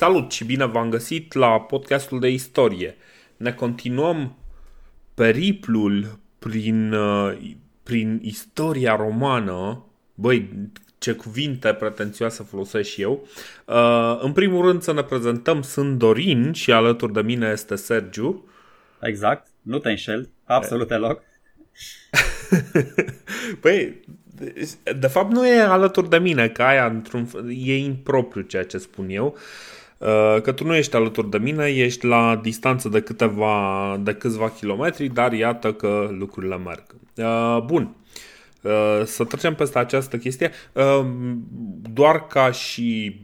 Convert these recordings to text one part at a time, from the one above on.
Salut și bine v-am găsit la podcastul de istorie. Ne continuăm periplul prin, uh, prin istoria romană. Băi, ce cuvinte pretențioase folosesc și eu. Uh, în primul rând să ne prezentăm, sunt Dorin și alături de mine este Sergiu. Exact, nu te înșel, absolut deloc. păi, de fapt nu e alături de mine, că aia într-un, e impropriu ceea ce spun eu. Uh, că tu nu ești alături de mine, ești la distanță de câteva, de câțiva kilometri, dar iată că lucrurile merg. Uh, bun. Uh, să trecem peste această chestie. Doar ca și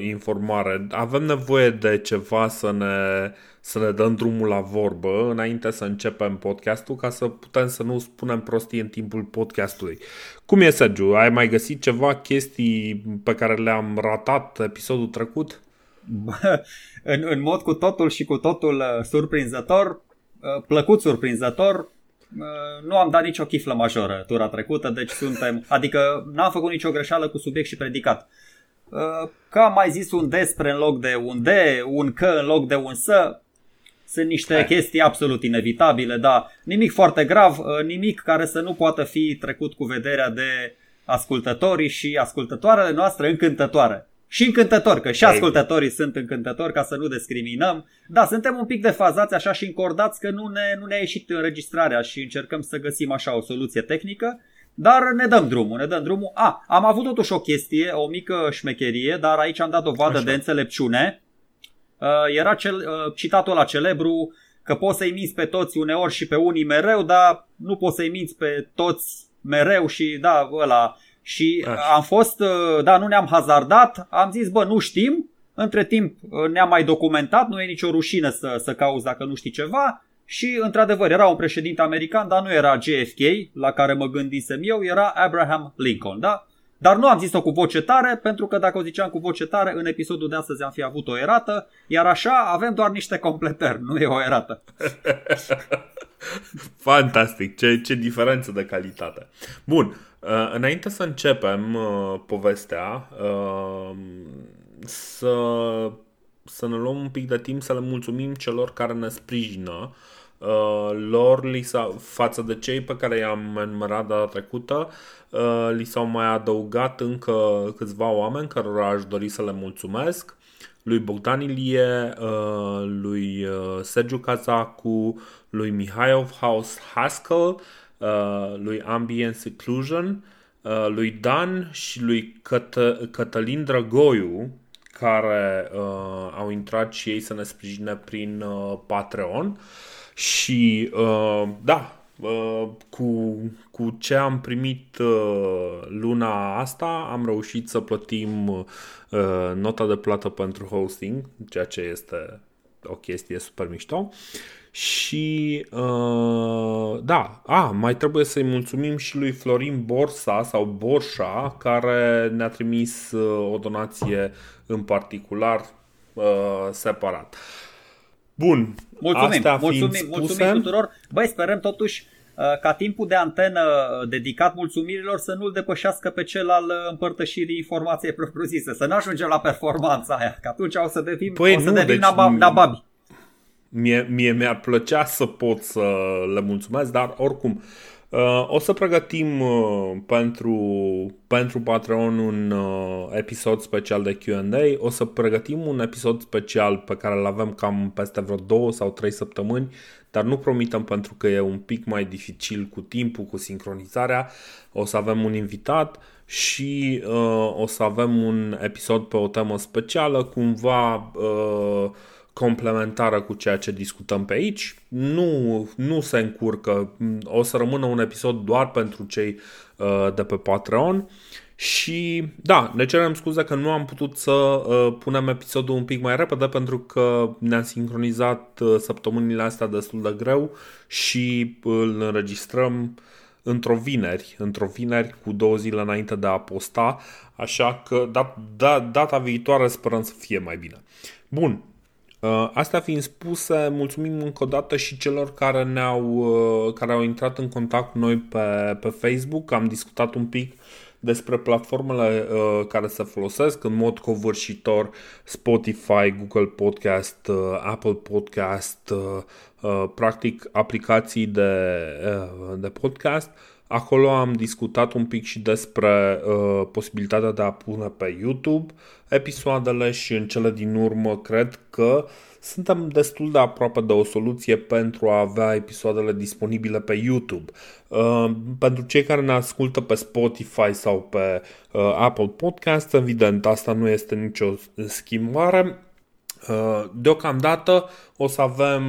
informare, avem nevoie de ceva să ne să ne dăm drumul la vorbă înainte să începem podcastul ca să putem să nu spunem prostii în timpul podcastului. Cum e, Sergiu? Ai mai găsit ceva chestii pe care le-am ratat episodul trecut? în, în mod cu totul și cu totul uh, surprinzător, uh, plăcut surprinzător, uh, nu am dat nicio chiflă majoră tura trecută, deci suntem, adică n-am făcut nicio greșeală cu subiect și predicat. Că am mai zis un despre în loc de un de, un că în loc de un să, sunt niște Hai. chestii absolut inevitabile, dar nimic foarte grav, nimic care să nu poată fi trecut cu vederea de ascultătorii și ascultătoarele noastre încântătoare. Și încântători, că și ascultătorii sunt încântători ca să nu discriminăm. Da, suntem un pic defazați așa și încordați că nu, ne, nu ne-a ieșit înregistrarea și încercăm să găsim așa o soluție tehnică. Dar ne dăm drumul, ne dăm drumul. A, am avut totuși o chestie, o mică șmecherie, dar aici am dat dovadă așa. de înțelepciune. Uh, era cel, uh, citatul la celebru că poți să-i minți pe toți uneori și pe unii mereu, dar nu poți să-i minți pe toți mereu și da, ăla și Așa. am fost, uh, da, nu ne-am hazardat, am zis, bă, nu știm, între timp uh, ne-am mai documentat, nu e nicio rușine să, să cauți dacă nu știi ceva și, într-adevăr, era un președinte american, dar nu era JFK, la care mă gândisem eu, era Abraham Lincoln, da? Dar nu am zis-o cu voce tare, pentru că dacă o ziceam cu voce tare, în episodul de astăzi am fi avut o erată, iar așa avem doar niște completări, nu e o erată. Fantastic, ce, ce diferență de calitate. Bun, Uh, înainte să începem uh, povestea, uh, să, să ne luăm un pic de timp să le mulțumim celor care ne sprijină. Uh, lor li s-a, față de cei pe care i-am enumerat data trecută, uh, li s-au mai adăugat încă câțiva oameni cărora aș dori să le mulțumesc lui Bogdan Ilie, uh, lui uh, Sergiu Cazacu, lui Mihai House Haskell, Uh, lui Ambient Seclusion, uh, lui Dan și lui Cătă- Cătălin Drăgoiu, care uh, au intrat și ei să ne sprijine prin uh, Patreon. Și uh, da, uh, cu, cu ce am primit uh, luna asta, am reușit să plătim uh, nota de plată pentru hosting, ceea ce este o chestie super mișto. Și uh, da, a, mai trebuie să-i mulțumim și lui Florin Borsa sau Borșa care ne-a trimis uh, o donație în particular uh, separat. Bun, mulțumim, astea mulțumim, spuse, mulțumim tuturor. Băi, sperăm totuși uh, ca timpul de antenă dedicat mulțumirilor să nu-l depășească pe cel al împărtășirii informației propriu-zise, să nu ajungem la performanța aia, că atunci o să devim, păi o să nu, devim deci, nababi. Mie, mie mi-ar plăcea să pot să le mulțumesc, dar oricum uh, o să pregătim uh, pentru, pentru Patreon un uh, episod special de Q&A, o să pregătim un episod special pe care îl avem cam peste vreo două sau trei săptămâni, dar nu promitem pentru că e un pic mai dificil cu timpul, cu sincronizarea. O să avem un invitat și uh, o să avem un episod pe o temă specială, cumva uh, complementară cu ceea ce discutăm pe aici. Nu, nu se încurcă. O să rămână un episod doar pentru cei uh, de pe Patreon. Și da, ne cerem scuze că nu am putut să uh, punem episodul un pic mai repede pentru că ne-am sincronizat uh, săptămânile astea destul de greu și îl înregistrăm într-o vineri, într-o vineri cu două zile înainte de a posta, așa că da, da, data viitoare sperăm să fie mai bine. Bun, Uh, Asta fiind spuse, mulțumim încă o dată și celor care, ne-au, uh, care au intrat în contact cu noi pe, pe Facebook. Am discutat un pic despre platformele uh, care se folosesc în mod covârșitor Spotify, Google Podcast, uh, Apple Podcast, uh, uh, practic aplicații de, uh, de podcast. Acolo am discutat un pic și despre uh, posibilitatea de a pune pe YouTube episoadele și în cele din urmă cred că uh, suntem destul de aproape de o soluție pentru a avea episoadele disponibile pe YouTube. Uh, pentru cei care ne ascultă pe Spotify sau pe uh, Apple Podcast, evident, asta nu este nicio schimbare. Uh, deocamdată o să avem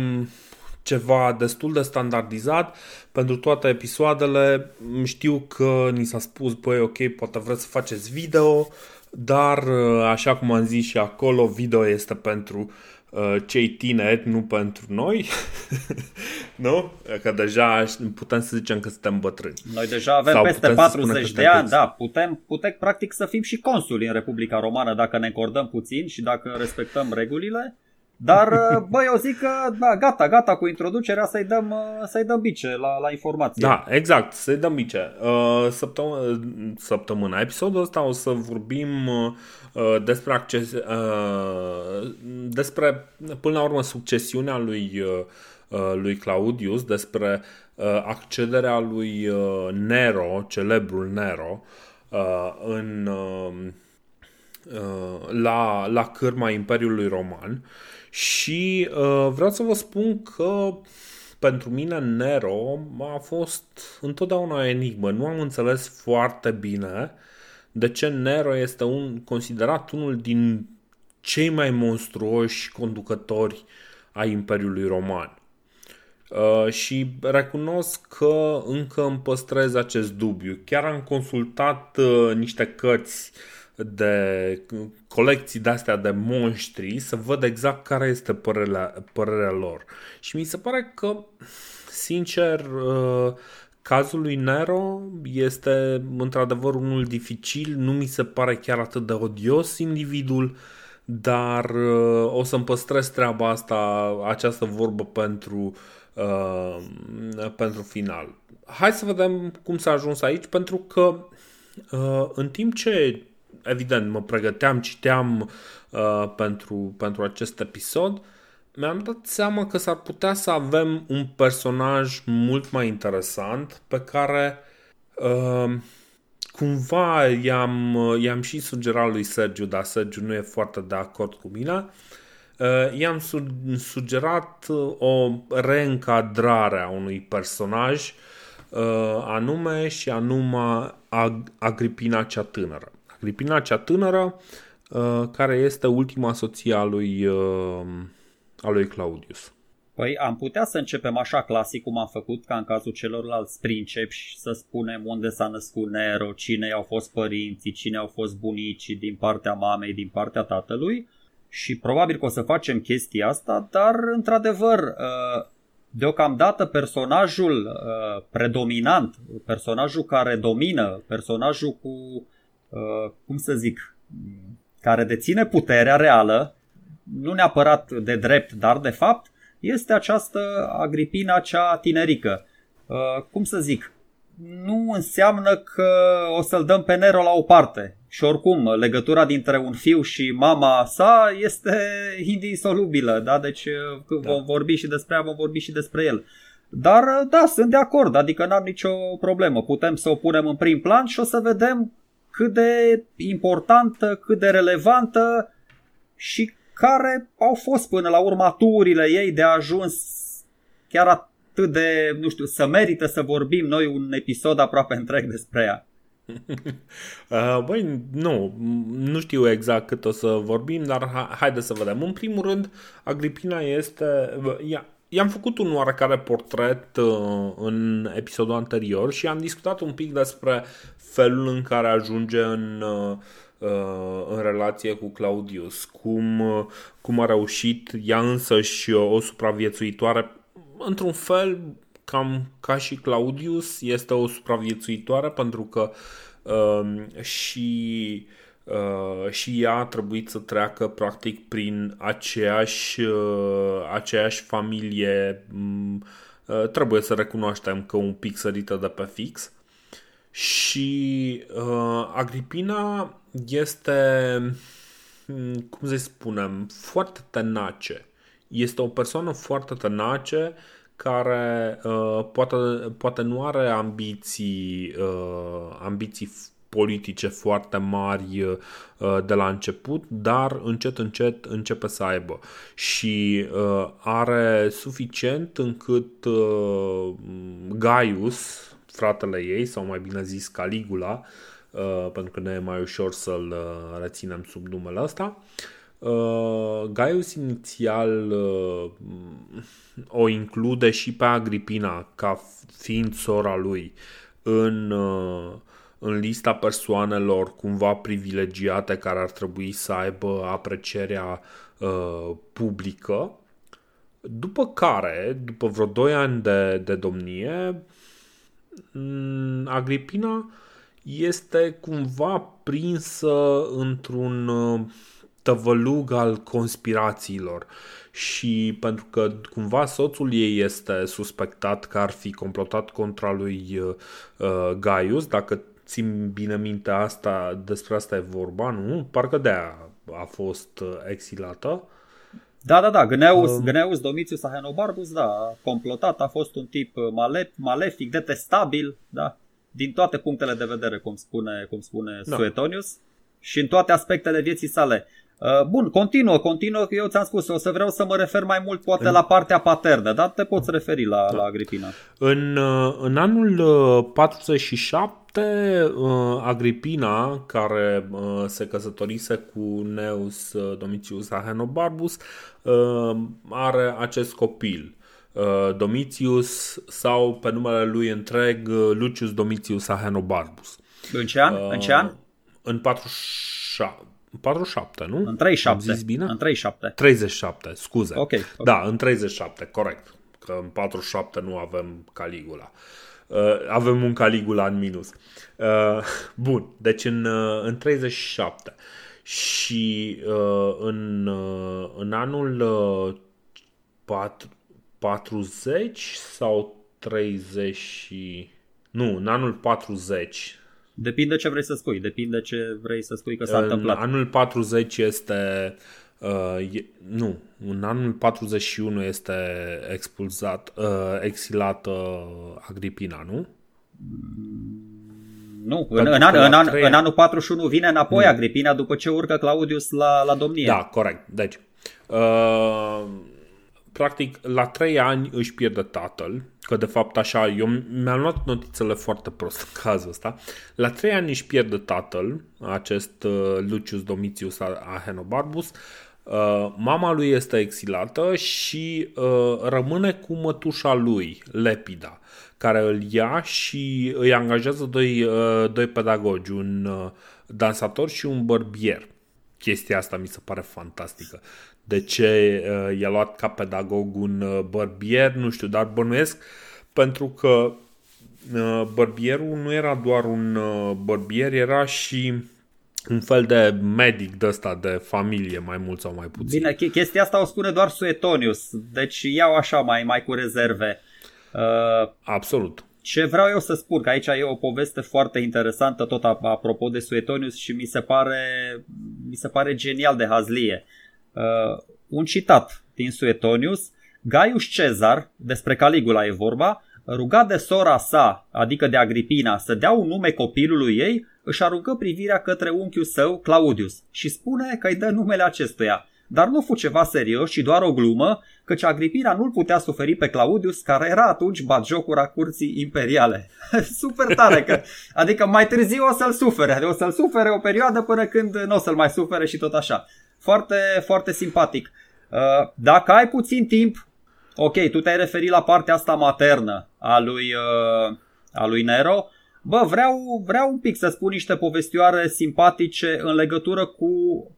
ceva destul de standardizat pentru toate episoadele. Știu că ni s-a spus, băi, ok, poate vreți să faceți video, dar așa cum am zis și acolo, video este pentru Uh, cei tineri, nu pentru noi, nu? Că deja putem să zicem că suntem bătrâni. Noi deja avem Sau peste 40 de ani, da, putem, putem practic să fim și consuli în Republica Romană dacă ne încordăm puțin și dacă respectăm regulile. Dar, uh, băi, eu zic că, da, gata, gata cu introducerea, să-i dăm, uh, să-i dăm bice la, la informație. Da, exact, să-i dăm bice. Săptămâna, săptămâna, episodul ăsta o să vorbim Uh, despre, acces, uh, despre, până la urmă, succesiunea lui, uh, lui Claudius, despre accederea lui Nero, celebrul Nero, în, la, la cârma Imperiului Roman și vreau să vă spun că pentru mine Nero a fost întotdeauna o enigmă. Nu am înțeles foarte bine uh, de ce Nero este un, considerat unul din cei mai monstruoși conducători ai Imperiului Roman. Uh, și recunosc că încă îmi păstrez acest dubiu. Chiar am consultat uh, niște cărți de colecții de-astea de monștri să văd exact care este părerea, părerea lor. Și mi se pare că, sincer, uh, Cazul lui Nero este într-adevăr unul dificil, nu mi se pare chiar atât de odios individul, dar uh, o să-mi păstrez treaba asta, această vorbă pentru, uh, pentru final. Hai să vedem cum s-a ajuns aici, pentru că uh, în timp ce, evident, mă pregăteam, citeam uh, pentru, pentru acest episod, uh, mi-am dat seama că s-ar putea să avem un personaj mult mai interesant pe care uh, cumva i-am, i-am și sugerat lui Sergiu, dar Sergiu nu e foarte de acord cu mine. Uh, i-am su- sugerat o reîncadrare a unui personaj uh, anume și anume Ag- Agripina cea tânără. Agripina cea tânără uh, care este ultima soție a lui uh, a lui Claudius. Păi am putea să începem așa clasic cum am făcut ca în cazul celorlalți princepi să spunem unde s-a născut Nero, cine au fost părinții, cine au fost bunicii din partea mamei, din partea tatălui și probabil că o să facem chestia asta, dar într-adevăr uh, deocamdată personajul uh, predominant, personajul care domină, personajul cu, uh, cum să zic, care deține puterea reală nu neapărat de drept, dar de fapt, este această Agripina cea tinerică. Uh, cum să zic, nu înseamnă că o să-l dăm pe Nero la o parte. Și oricum, legătura dintre un fiu și mama sa este indisolubilă, da? Deci uh, da. vom vorbi și despre ea, vom vorbi și despre el. Dar uh, da, sunt de acord, adică n-am nicio problemă. Putem să o punem în prim plan și o să vedem cât de importantă, cât de relevantă și care au fost până la urmă turile ei de ajuns chiar atât de, nu știu, să merită să vorbim noi un episod aproape întreg despre ea. Uh, băi, nu, nu știu exact cât o să vorbim, dar ha- haide să vedem. În primul rând, Agripina este... Ea, I-am făcut un oarecare portret uh, în episodul anterior și am discutat un pic despre felul în care ajunge în uh, Uh, în relație cu Claudius, cum, uh, cum a reușit ea însă și o supraviețuitoare, într-un fel cam ca și Claudius, este o supraviețuitoare pentru că uh, și Uh, și ea a trebuit să treacă practic prin aceeași, uh, aceeași familie, uh, trebuie să recunoaștem că un pic sărită de pe fix Și uh, Agripina este, mm, cum să spunem, foarte tenace. Este o persoană foarte tenace care uh, poate, poate nu are ambiții, uh, ambiții politice foarte mari uh, de la început, dar încet încet începe să aibă și uh, are suficient încât uh, Gaius, fratele ei, sau mai bine zis Caligula, pentru că ne e mai ușor să-l reținem sub numele ăsta, Gaius inițial o include și pe Agripina ca fiind sora lui în în lista persoanelor cumva privilegiate care ar trebui să aibă aprecierea uh, publică. După care, după vreo 2 ani de, de domnie, mm, Agripina este cumva prinsă într-un uh, tăvălug al conspirațiilor și pentru că cumva soțul ei este suspectat că ar fi complotat contra lui uh, Gaius, dacă țin bine minte asta, despre asta e vorba, nu? Parcă de a a fost uh, exilată. Da, da, da, Gneus, um... Gneus Domitius Ahenobarbus, da, a complotat, a fost un tip uh, malep, malefic, detestabil, da, din toate punctele de vedere, cum spune, cum spune da. Suetonius, și în toate aspectele vieții sale. Uh, bun, continuă, continuă, eu ți-am spus, o să vreau să mă refer mai mult poate în... la partea paternă, dar te poți referi la, da. la Agripina. În, în anul 47 7, uh, Agripina, care uh, se căsătorise cu Neus uh, Domitius Ahenobarbus, are acest copil. Domitius sau pe numele lui întreg Lucius Domitius Ahenobarbus. În ce an? În ce an? În 47. 47, nu? În 37. Am zis bine? În 37. 37, scuze. Okay, ok. Da, în 37, corect. Că în 47 nu avem Caligula. Uh, uh, avem un Caligula în minus. Uh, bun, deci în, uh, în 37 și uh, în, uh, în anul uh, 4, 40 sau 30 nu, în anul 40 Depinde ce vrei să spui, depinde ce vrei să spui că s-a în întâmplat. Anul 40 este Uh, e, nu, în anul 41 este expulzat, uh, exilată Agripina, nu? Nu, în, în, an, în, an, trei... în anul 41 vine înapoi nu. Agripina după ce urcă Claudius la, la domnie. Da, corect. Deci, uh, practic, la 3 ani își pierde tatăl, că de fapt așa, eu mi-am luat notițele foarte prost în cazul ăsta. La 3 ani își pierde tatăl, acest uh, Lucius Domitius Ahenobarbus, Uh, mama lui este exilată și uh, rămâne cu mătușa lui, Lepida, care îl ia și îi angajează doi, uh, doi pedagogi, un dansator și un bărbier. Chestia asta mi se pare fantastică. De ce i-a luat ca pedagog un bărbier, nu știu, dar bănuiesc pentru că bărbierul nu era doar un bărbier, era și un fel de medic de ăsta de familie, mai mult sau mai puțin. Bine, chestia asta o spune doar Suetonius, deci iau așa mai, mai cu rezerve. Uh, Absolut. Ce vreau eu să spun, că aici e o poveste foarte interesantă, tot apropo de Suetonius și mi se pare, mi se pare genial de hazlie. Uh, un citat din Suetonius, Gaius Cezar, despre Caligula e vorba, rugat de sora sa, adică de Agripina, să dea un nume copilului ei, își aruncă privirea către unchiul său, Claudius, și spune că îi dă numele acestuia. Dar nu fu ceva serios, ci doar o glumă, căci Agripina nu-l putea suferi pe Claudius, care era atunci batjocura curții imperiale. Super tare, că, adică mai târziu o să-l sufere, o să-l sufere o perioadă până când nu o să-l mai sufere și tot așa. Foarte, foarte simpatic. Uh, dacă ai puțin timp, ok, tu te-ai referit la partea asta maternă a lui, uh, a lui Nero, Bă, vreau, vreau un pic să spun niște povestioare simpatice în legătură cu,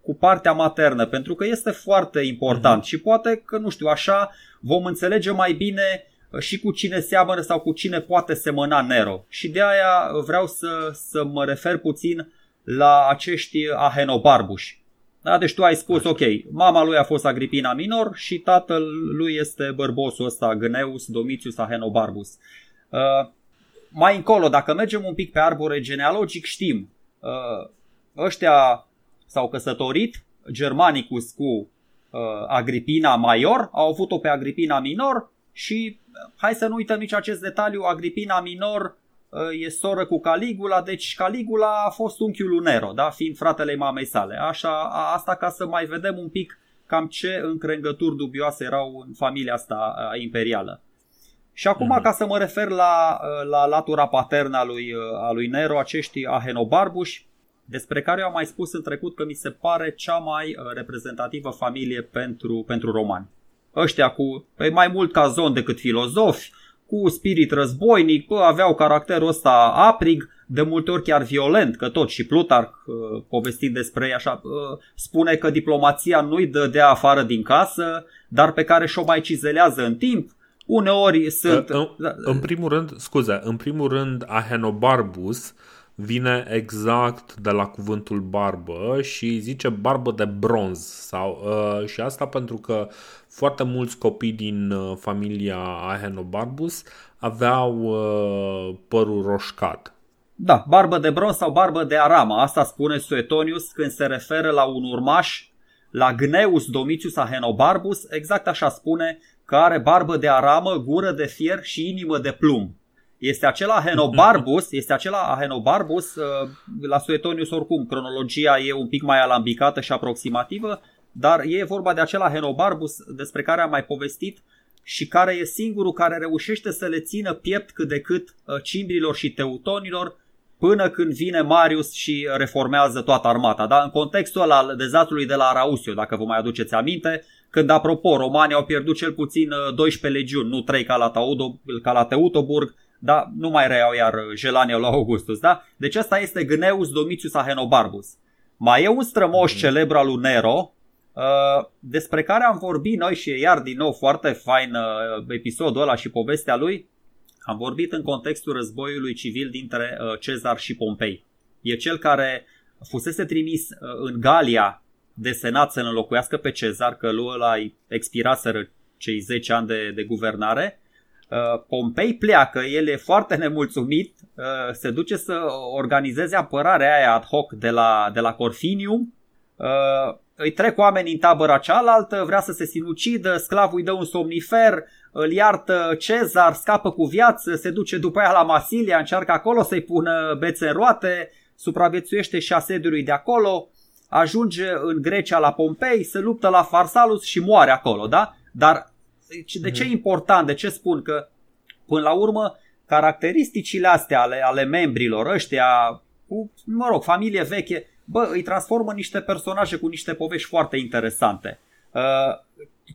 cu partea maternă, pentru că este foarte important uh-huh. și poate că, nu știu, așa vom înțelege mai bine uh, și cu cine seamănă sau cu cine poate semăna Nero. Și de aia vreau să, să mă refer puțin la acești ahenobarbuși. Da, deci tu ai spus, ok, mama lui a fost Agripina Minor și tatăl lui este bărbosul ăsta, Gneus Domitius Ahenobarbus. Uh, mai încolo, dacă mergem un pic pe arbore genealogic, știm, uh, ăștia s-au căsătorit, Germanicus cu uh, Agripina Major, au avut-o pe Agripina Minor și, hai să nu uităm nici acest detaliu, Agripina Minor e soră cu Caligula, deci Caligula a fost unchiul lui Nero, da? fiind fratele mamei sale. Așa, asta ca să mai vedem un pic cam ce încrengături dubioase erau în familia asta imperială. Și acum, mm-hmm. ca să mă refer la, la latura paternă a lui, a lui Nero, acești ahenobarbuși, despre care eu am mai spus în trecut că mi se pare cea mai reprezentativă familie pentru, pentru romani. Ăștia cu pe mai mult ca zon decât filozofi, cu spirit războinic, bă, aveau caracterul ăsta aprig, de multe ori chiar violent, că tot și Plutarh, uh, povestit despre ei așa, uh, spune că diplomația nu-i dădea afară din casă, dar pe care și-o mai cizelează în timp. Uneori sunt... În, în primul rând, scuze, în primul rând Ahenobarbus vine exact de la cuvântul barbă și zice barbă de bronz sau, uh, și asta pentru că foarte mulți copii din uh, familia Ahenobarbus aveau uh, părul roșcat. Da, barbă de bronz sau barbă de arama. Asta spune Suetonius când se referă la un urmaș, la Gneus Domitius Ahenobarbus, exact așa spune că are barbă de aramă, gură de fier și inimă de plumb. Este acela Ahenobarbus, este acela Ahenobarbus, uh, la Suetonius oricum, cronologia e un pic mai alambicată și aproximativă, dar e vorba de acela Henobarbus despre care am mai povestit și care e singurul care reușește să le țină piept cât de cât uh, cimbrilor și teutonilor până când vine Marius și reformează toată armata. Da? În contextul ăla al dezastrului de la Arausio, dacă vă mai aduceți aminte, când, apropo, romanii au pierdut cel puțin 12 uh, legiuni, nu 3 ca la, Taudo, ca la Teutoburg, dar nu mai reiau iar Gelania la Augustus. Da? Deci ăsta este Gneus Domitius Ahenobarbus. Mai e un strămoș mm-hmm. celebru al lui Nero, Uh, despre care am vorbit noi și iar din nou foarte fain uh, episodul ăla și povestea lui. Am vorbit în contextul războiului civil dintre uh, Cezar și Pompei. E cel care fusese trimis uh, în Galia de senat să înlocuiască pe Cezar, că lui ăla expiraseră cei 10 ani de, de guvernare. Uh, Pompei pleacă, el e foarte nemulțumit, uh, se duce să organizeze apărarea aia ad hoc de la, de la Corfinium, uh, îi trec oameni în tabăra cealaltă, vrea să se sinucidă, sclavul îi dă un somnifer, îl iartă Cezar, scapă cu viață, se duce după aia la Masilia, încearcă acolo să-i pună bețe în roate, supraviețuiește și asediului de acolo, ajunge în Grecia la Pompei, se luptă la Farsalus și moare acolo, da? Dar de ce e mhm. important? De ce spun că până la urmă caracteristicile astea ale, ale membrilor ăștia cu, mă rog, familie veche, bă, îi transformă în niște personaje cu niște povești foarte interesante. Uh,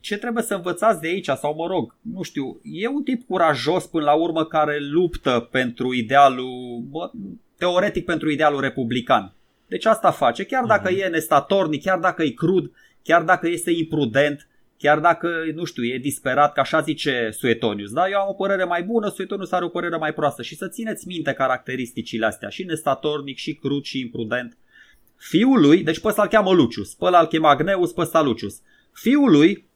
ce trebuie să învățați de aici, sau mă rog, nu știu, e un tip curajos până la urmă care luptă pentru idealul, bă, teoretic pentru idealul republican. Deci asta face, chiar dacă uh-huh. e nestatornic, chiar dacă e crud, chiar dacă este imprudent, chiar dacă, nu știu, e disperat, ca așa zice Suetonius. Da, eu am o părere mai bună, Suetonius are o părere mai proastă și să țineți minte caracteristicile astea, și nestatornic, și crud, și imprudent. Fiul lui, deci pe ăsta îl cheamă Lucius, pe ăla îl chema Agneus, pe ăsta Lucius. Fiul lui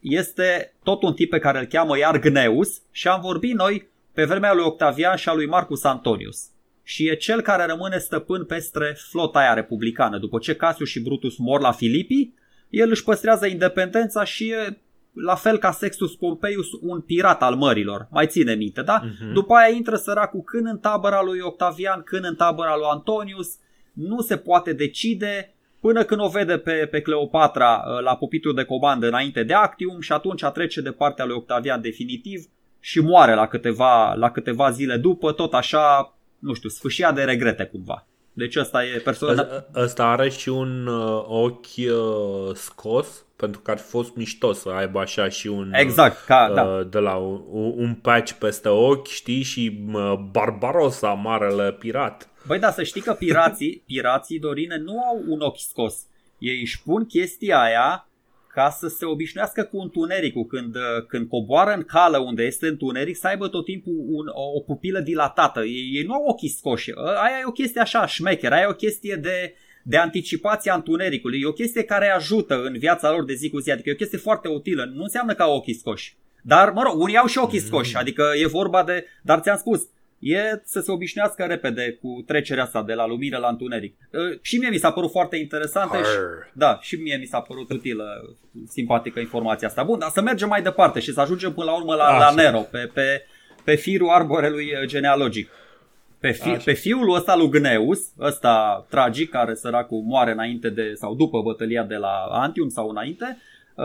este tot un tip pe care îl cheamă iar Gneus și am vorbit noi pe vremea lui Octavian și a lui Marcus Antonius. Și e cel care rămâne stăpân peste flota aia republicană. După ce Cassius și Brutus mor la Filipii, el își păstrează independența și e la fel ca Sextus Pompeius un pirat al mărilor, mai ține minte, da? Uh-huh. După aia intră săracul când în tabăra lui Octavian, când în tabăra lui Antonius, nu se poate decide până când o vede pe, pe Cleopatra uh, la pupitul de comandă înainte de Actium și atunci trece de partea lui Octavian definitiv și moare la câteva, la câteva zile după, tot așa, nu știu, sfâșia de regrete cumva. Deci ăsta e persoana... Ăsta are și un uh, ochi uh, scos pentru că ar fi fost mișto să aibă așa și un exact, ca, uh, da. de la un, un patch peste ochi, știi, și uh, Barbarossa, marele pirat. Băi, da, să știi că pirații, pirații Dorine nu au un ochi scos. Ei își pun chestia aia ca să se obișnuiască cu întunericul. Când, uh, când coboară în cală unde este întuneric, să aibă tot timpul un, o, o pupilă dilatată. Ei, ei nu au ochii scoși. Aia e o chestie așa șmecher, aia e o chestie de, de anticipație a întunericului. E o chestie care ajută în viața lor de zi cu zi, adică e o chestie foarte utilă. Nu înseamnă că au ochii scoși. Dar, mă rog, unii au și ochii mm. scoși, adică e vorba de... Dar ți-am spus, e să se obișnuiască repede cu trecerea asta de la lumină la întuneric. Uh, și mie mi s-a părut foarte interesantă și, da, și mie mi s-a părut utilă, simpatică informația asta. Bun, dar să mergem mai departe și să ajungem până la urmă la, la Nero, pe, pe, pe firul arborelui genealogic. Pe, fi, pe fiul ăsta lui Gneus, ăsta tragic, care săracul moare înainte de, sau după bătălia de la Antium sau înainte, uh,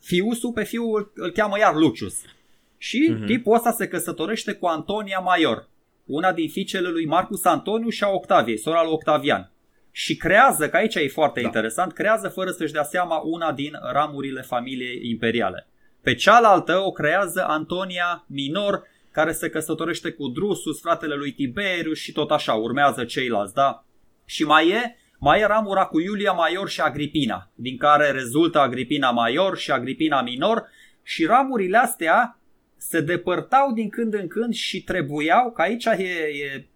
fiusul pe fiul îl cheamă iar Lucius. Și uh-huh. tipul ăsta se căsătorește cu Antonia Maior, una din fiicele lui Marcus Antoniu și a Octaviei, sora lui Octavian. Și creează, că aici e foarte da. interesant, creează fără să-și dea seama una din ramurile familiei imperiale. Pe cealaltă o creează Antonia Minor, care se căsătorește cu Drusus, fratele lui Tiberius și tot așa, urmează ceilalți, da? Și mai e, mai e ramura cu Iulia Maior și Agripina, din care rezultă Agripina Maior și Agripina Minor și ramurile astea se depărtau din când în când și trebuiau, că aici e, e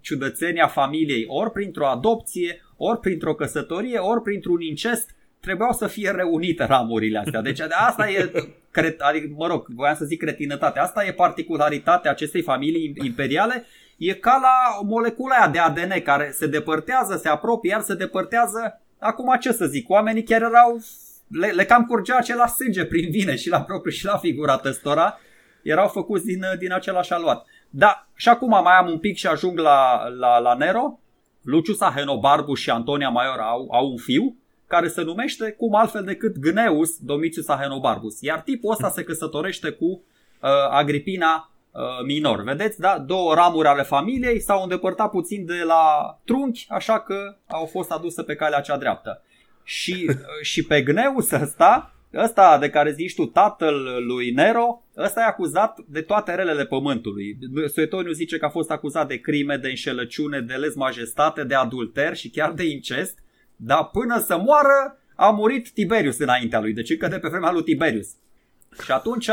ciudățenia familiei, ori printr-o adopție, ori printr-o căsătorie, ori printr-un incest, trebuiau să fie reunite ramurile astea. Deci de asta e, cret, adică, mă rog, voiam să zic cretinătate, asta e particularitatea acestei familii imperiale, e ca la molecula aia de ADN care se depărtează, se apropie, iar se depărtează, acum ce să zic, oamenii chiar erau, le, le cam curgea acela sânge prin vine și la propriu și la figura testora, erau făcuți din, din același aluat. Da, și acum mai am un pic și ajung la, la, la Nero. Lucius Ahenobarbu și Antonia Maior au, au un fiu care se numește cum altfel decât Gneus Domitius Ahenobarbus. Iar tipul ăsta se căsătorește cu uh, Agripina uh, minor. Vedeți, da? Două ramuri ale familiei s-au îndepărtat puțin de la trunchi, așa că au fost aduse pe calea cea dreaptă. Și, uh, și pe Gneus ăsta ăsta de care zici tu, tatăl lui Nero, ăsta e acuzat de toate relele pământului. Suetoniu zice că a fost acuzat de crime, de înșelăciune, de lez majestate, de adulter și chiar de incest, dar până să moară a murit Tiberius înaintea lui, deci încă de pe vremea lui Tiberius. Și atunci...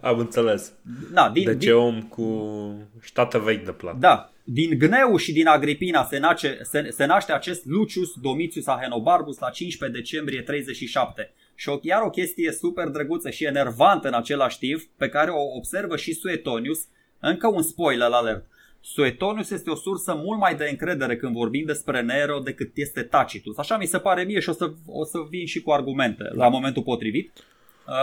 Am înțeles. Da, din, deci din, om cu ștată vechi de plată. Da, din Gneu și din Agripina se, nace, se, se naște acest Lucius Domitius Ahenobarbus la 15 decembrie 37. Și o, iar o chestie super drăguță și enervantă în același timp, pe care o observă și Suetonius, încă un spoiler alert. Suetonius este o sursă mult mai de încredere când vorbim despre Nero decât este Tacitus. Așa mi se pare mie și o să, o să vin și cu argumente la momentul potrivit. Uh,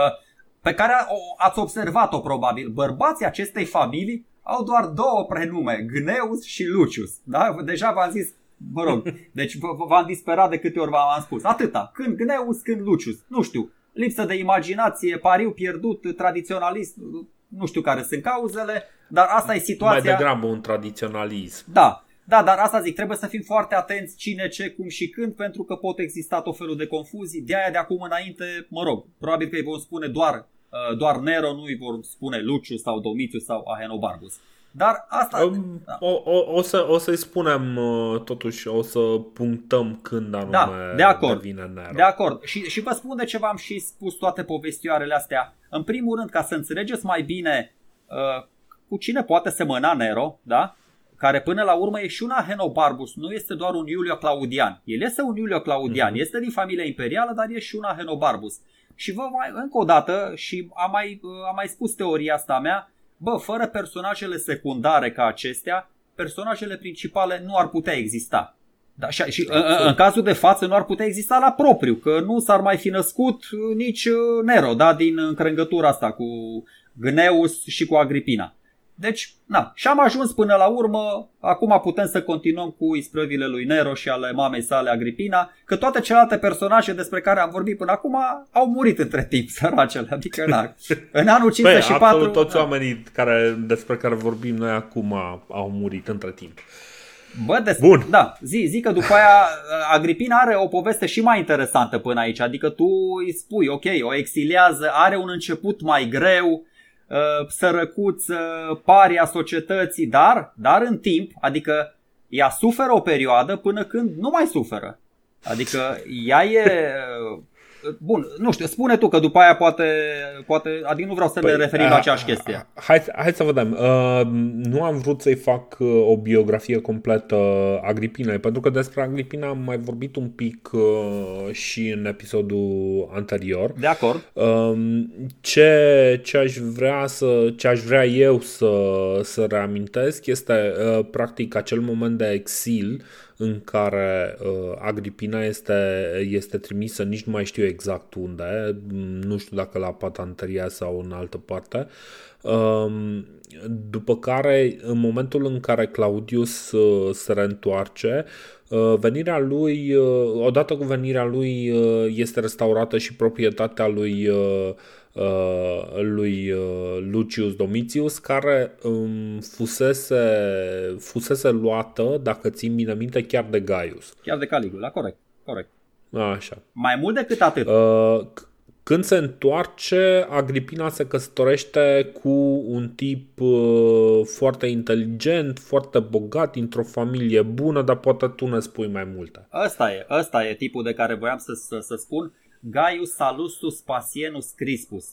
pe care ați observat-o probabil. Bărbații acestei familii au doar două prenume, Gneus și Lucius. Da? Deja v-am zis Mă rog, deci v-am disperat de câte ori v-am spus. Atâta. Când Gneus, când Lucius. Nu știu. Lipsă de imaginație, pariu pierdut, tradiționalist, nu știu care sunt cauzele, dar asta e situația. Mai degrabă un tradiționalism. Da, da, dar asta zic, trebuie să fim foarte atenți cine, ce, cum și când, pentru că pot exista tot felul de confuzii. De aia de acum înainte, mă rog, probabil că îi vom spune doar, uh, doar Nero, nu îi vor spune Lucius sau Domitius sau Ahenobarbus. Dar asta... Um, da. o, o, o, să, o să-i spunem uh, totuși, o să punctăm când anume da, de acord, devine Nero. De acord. Și, și vă spun de ce v-am și spus toate povestioarele astea. În primul rând, ca să înțelegeți mai bine uh, cu cine poate semăna Nero, da? care până la urmă e și un Ahenobarbus, nu este doar un Iulio Claudian. El este un Iulio Claudian, mm-hmm. este din familia imperială, dar e și un Ahenobarbus. Și vă mai, încă o dată, și am mai, uh, am mai spus teoria asta mea, bă, fără personajele secundare ca acestea, personajele principale nu ar putea exista. Da, și, și în, în cazul de față nu ar putea exista la propriu, că nu s-ar mai fi născut nici uh, Nero, da, din încrengătura asta cu Gneus și cu Agripina. Deci, na, și am ajuns până la urmă, acum putem să continuăm cu isprăvile lui Nero și ale mamei sale Agripina, că toate celelalte personaje despre care am vorbit până acum au murit între timp, săracele, adică na, în anul 54... Păi, absolut toți da. oamenii care, despre care vorbim noi acum au murit între timp. Bă, des- Bun. Da, zi, zi că după aia Agripina are o poveste și mai interesantă până aici, adică tu îi spui, ok, o exiliază, are un început mai greu, Uh, sărăcuță, paria societății, dar, dar în timp, adică ea suferă o perioadă până când nu mai suferă. Adică ea e, Bun, nu știu, spune tu că după aia poate, poate adică nu vreau să păi, ne referim a, la aceeași chestie. Hai, hai să vedem. Uh, nu am vrut să-i fac uh, o biografie completă Agripinei, pentru că despre Agripina am mai vorbit un pic uh, și în episodul anterior. De acord. Uh, ce, ce aș vrea să, ce aș vrea eu să, să reamintesc este uh, practic acel moment de exil în care uh, Agripina este, este trimisă, nici nu mai știu exact unde, nu știu dacă la Patanteria sau în altă parte. Um, după care, în momentul în care Claudius uh, se reîntoarce, uh, venirea lui, uh, odată cu venirea lui, uh, este restaurată și proprietatea lui uh, Uh, lui uh, Lucius Domitius, care um, fusese, fusese luată, dacă țin bine minte, chiar de Gaius. Chiar de Caligula, corect. corect. Așa. Mai mult decât atât. Uh, când se întoarce, Agripina se căsătorește cu un tip uh, foarte inteligent, foarte bogat, într-o familie bună, dar poate tu ne spui mai multe. Ăsta e, ăsta e tipul de care voiam să, să, să spun. Gaius Salustus Pasienus Crispus,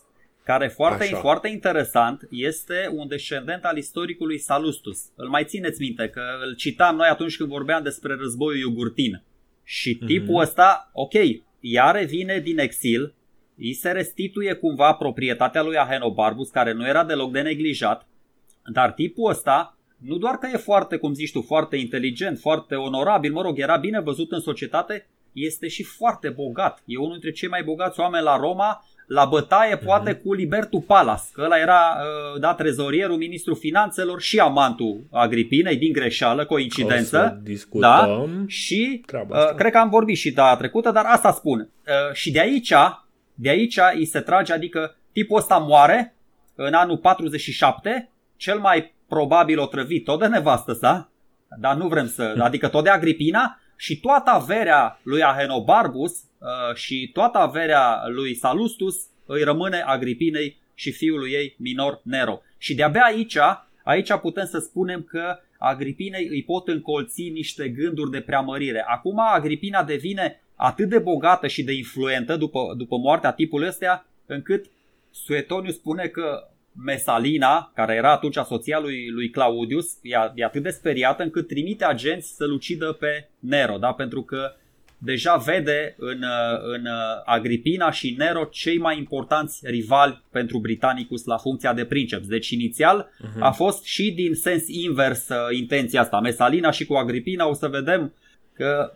care foarte, Așa. foarte interesant este un descendent al istoricului Salustus. Îl mai țineți minte că îl citam noi atunci când vorbeam despre războiul iugurtin. Și mhm. tipul mm-hmm. ăsta, ok, ea revine din exil, îi se restituie cumva proprietatea lui Ahenobarbus, care nu era deloc de neglijat, dar tipul ăsta nu doar că e foarte, cum zici tu, foarte inteligent, foarte onorabil, mă rog, era bine văzut în societate, este și foarte bogat. E unul dintre cei mai bogați oameni la Roma, la bătaie poate mm-hmm. cu Libertu Palas, că ăla era uh, da, trezorierul, ministrul finanțelor și amantul Agripinei, din greșeală, coincidență. Da? Și uh, cred că am vorbit și data trecută, dar asta spun. Uh, și de aici, de aici îi se trage, adică tipul ăsta moare în anul 47, cel mai probabil otrăvit tot de nevastă sa, dar nu vrem să, adică tot de Agripina, și toată averea lui Ahenobarbus uh, și toată averea lui Salustus îi rămâne Agripinei și fiului ei minor Nero. Și de-abia aici, aici putem să spunem că Agripinei îi pot încolți niște gânduri de preamărire. Acum Agripina devine atât de bogată și de influentă după, după moartea tipului ăstea, încât Suetoniu spune că Mesalina, care era atunci soția lui, lui Claudius, e, e atât de speriată încât trimite agenți să-l ucidă pe Nero, da? pentru că deja vede în, în Agripina și Nero cei mai importanți rivali pentru Britannicus la funcția de princeps. Deci inițial uh-huh. a fost și din sens invers uh, intenția asta. Mesalina și cu Agripina o să vedem că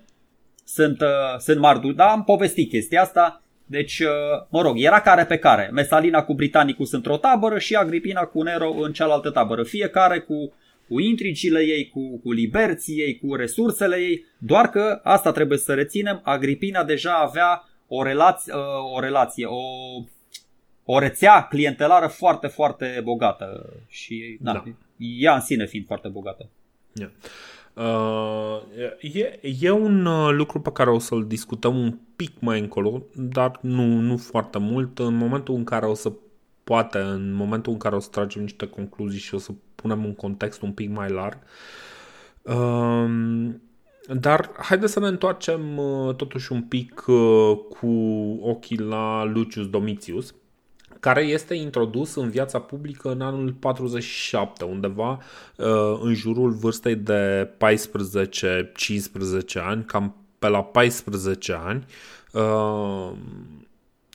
sunt, uh, sunt mari. Da, am povestit chestia asta deci, uh, mă rog, era care pe care. Mesalina cu Britanicus într-o tabără și Agripina cu Nero în cealaltă tabără. Fiecare cu, cu intrigile ei, cu, cu liberții ei, cu resursele ei. Doar că, asta trebuie să reținem, Agripina deja avea o relație, uh, o, relație o, o rețea clientelară foarte, foarte bogată. Și da. da. ea în sine fiind foarte bogată. Yeah. Uh, e, e un uh, lucru pe care o să-l discutăm un pic mai încolo, dar nu, nu foarte mult. În momentul în care o să poate, în momentul în care o să tragem niște concluzii și o să punem un context un pic mai larg. Uh, dar haideți să ne întoarcem uh, totuși un pic uh, cu ochii la Lucius Domitius care este introdus în viața publică în anul 47, undeva uh, în jurul vârstei de 14-15 ani, cam pe la 14 ani, uh,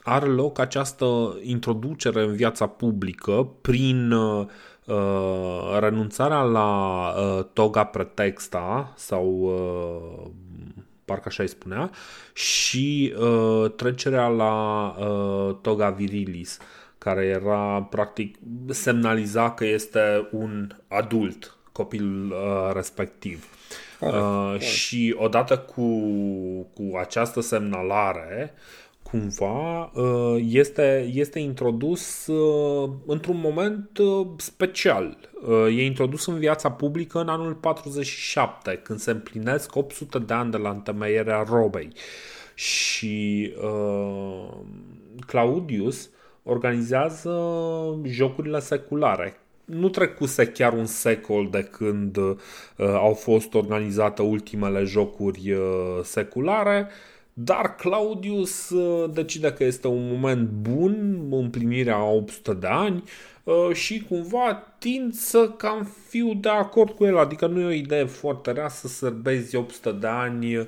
are loc această introducere în viața publică prin uh, renunțarea la toga pretexta sau parcă așa îi spunea, și uh, trecerea la uh, toga virilis. Uh, care era practic semnaliza că este un adult copilul uh, respectiv. uh, și odată cu, cu această semnalare, cumva uh, este, este introdus uh, într-un moment uh, special. Uh, e introdus în viața publică în anul 47, când se împlinesc 800 de ani de la întemeierea robei. Și uh, Claudius organizează jocurile seculare. Nu trecuse chiar un secol de când uh, au fost organizate ultimele jocuri uh, seculare, dar Claudius uh, decide că este un moment bun, împlinirea 800 de ani uh, și cumva tind să cam fiu de acord cu el, adică nu e o idee foarte rea să sărbezi 800 de ani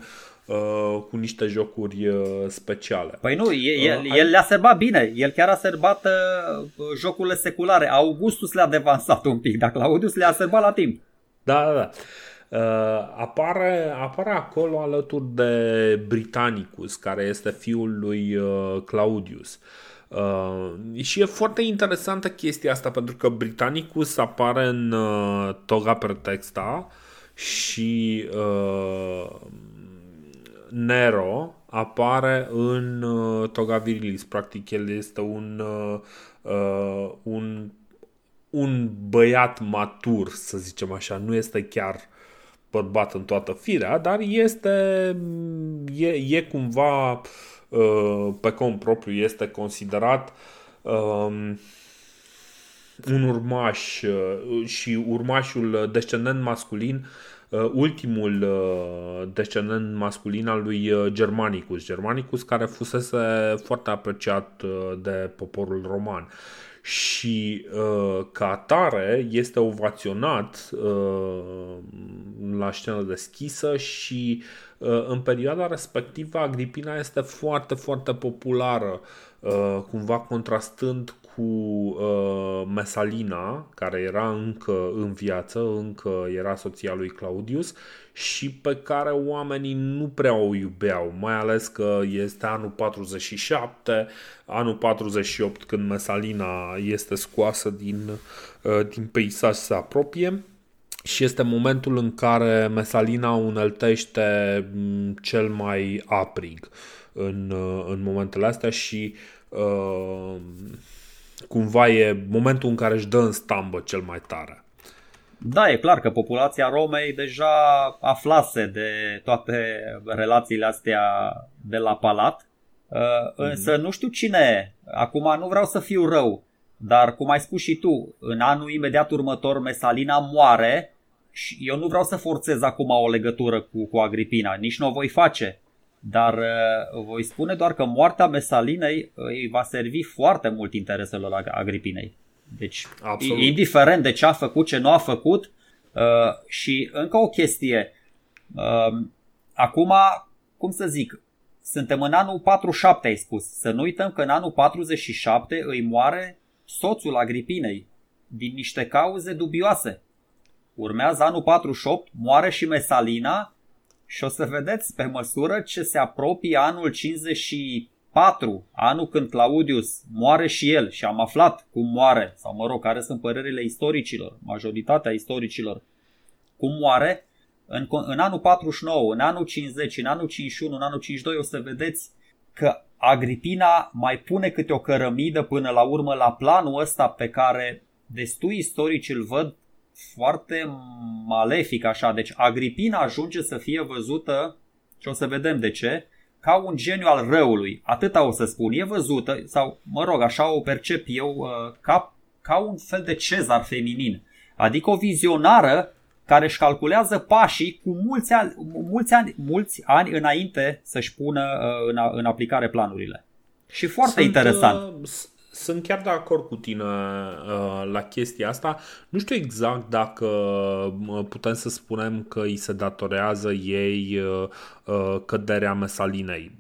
uh, cu niște jocuri speciale. Păi nu, el, el le-a sărbat bine, el chiar a sărbat uh, jocurile seculare. Augustus le-a devansat un pic, dar Claudius le-a sărbat la timp. Da, da, da. Uh, apare, apare acolo alături de Britannicus, care este fiul lui uh, Claudius. Uh, și e foarte interesantă chestia asta pentru că Britannicus apare în uh, toga pretexta și uh, Nero apare în uh, toga virilis. Practic el este un, uh, uh, un, un băiat matur, să zicem așa. Nu este chiar bărbat în toată firea, dar este e, e cumva uh, pe cont propriu, este considerat um, un urmaș uh, și urmașul descendent masculin uh, ultimul descendent masculin al lui Germanicus. Germanicus care fusese foarte apreciat de poporul roman și uh, ca atare este ovaționat uh, la scenă deschisă și uh, în perioada respectivă Agripina este foarte, foarte populară, uh, cumva contrastând cu uh, Mesalina, care era încă în viață, încă era soția lui Claudius și pe care oamenii nu prea o iubeau, mai ales că este anul 47, anul 48 când Mesalina este scoasă din, uh, din peisaj se apropie. Și este momentul în care Mesalina uneltește mm, cel mai aprig în, uh, în momentele astea și uh, cumva e momentul în care își dă în stambă cel mai tare. Da, e clar că populația Romei deja aflase de toate relațiile astea de la palat, mm-hmm. însă nu știu cine, acum nu vreau să fiu rău, dar cum ai spus și tu, în anul imediat următor Mesalina moare și eu nu vreau să forțez acum o legătură cu, cu Agripina, nici nu o voi face, dar uh, voi spune doar că moartea Mesalinei îi va servi foarte mult intereselor Agripinei. Deci, Absolut. indiferent de ce a făcut, ce nu a făcut, uh, și încă o chestie, uh, acum, cum să zic, suntem în anul 47, ai spus. Să nu uităm că în anul 47 îi moare soțul Agripinei din niște cauze dubioase. Urmează anul 48, moare și Mesalina și o să vedeți pe măsură ce se apropie anul 54, anul când Claudius moare și el și am aflat cum moare, sau mă rog, care sunt părerile istoricilor, majoritatea istoricilor, cum moare, în, în anul 49, în anul 50, în anul 51, în anul 52 o să vedeți că Agripina mai pune câte o cărămidă până la urmă la planul ăsta pe care destui istorici îl văd foarte malefic așa. Deci Agripina ajunge să fie văzută, și o să vedem de ce, ca un geniu al răului. Atâta o să spun. E văzută, sau mă rog, așa o percep eu, uh, ca, ca un fel de cezar feminin. Adică o vizionară care își calculează pașii cu mulți ani, mulți ani, mulți ani înainte să-și pună uh, în, în aplicare planurile. Și foarte Sunt, interesant. Uh, sunt chiar de acord cu tine uh, la chestia asta. Nu știu exact dacă uh, putem să spunem că îi se datorează ei uh, uh, căderea mesalinei.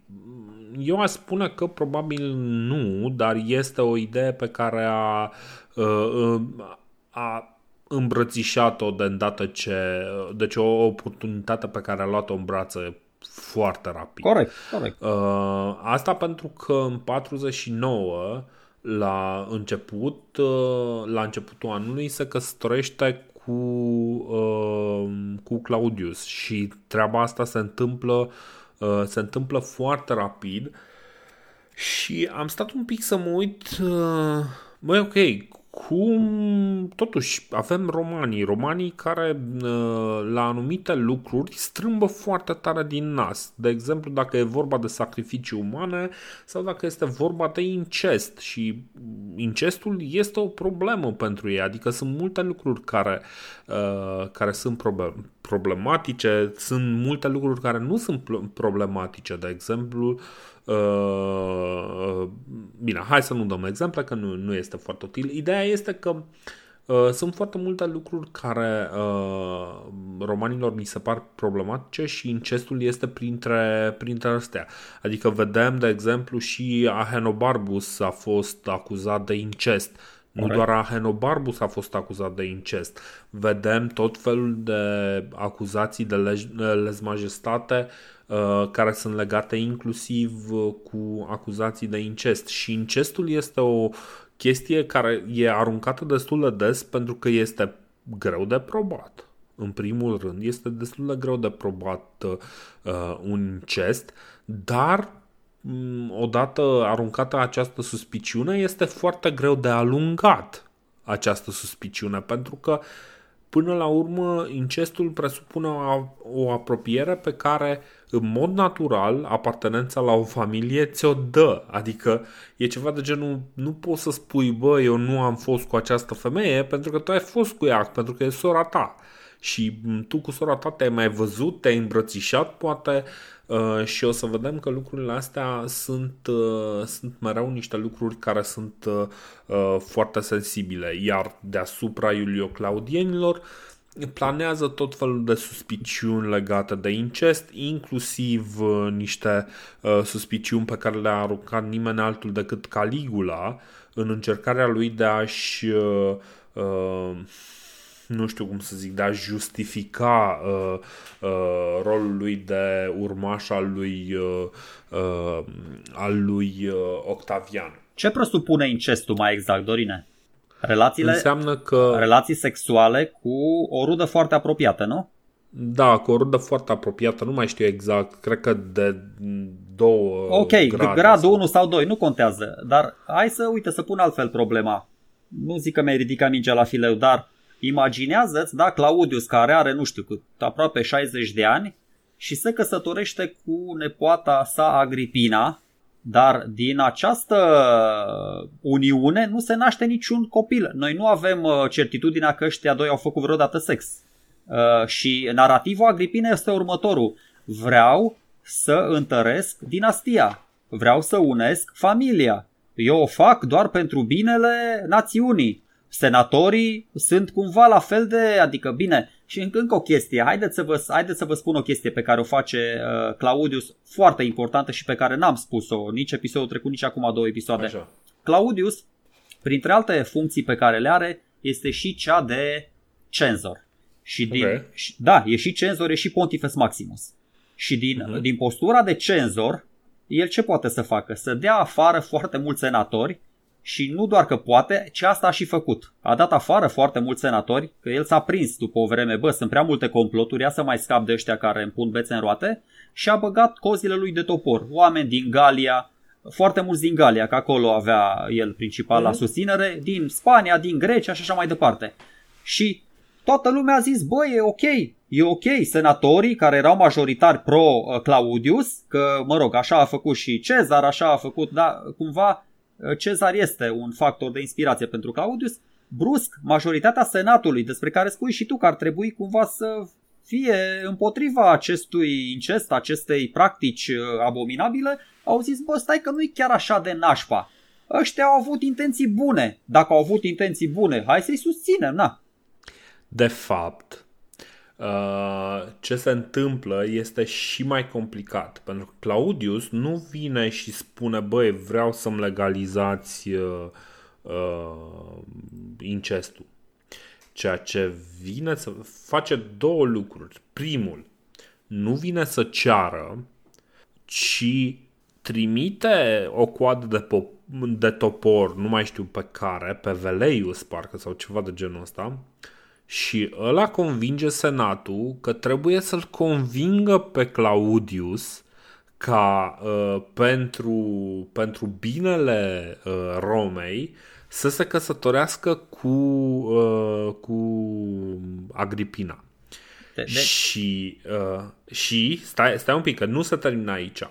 Eu aș spune că probabil nu, dar este o idee pe care a, uh, uh a îmbrățișat-o de îndată ce... Deci o oportunitate pe care a luat-o în brațe foarte rapid. Corect, corect. Uh, asta pentru că în 49 la început, uh, la începutul anului, se căsătorește cu, uh, cu Claudius și treaba asta se întâmplă, uh, se întâmplă foarte rapid și am stat un pic să mă uit, băi ok, cu cum totuși avem romanii, romanii care uh, la anumite lucruri strâmbă foarte tare din nas. De exemplu, dacă e vorba de sacrificii umane sau dacă este vorba de incest. Și incestul este o problemă pentru ei, adică sunt multe lucruri care, uh, care sunt problematice, sunt multe lucruri care nu sunt problematice, de exemplu, Uh, bine, hai să nu dăm exemple, că nu, nu este foarte util. Ideea este că uh, sunt foarte multe lucruri care uh, romanilor mi se par problematice și incestul este printre, printre astea. Adică vedem, de exemplu, și Ahenobarbus a fost acuzat de incest. Nu doar Ahenobarbus a fost acuzat de incest. Vedem tot felul de acuzații de lez majestate Uh, care sunt legate inclusiv uh, cu acuzații de incest. Și incestul este o chestie care e aruncată destul de des pentru că este greu de probat. În primul rând, este destul de greu de probat uh, un incest, dar mm, odată aruncată această suspiciune, este foarte greu de alungat această suspiciune, pentru că până la urmă incestul presupune o, o apropiere pe care uh, în mod natural, apartenența la o familie ți-o dă. Adică e ceva de genul, nu poți să spui, bă, eu nu am fost cu această femeie pentru că tu ai fost cu ea, pentru că e sora ta. Și tu cu sora ta te-ai mai văzut, te-ai îmbrățișat, poate, uh, și o să vedem că lucrurile astea sunt, uh, sunt mereu niște lucruri care sunt uh, uh foarte sensibile. Iar deasupra Iulio-Claudienilor, uh, planează tot felul de suspiciuni legate de incest, inclusiv uh, niște uh, suspiciuni pe care le-a aruncat nimeni altul decât Caligula în încercarea lui de a-și uh, uh, nu știu cum să zic, de a justifica uh, uh, rolul lui de urmaș al lui, uh, uh, al lui uh, Octavian. Ce presupune incestul mai exact, Dorine? Relațiile, înseamnă că... Relații sexuale cu o rudă foarte apropiată, nu? Da, cu o rudă foarte apropiată, nu mai știu exact, cred că de două Ok, grade gradul sau... 1 sau 2, nu contează, dar hai să, uite, să pun altfel problema. Nu zic că mi-ai ridicat mingea la fileu, dar imaginează-ți, da, Claudius, care are, nu știu, cât, aproape 60 de ani și se căsătorește cu nepoata sa Agripina, dar din această uniune nu se naște niciun copil. Noi nu avem uh, certitudinea că ăștia doi au făcut vreodată sex. Uh, și narativul Agripine este următorul. Vreau să întăresc dinastia. Vreau să unesc familia. Eu o fac doar pentru binele națiunii. Senatorii sunt cumva la fel de, adică bine, și încă o chestie, haideți să vă, haideți să vă spun o chestie pe care o face uh, Claudius, foarte importantă și pe care n-am spus-o nici episodul trecut, nici acum două episoade. Așa. Claudius, printre alte funcții pe care le are, este și cea de cenzor. Și din, okay. Da, e și cenzor, e și Pontifex Maximus. Și din, uh-huh. din postura de cenzor, el ce poate să facă? Să dea afară foarte mulți senatori și nu doar că poate, ci asta a și făcut. A dat afară foarte mulți senatori, că el s-a prins după o vreme, bă, sunt prea multe comploturi, ia să mai scap de ăștia care îmi pun bețe în roate, și a băgat cozile lui de topor. Oameni din Galia, foarte mulți din Galia, că acolo avea el principal la mhm. susținere, din Spania, din Grecia și așa mai departe. Și toată lumea a zis, bă, e ok, e ok, senatorii care erau majoritari pro-Claudius, că, mă rog, așa a făcut și Cezar, așa a făcut, da, cumva Cezar este un factor de inspirație pentru Claudius, brusc, majoritatea senatului, despre care spui și tu că ar trebui cumva să fie împotriva acestui incest, acestei practici uh, abominabile, au zis, bă, stai că nu-i chiar așa de nașpa. Ăștia au avut intenții bune. Dacă au avut intenții bune, hai să-i susținem, na. De fapt, Uh, ce se întâmplă este și mai complicat, pentru că Claudius nu vine și spune, băi, vreau să-mi legalizați uh, uh, incestul. Ceea ce vine să face două lucruri. Primul, nu vine să ceară, ci trimite o coadă de, pop- de topor, nu mai știu pe care, pe Veleius parcă sau ceva de genul ăsta, uh, și ăla convinge senatul că trebuie să-l convingă pe Claudius ca uh, pentru, pentru binele uh, Romei să se căsătorească cu, uh, cu Agripina. De, de... Și, uh, și stai, stai un pic, că nu se termină aici.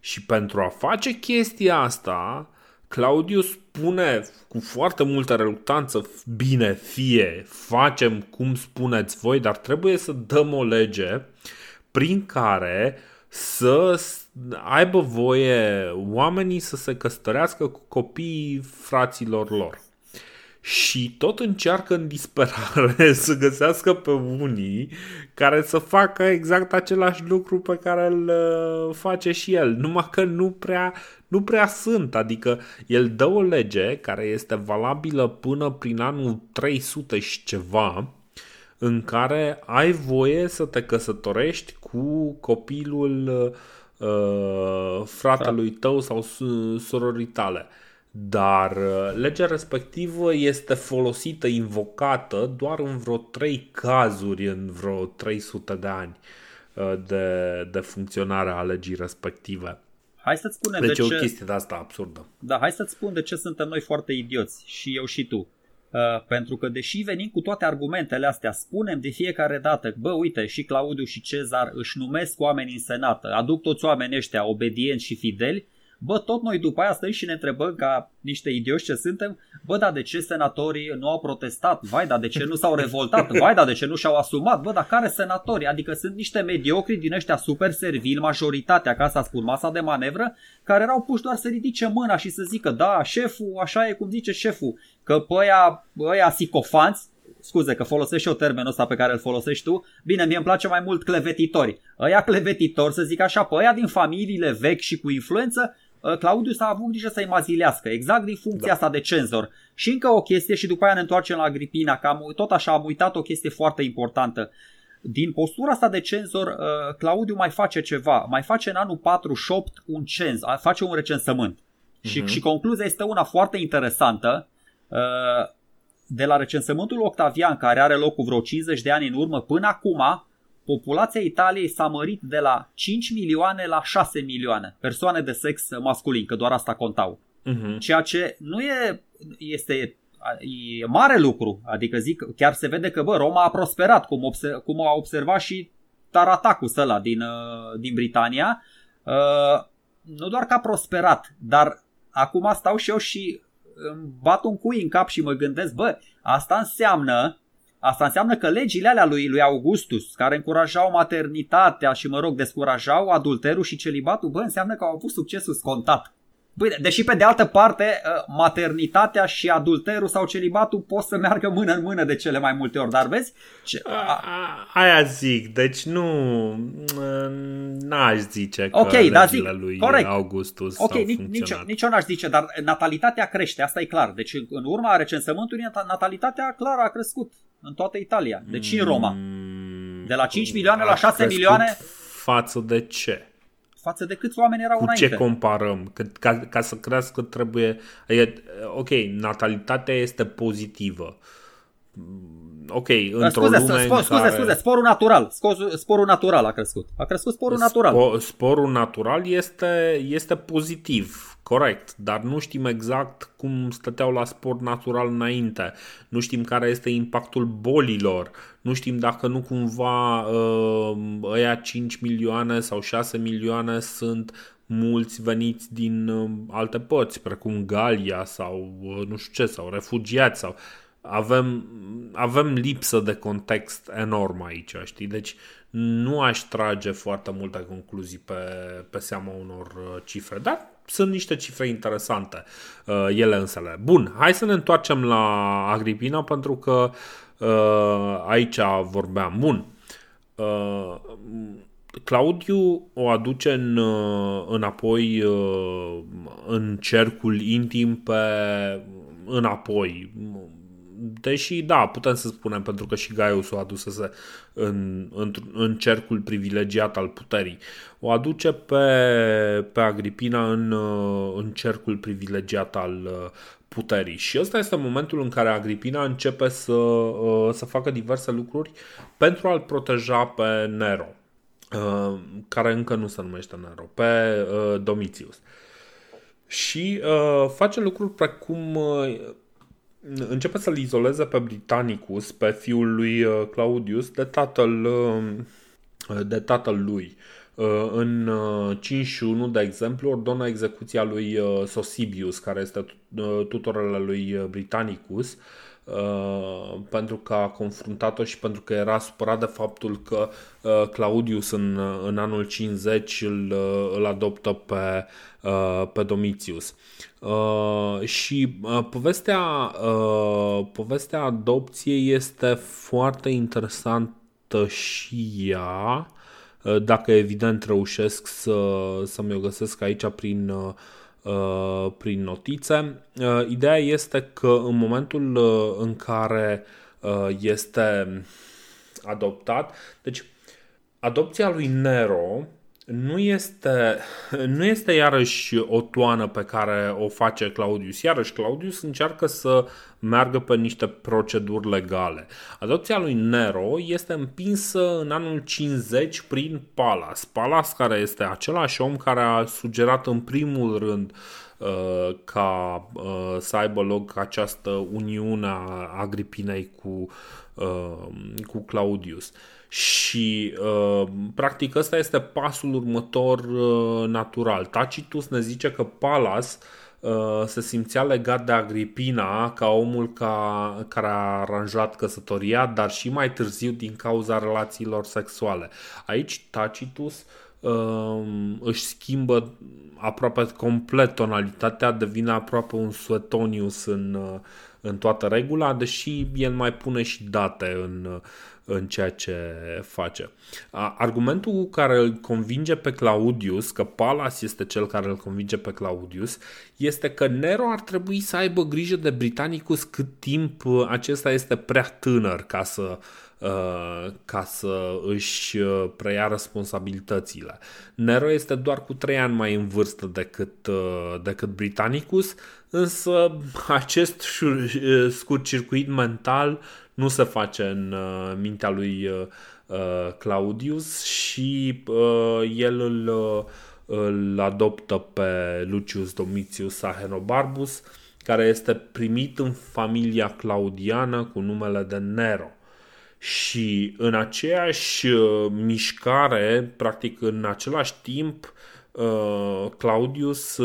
Și pentru a face chestia asta, Claudiu spune cu foarte multă reluctanță, bine, fie, facem cum spuneți voi, dar trebuie să dăm o lege prin care să aibă voie oamenii să se căsătorească cu copiii fraților lor și tot încearcă în disperare să găsească pe unii care să facă exact același lucru pe care îl uh, face și el, numai că nu prea, nu prea sunt, adică el dă o lege care este valabilă până prin anul 300 și ceva, în care ai voie să te căsătorești cu copilul uh, fratelui tău sau sororii tale. Dar uh, legea respectivă este folosită, invocată doar în vreo trei cazuri în vreo 300 de ani uh, de, de funcționare a legii respective. Hai să-ți spunem deci de e ce... o chestie de asta absurdă. Da, hai să-ți spun de ce suntem noi foarte idioți, și eu și tu. Uh, pentru că deși venim cu toate argumentele astea, spunem de fiecare dată, bă, uite, și Claudiu și Cezar își numesc oameni în senat, aduc toți oamenii ăștia obedienți și fideli, Bă, tot noi după aia stăm și ne întrebăm ca niște idioși ce suntem, bă, dar de ce senatorii nu au protestat? Vai, dar de ce nu s-au revoltat? Vai, dar de ce nu și-au asumat? Bă, dar care senatori? Adică sunt niște mediocri din ăștia super servili, majoritatea, ca să spun, masa de manevră, care erau puși doar să ridice mâna și să zică, da, șeful, așa e cum zice șeful, că pe aia, aia sicofanți, scuze că folosesc și eu termenul ăsta pe care îl folosești tu, bine, mie îmi place mai mult clevetitori. Ăia clevetitori, să zic așa, pe ăia din familiile vechi și cu influență, Uh, Claudius a avut grijă să-i mazilească, exact din funcția da. asta de cenzor. Și încă o chestie și după aia ne întoarcem la Agripina, că am, tot așa am uitat o chestie foarte importantă. Din postura asta de cenzor, uh, Claudiu mai face ceva, mai face în anul 48 un cenz, face un recensământ. Uh-huh. Și, mhm. și concluzia este una foarte interesantă. Uh, de la recensământul Octavian, care are loc cu vreo 50 de ani în urmă, până acum, populația Italiei s-a mărit de la 5 milioane la 6 milioane persoane de sex masculin, că doar asta contau. Uh-huh. Ceea ce nu e, este e mare lucru, adică zic, chiar se vede că bă, Roma a prosperat, cum, obse- cum a observat și Taratacus ăla din, uh, din Britania. Uh, nu doar că a prosperat, dar acum stau și eu și îmi bat un cui în cap și mă gândesc, bă, asta înseamnă Asta înseamnă că legile alea lui, lui Augustus, care încurajau maternitatea și, mă rog, descurajau adulterul și celibatul, bă, înseamnă că au avut succesul scontat. Băi, deși pe de altă parte ă, maternitatea și adulterul sau celibatul pot să meargă mână în mână de cele mai multe ori, dar vezi? Ce... A, aia zic, deci nu n-aș zice că okay, da, zic, lui corect. Augustus Ok, nici, nici, nici eu n-aș zice, dar natalitatea crește, asta e clar. Deci în urma recensământului natalitatea clar a crescut în toată Italia, deci și în Roma. Mm, de la 5 milioane la 6 milioane. Față de ce? Față de câți oameni erau Cu înainte. ce comparăm? Că, ca, ca să crească trebuie... E, ok, natalitatea este pozitivă. Ok, într-o scuze, lume spor, scuze, care... scuze, sporul natural. Sporul natural a crescut. A crescut sporul natural. Spo, sporul natural este, este pozitiv Corect, dar nu știm exact cum stăteau la sport natural înainte. Nu știm care este impactul bolilor. Nu știm dacă nu cumva uh, ăia 5 milioane sau 6 milioane sunt mulți veniți din uh, alte părți, precum Galia sau uh, nu știu ce, sau refugiați sau avem, avem lipsă de context enorm aici, știi? Deci nu aș trage foarte multe concluzii pe, pe seama unor cifre, dar sunt niște cifre interesante uh, ele însele. Bun, hai să ne întoarcem la Agripina pentru că uh, aici vorbeam. Bun. Uh, Claudiu o aduce în, uh, înapoi uh, în cercul intim pe înapoi deși da, putem să spunem, pentru că și Gaius o adusese în, în, în cercul privilegiat al puterii. O aduce pe, pe Agripina în, în cercul privilegiat al puterii. Și ăsta este momentul în care Agripina începe să, să facă diverse lucruri pentru a-l proteja pe Nero. uh, care încă nu se numește Nero, pe uh, Domitius. Și uh, face lucruri precum uh, începe să-l izoleze pe Britannicus, pe fiul lui uh, Claudius, de tatăl, uh, de tatăl lui. Uh, în 51, de exemplu, ordonă execuția lui Sosibius, care este tutorele lui Britannicus, pentru că a confruntat-o și pentru că era supărat de faptul că Claudius în, în anul 50 îl, îl adoptă pe, pe Domitius. Uh, și uh, povestea, uh, povestea adopției este foarte interesantă și ea, uh, dacă evident reușesc să, să mi-o găsesc aici prin, uh, prin notițe. Uh, ideea este că în momentul uh, în care uh, este adoptat, deci adopția lui Nero nu este, nu este iarăși o toană pe care o face Claudius. Iarăși Claudius încearcă să meargă pe niște proceduri legale. Adopția lui Nero este împinsă în anul 50 prin Palas. Palas care este același om care a sugerat în primul rând uh, ca uh, să aibă loc această uniune a Agripinei cu, uh, cu Claudius. Și uh, practic ăsta este pasul următor uh, natural. Tacitus ne zice că Palas uh, se simțea legat de Agripina ca omul ca, care a aranjat căsătoria, dar și mai târziu din cauza relațiilor sexuale. Aici Tacitus uh, își schimbă aproape complet tonalitatea, devine aproape un Suetonius în, uh, în toată regula, deși el mai pune și date în, în ceea ce face. Argumentul care îl convinge pe Claudius, că Palas este cel care îl convinge pe Claudius, este că Nero ar trebui să aibă grijă de Britannicus cât timp acesta este prea tânăr ca să ca să își preia responsabilitățile. Nero este doar cu trei ani mai în vârstă decât, decât Britannicus, însă acest scurt circuit mental nu se face în uh, mintea lui uh, uh, Claudius și el îl, îl adoptă pe Lucius Domitius Ahenobarbus, care este primit în familia claudiană cu numele de Nero. Și în aceeași mișcare, practic în același timp, Claudius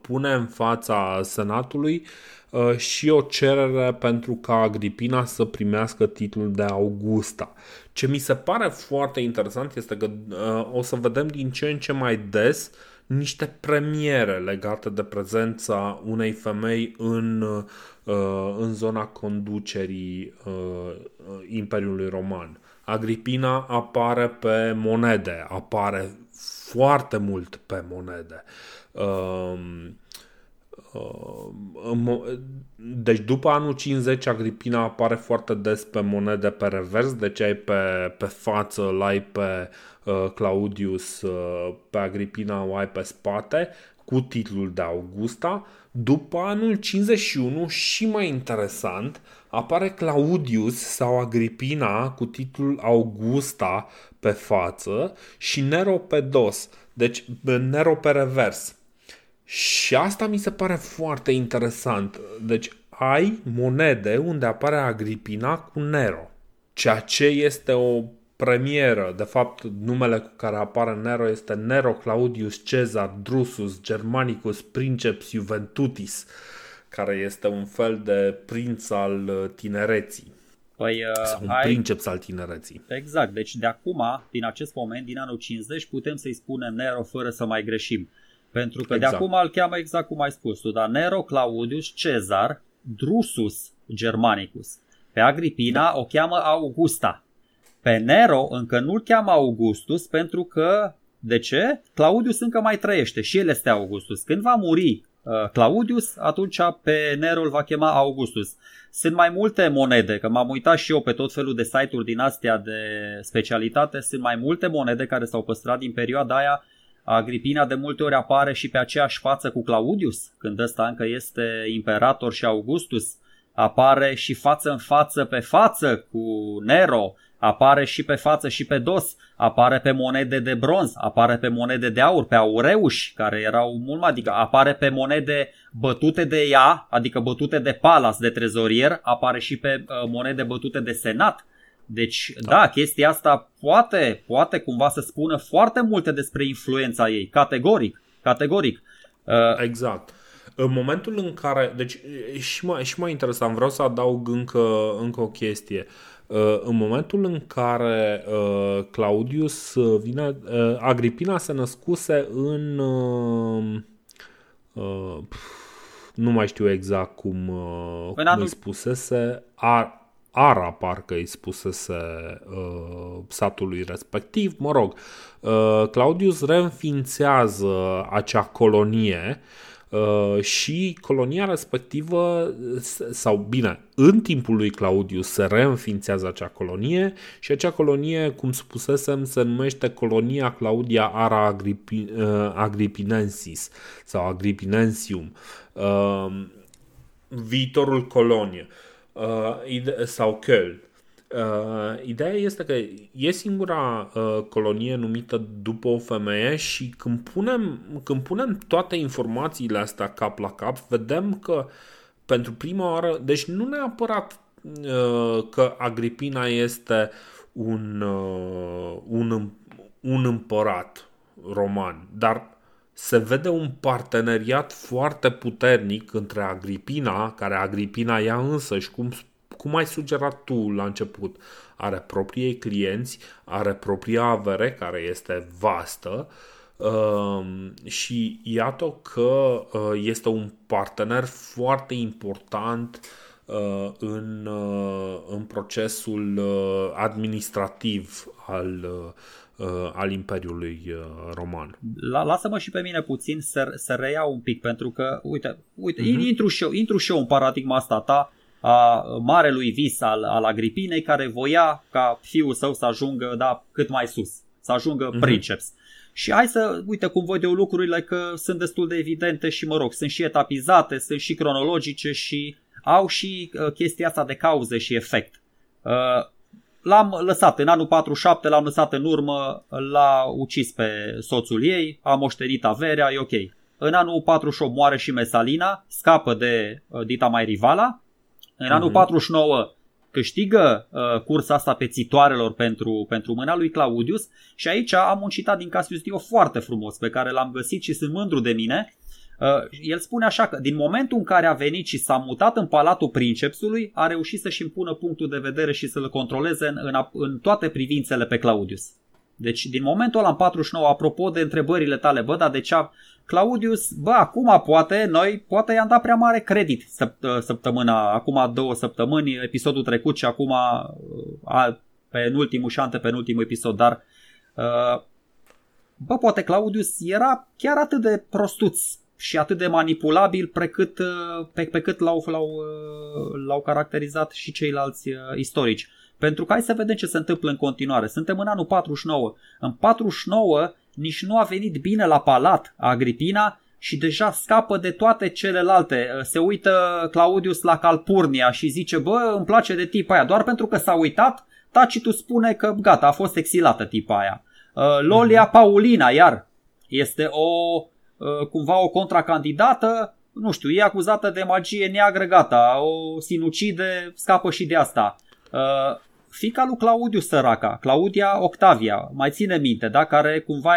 pune în fața senatului Uh, și o cerere pentru ca Agripina să primească titlul de Augusta. Ce mi se pare foarte interesant este că uh, o să vedem din ce în ce mai des niște premiere legate de prezența unei femei în, uh, în zona conducerii Imperiului Roman. Agripina apare pe monede, apare foarte mult pe monede. Uh, Uh, deci după anul 50 Agripina apare foarte des pe monede pe revers, deci ai pe, pe față, îl ai pe uh, Claudius, uh, pe Agripina o ai pe spate cu titlul de Augusta. După anul 51 și mai interesant apare Claudius sau Agripina cu titlul Augusta pe față și Nero pe dos, deci Nero pe revers și asta mi se pare foarte interesant. Deci ai monede unde apare Agripina cu Nero, ceea ce este o premieră. De fapt, numele cu care apare Nero este Nero Claudius Caesar Drusus Germanicus Princeps Juventutis, care este un fel de prinț al uh, tinereții. Păi, uh, Sau un ai... princeps al tinereții. Exact, deci de acum, din acest moment, din anul 50, putem să-i spunem Nero fără să mai greșim. Pentru că exact. de acum îl cheamă exact cum ai spus tu, dar Nero Claudius Cezar Drusus Germanicus. Pe Agripina da. o cheamă Augusta. Pe Nero încă nu-l cheamă Augustus pentru că, de ce? Claudius încă mai trăiește și el este Augustus. Când va muri uh, Claudius, atunci pe Nero îl va chema Augustus. Sunt mai multe monede, că m-am uitat și eu pe tot felul de site-uri din astea de specialitate, sunt mai multe monede care s-au păstrat din perioada aia Agripina de multe ori apare și pe aceeași față cu Claudius, când ăsta încă este imperator și Augustus. Apare și față în față pe față cu Nero. Apare și pe față și pe dos, apare pe monede de bronz, apare pe monede de aur, pe aureuși, care erau mult mai, adică apare pe monede bătute de ea, adică bătute de palas, de trezorier, apare și pe uh, monede bătute de senat. Deci, da. da, chestia asta poate, poate cumva să spună foarte multe despre influența ei, categoric, categoric. Uh, exact. În momentul în care, deci și mai, și mai interesant, vreau să adaug încă, încă o chestie. Uh, în momentul în care uh, Claudius vine, Agripina se născuse în nu mai știu exact cum, cum anul... îi spusese, Ar, Ara parcă îi spusese uh, satului respectiv, mă rog, uh, Claudius reînființează acea colonie Uh, și colonia respectivă, sau bine, în timpul lui Claudius se reînființează acea colonie și acea colonie, cum spusesem, se numește colonia Claudia Ara Agripi, uh, Agripinensis sau Agripinensium, uh, viitorul colonie sau Köln. Uh, ideea este că e singura uh, colonie numită după o femeie și când punem, când punem toate informațiile astea cap la cap, vedem că pentru prima oară, deci nu neapărat uh, că Agripina este un, uh, un, un împărat roman, dar se vede un parteneriat foarte puternic între Agripina, care Agripina ea însă și cum cum ai sugerat tu la început, are proprii clienți, are propria avere care este vastă um, și iată că uh, este un partener foarte important uh, în, uh, în procesul administrativ al al Imperiului Roman. Lasă-mă și pe mine puțin să, să reiau un pic, pentru că, uite, uite uh-huh. intru, și eu, intru și eu în paradigma asta ta a marelui vis al, al Agripinei care voia ca fiul său să ajungă da, cât mai sus, să ajungă uh-huh. princeps. Și hai să, uite cum văd eu lucrurile că sunt destul de evidente și mă rog, sunt și etapizate, sunt și cronologice și au și uh, chestia asta de cauze și efect. Uh, l-am lăsat în anul 47, l-am lăsat în urmă, l-a ucis pe soțul ei, a moștenit averea, e ok. În anul 48 moare și Mesalina, scapă de uh, dita mai rivala în anul 49 mhm. câștigă uh, cursa asta pețitoarelor pentru, pentru mâna lui Claudius și aici am un citat din Cassius Dio foarte frumos pe care l-am găsit și sunt mândru de mine. Uh, el spune așa că din momentul în care a venit și s-a mutat în palatul princepsului, a reușit să-și impună punctul de vedere și să-l controleze în, în, în toate privințele pe Claudius. Deci din momentul ăla în 49, apropo de întrebările tale, bă, dar de ce a... Claudius, bă, acum poate, noi poate i-am dat prea mare credit ă, săptămâna, acum două săptămâni, episodul trecut și acum a, pe ultimul și antepenultimul episod, dar ă, bă, poate Claudius era chiar atât de prostuț și atât de manipulabil precât, ă, pe, pe cât l-au, l-au, l-au caracterizat și ceilalți istorici. Pentru că hai să vedem ce se întâmplă în continuare. Suntem în anul 49. În 49 nici nu a venit bine la palat Agripina și deja scapă de toate celelalte. Se uită Claudius la Calpurnia și zice, bă, îmi place de tipa aia. Doar pentru că s-a uitat, Tacitus spune că gata, a fost exilată tipa aia. Uh, Lolia mhm. Paulina, iar, este o uh, cumva o contracandidată, nu știu, e acuzată de magie neagră, gata, o sinucide, scapă și de asta. Uh, fica lui Claudiu săraca, Claudia Octavia, mai ține minte, da, care cumva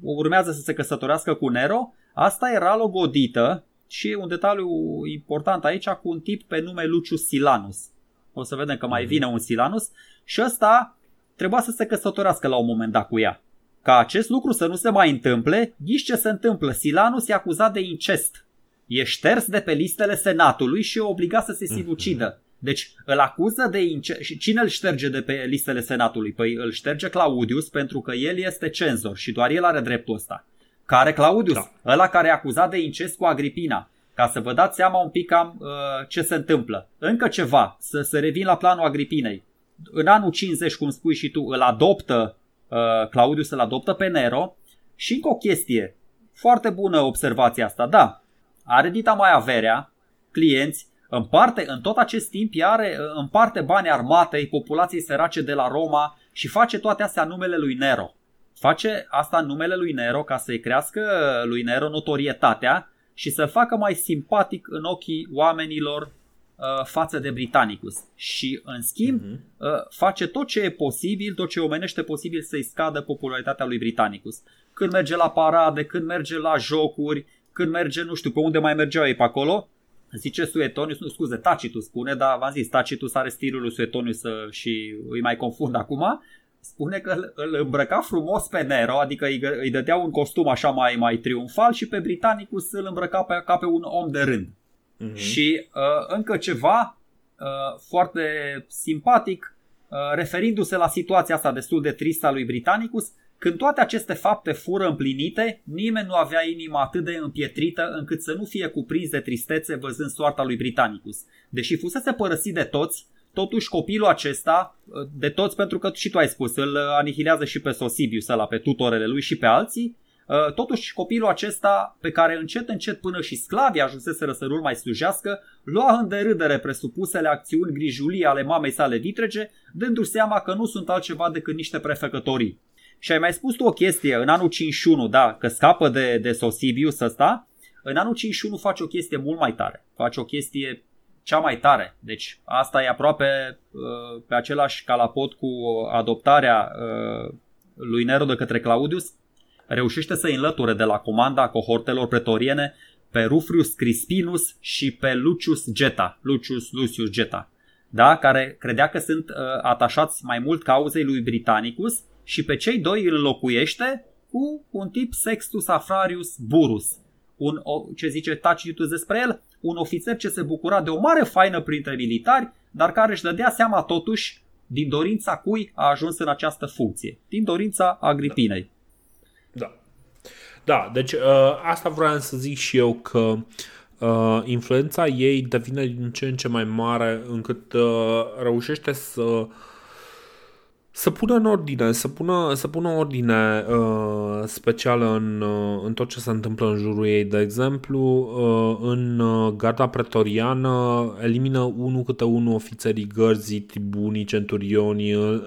urmează să se căsătorească cu Nero, asta era logodită și un detaliu important aici cu un tip pe nume Lucius Silanus. O să vedem că mai mhm. vine un Silanus și ăsta trebuia să se căsătorească la un moment dat cu ea. Ca acest lucru să nu se mai întâmple, ghiși ce se întâmplă, Silanus e acuzat de incest. E șters de pe listele senatului și e obligat să se sinucidă. Deci îl acuză de ince- și cine îl șterge de pe listele senatului? Păi îl șterge Claudius pentru că el este cenzor și doar el are dreptul ăsta. Care Claudius? Da. Ăla care e acuzat de incest cu Agripina. Ca să vă dați seama un pic cam uh, ce se întâmplă. Încă ceva, să, să revin la planul Agripinei. În anul 50, cum spui și tu, îl adoptă, uh, Claudius îl adoptă pe Nero și încă o chestie. Foarte bună observația asta, da. Are dita mai averea, clienți, Împarte, în tot acest timp, are, împarte bani armatei populației sărace de la Roma și face toate astea în numele lui Nero. Face asta în numele lui Nero ca să-i crească lui Nero notorietatea și să facă mai simpatic în ochii oamenilor uh, față de Britannicus. Și, în schimb, uh-huh. uh, face tot ce e posibil, tot ce omenește posibil să-i scadă popularitatea lui Britannicus. Când merge la parade, când merge la jocuri, când merge, nu știu, pe unde mai mergeau ei pe acolo, zice Suetonius, nu scuze, Tacitus spune, dar v-am zis, Tacitus are stilul lui Suetonius și îi mai confund acum, spune că îl îmbrăca frumos pe Nero, adică îi, îi dădea un costum așa mai, mai triumfal și pe Britannicus îl îmbrăca pe, ca pe un om de rând. Uh-huh. Și uh, încă ceva uh, foarte simpatic, uh, referindu-se la situația asta destul de tristă a lui Britannicus, când toate aceste fapte fură împlinite, nimeni nu avea inima atât de împietrită încât să nu fie cuprins de tristețe văzând soarta lui Britannicus. Deși fusese părăsit de toți, totuși copilul acesta, de toți pentru că și tu ai spus, îl anihilează și pe Sosibius ăla, pe tutorele lui și pe alții, Totuși copilul acesta, pe care încet încet până și sclavii ajunseseră să nu mai slujească, lua în derâdere presupusele acțiuni grijulii ale mamei sale vitrege, dându-și seama că nu sunt altceva decât niște prefecătorii. Și ai mai spus tu o chestie, în anul 51, da, că scapă de, de Sosibius ăsta, în anul 51 face o chestie mult mai tare. Face o chestie cea mai tare. Deci asta e aproape uh, pe același calapot cu adoptarea uh, lui Nero de către Claudius. Reușește să înlăture de la comanda cohortelor pretoriene pe Rufrius Crispinus și pe Lucius Geta, Lucius Lucius Geta, da? care credea că sunt uh, atașați mai mult cauzei lui Britannicus și pe cei doi îl înlocuiește cu un tip Sextus Afrarius Burus, un, ce zice Tacitus despre el, un ofițer ce se bucura de o mare faină printre militari, dar care își dădea seama totuși din dorința cui a ajuns în această funcție, din dorința Agripinei. Da. Da, deci uh, asta vreau să zic și eu că uh, influența ei devine din ce în ce mai mare încât uh, reușește să uh, să pună în ordine, să pună, să pună ordine uh, specială în, uh, în tot ce se întâmplă în jurul ei. De exemplu, uh, în uh, garda pretoriană elimină unul câte unul ofițerii gărzii, tribunii, centurionii, uh,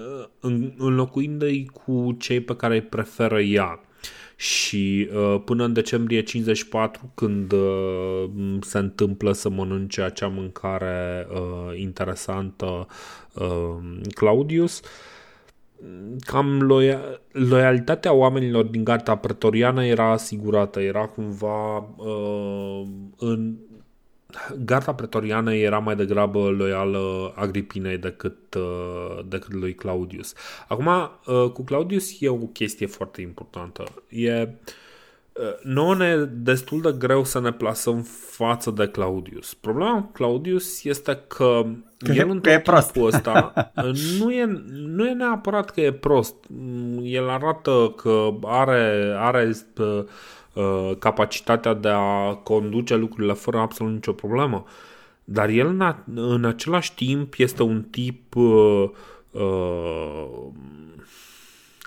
înlocuindu-i cu cei pe care îi preferă ea. Și uh, până în decembrie 54, când uh, se întâmplă să mănânce acea mâncare uh, interesantă uh, Claudius, uh, cam loia- loialitatea oamenilor din garda pretoriană era asigurată, era cumva uh, în garda pretoriană era mai degrabă loială Agripinei decât, uh, decât lui Claudius. Acum, uh, cu Claudius e o chestie foarte importantă. E uh, nouă ne e destul de greu să ne plasăm față de Claudius. Problema cu Claudius este că, că el în tot prost. ăsta nu e, nu e neapărat că e prost. El arată că are, are uh, capacitatea de a conduce lucrurile fără absolut nicio problemă. Dar el în, a, în același timp este un tip uh, uh,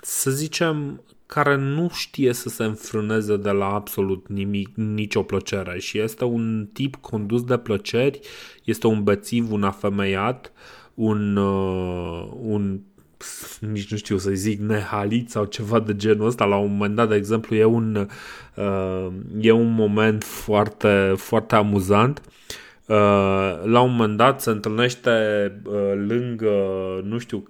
să zicem care nu știe să se înfrâneze de la absolut nimic, nicio plăcere și este un tip condus de plăceri, este un bețiv, un afemeiat, un, uh, un nici nu știu să zic nehalit sau ceva de genul ăsta. La un moment dat, de exemplu, e un, uh, e un moment foarte, foarte amuzant. Uh, la un moment dat se întâlnește uh, lângă, nu știu,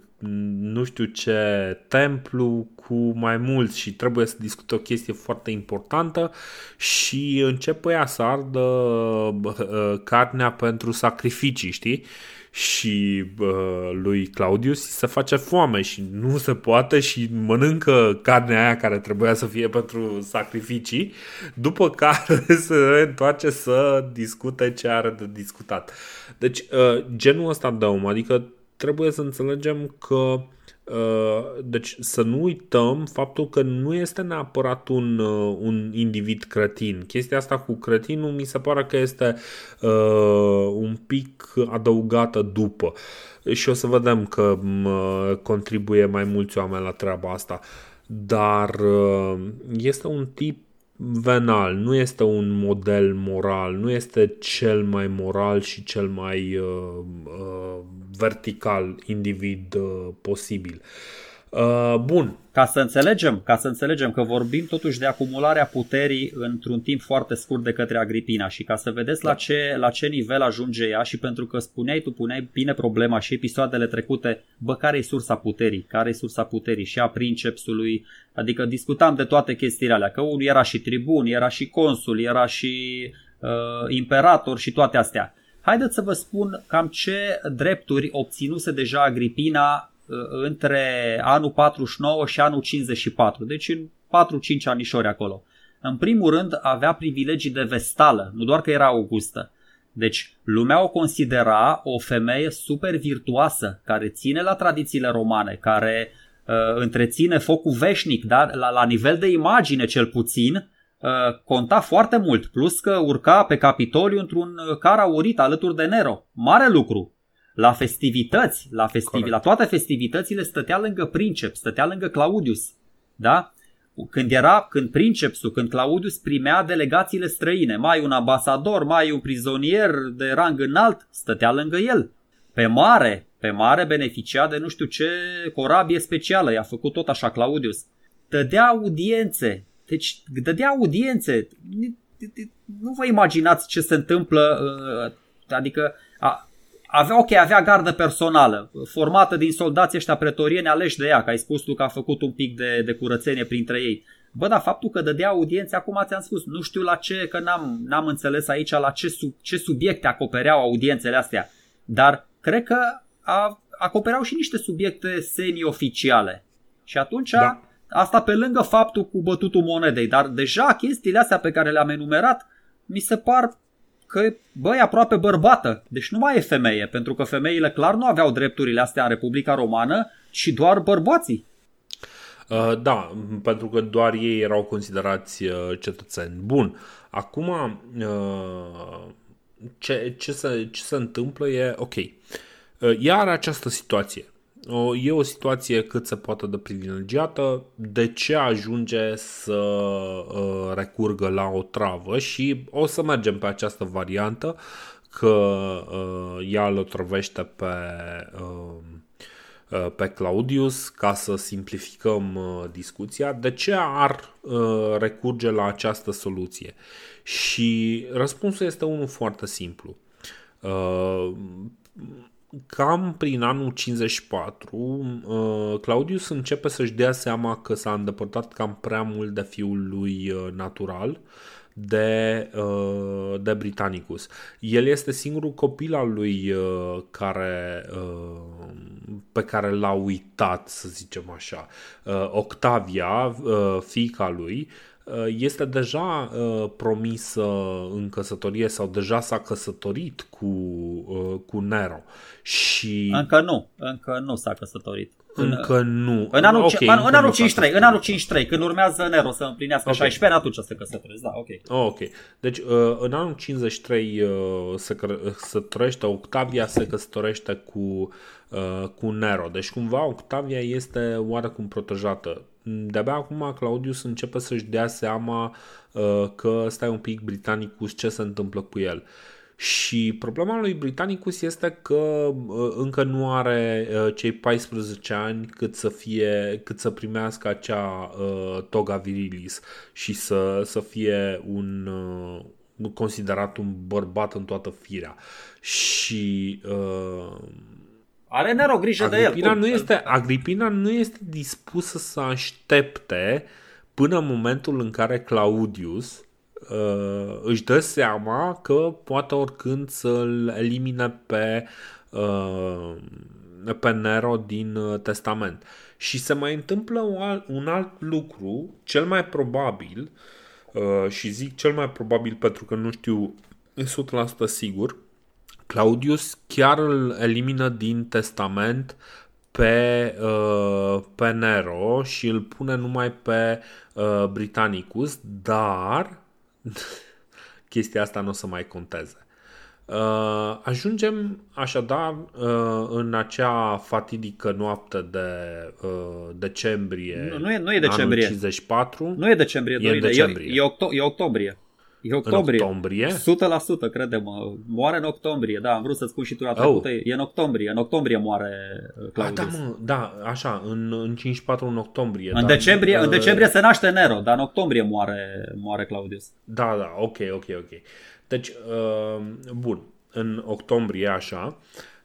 nu știu ce templu cu mai mulți și trebuie să discute o chestie foarte importantă și începe ea să ardă uh, carnea pentru sacrificii, știi? și uh, lui Claudius se face foame și nu se poate și mănâncă carnea aia care trebuia să fie pentru sacrificii, după care se întoarce să discute ce are de discutat. Deci, uh, genul ăsta de om, adică trebuie să înțelegem că uh, deci să nu uităm faptul că nu este neapărat un, uh, un individ cretin. Chestia asta cu cretinul mi se pare că este uh, un pic adăugată după. Și o să vedem că uh, contribuie mai mulți oameni la treaba asta. Dar uh, este un tip venal, nu este un model moral, nu este cel mai moral și cel mai uh, uh, vertical individ uh, posibil. Uh, bun. Ca să înțelegem, ca să înțelegem că vorbim totuși de acumularea puterii într-un timp foarte scurt de către Agripina și ca să vedeți da. la, ce, la ce nivel ajunge ea și pentru că spuneai tu, puneai bine problema și episoadele trecute, bă, care e sursa puterii? Care e sursa puterii? Și a princepsului, adică discutam de toate chestiile alea, că unul era și tribun, era și consul, era și uh, imperator și toate astea. Haideți să vă spun cam ce drepturi obținuse deja Agripina Uh, între anul 49 și anul 54, deci în 4-5 anișori acolo. În primul rând avea privilegii de vestală, nu doar că era Augustă. Deci lumea o considera o femeie super virtuoasă, care ține la tradițiile romane, care uh, întreține focul veșnic, dar la, la nivel de imagine cel puțin, uh, conta foarte mult, plus că urca pe Capitoliu într-un car aurit alături de Nero. Mare lucru. La festivități, la, festivi- la toate festivitățile stătea lângă Princeps, stătea lângă Claudius. Da? Când era, când Princepsul, când Claudius primea delegațiile străine, mai un ambasador, mai un prizonier de rang înalt, stătea lângă el. Pe mare, pe mare beneficia de nu știu ce corabie specială, i-a făcut tot așa Claudius. Dădea audiențe, deci dădea audiențe. Nu vă imaginați ce se întâmplă, uh, adică a, avea, ok, avea gardă personală, formată din soldații ăștia pretorieni aleși de ea, că ai spus tu că a făcut un pic de, de curățenie printre ei. Bă, dar faptul că dădea audiențe, acum ți-am spus, nu știu la ce, că n-am, n-am înțeles aici la ce, sub, ce subiecte acopereau audiențele astea, dar cred că a, acopereau și niște subiecte semi-oficiale. Și atunci, da. Asta pe lângă faptul cu bătutul monedei, dar deja chestiile astea pe care le-am enumerat, mi se par că, băi, aproape bărbată. Deci nu mai e femeie, pentru că femeile clar nu aveau drepturile astea în Republica Romană, ci doar bărbații. Uh, da, pentru că doar ei erau considerați uh, cetățeni. Bun, acum uh, ce, ce, se, ce se întâmplă e, ok, uh, ea are această situație o, e o situație cât se poate de privilegiată. De ce ajunge să uh, recurgă la o travă și o să mergem pe această variantă că uh, ea îl otrăvește pe, uh, uh, pe Claudius ca să simplificăm uh, discuția. De ce ar uh, recurge la această soluție? Și răspunsul este unul foarte simplu. Uh, cam prin anul 54, uh, Claudius începe să-și dea seama că s-a îndepărtat cam prea mult de fiul lui uh, natural, de, uh, de Britannicus. El este singurul copil al lui care, pe care l-a uitat, să zicem așa. Octavia, fiica lui, Uh, este deja uh, promisă în căsătorie sau deja s-a căsătorit cu, uh, cu Nero. Și... Încă nu, încă nu s-a căsătorit. Încă nu. În anul, okay, în, în anul 53, în anul 53, când urmează Nero să împlinească okay. 16 ani, atunci se căsătoresc, da, ok. Oh, ok. Deci în anul 53 se, se trăiește Octavia, se căsătorește cu, cu Nero. Deci cumva Octavia este oarecum protejată de-abia acum Claudius începe să-și dea seama uh, că stai un pic Britannicus ce se întâmplă cu el. Și problema lui Britannicus este că uh, încă nu are uh, cei 14 ani cât să fie cât să primească acea uh, toga virilis și să, să fie un uh, considerat un bărbat în toată firea. Și uh, are Nero grijă Agripina de el. Nu este, Agripina nu este dispusă să aștepte până în momentul în care Claudius uh, își dă seama că poate oricând să-l elimine pe, uh, pe Nero din uh, testament. Și se mai întâmplă un alt, un alt lucru, cel mai probabil, uh, și zic cel mai probabil pentru că nu știu 100% sigur, Claudius chiar îl elimină din testament pe, uh, pe Nero și îl pune numai pe uh, Britannicus, dar chestia asta nu o să mai conteze. Uh, ajungem așadar uh, în acea fatidică noapte de uh, decembrie. Nu, nu, e, nu e decembrie. 54. Nu e decembrie, E în decembrie. E, e, octo- e octombrie. E octombrie. În octombrie? 100% credem. Moare în octombrie, da, am vrut să spun și tu la trecută. Oh. E în octombrie, în octombrie moare uh, Ah, Claudius. da, mă, da, așa, în, în 54 în octombrie. în, da, decembrie, în uh, decembrie se naște Nero, dar în octombrie moare, moare Claudius. Da, da, ok, ok, ok. Deci, uh, bun, în octombrie, așa,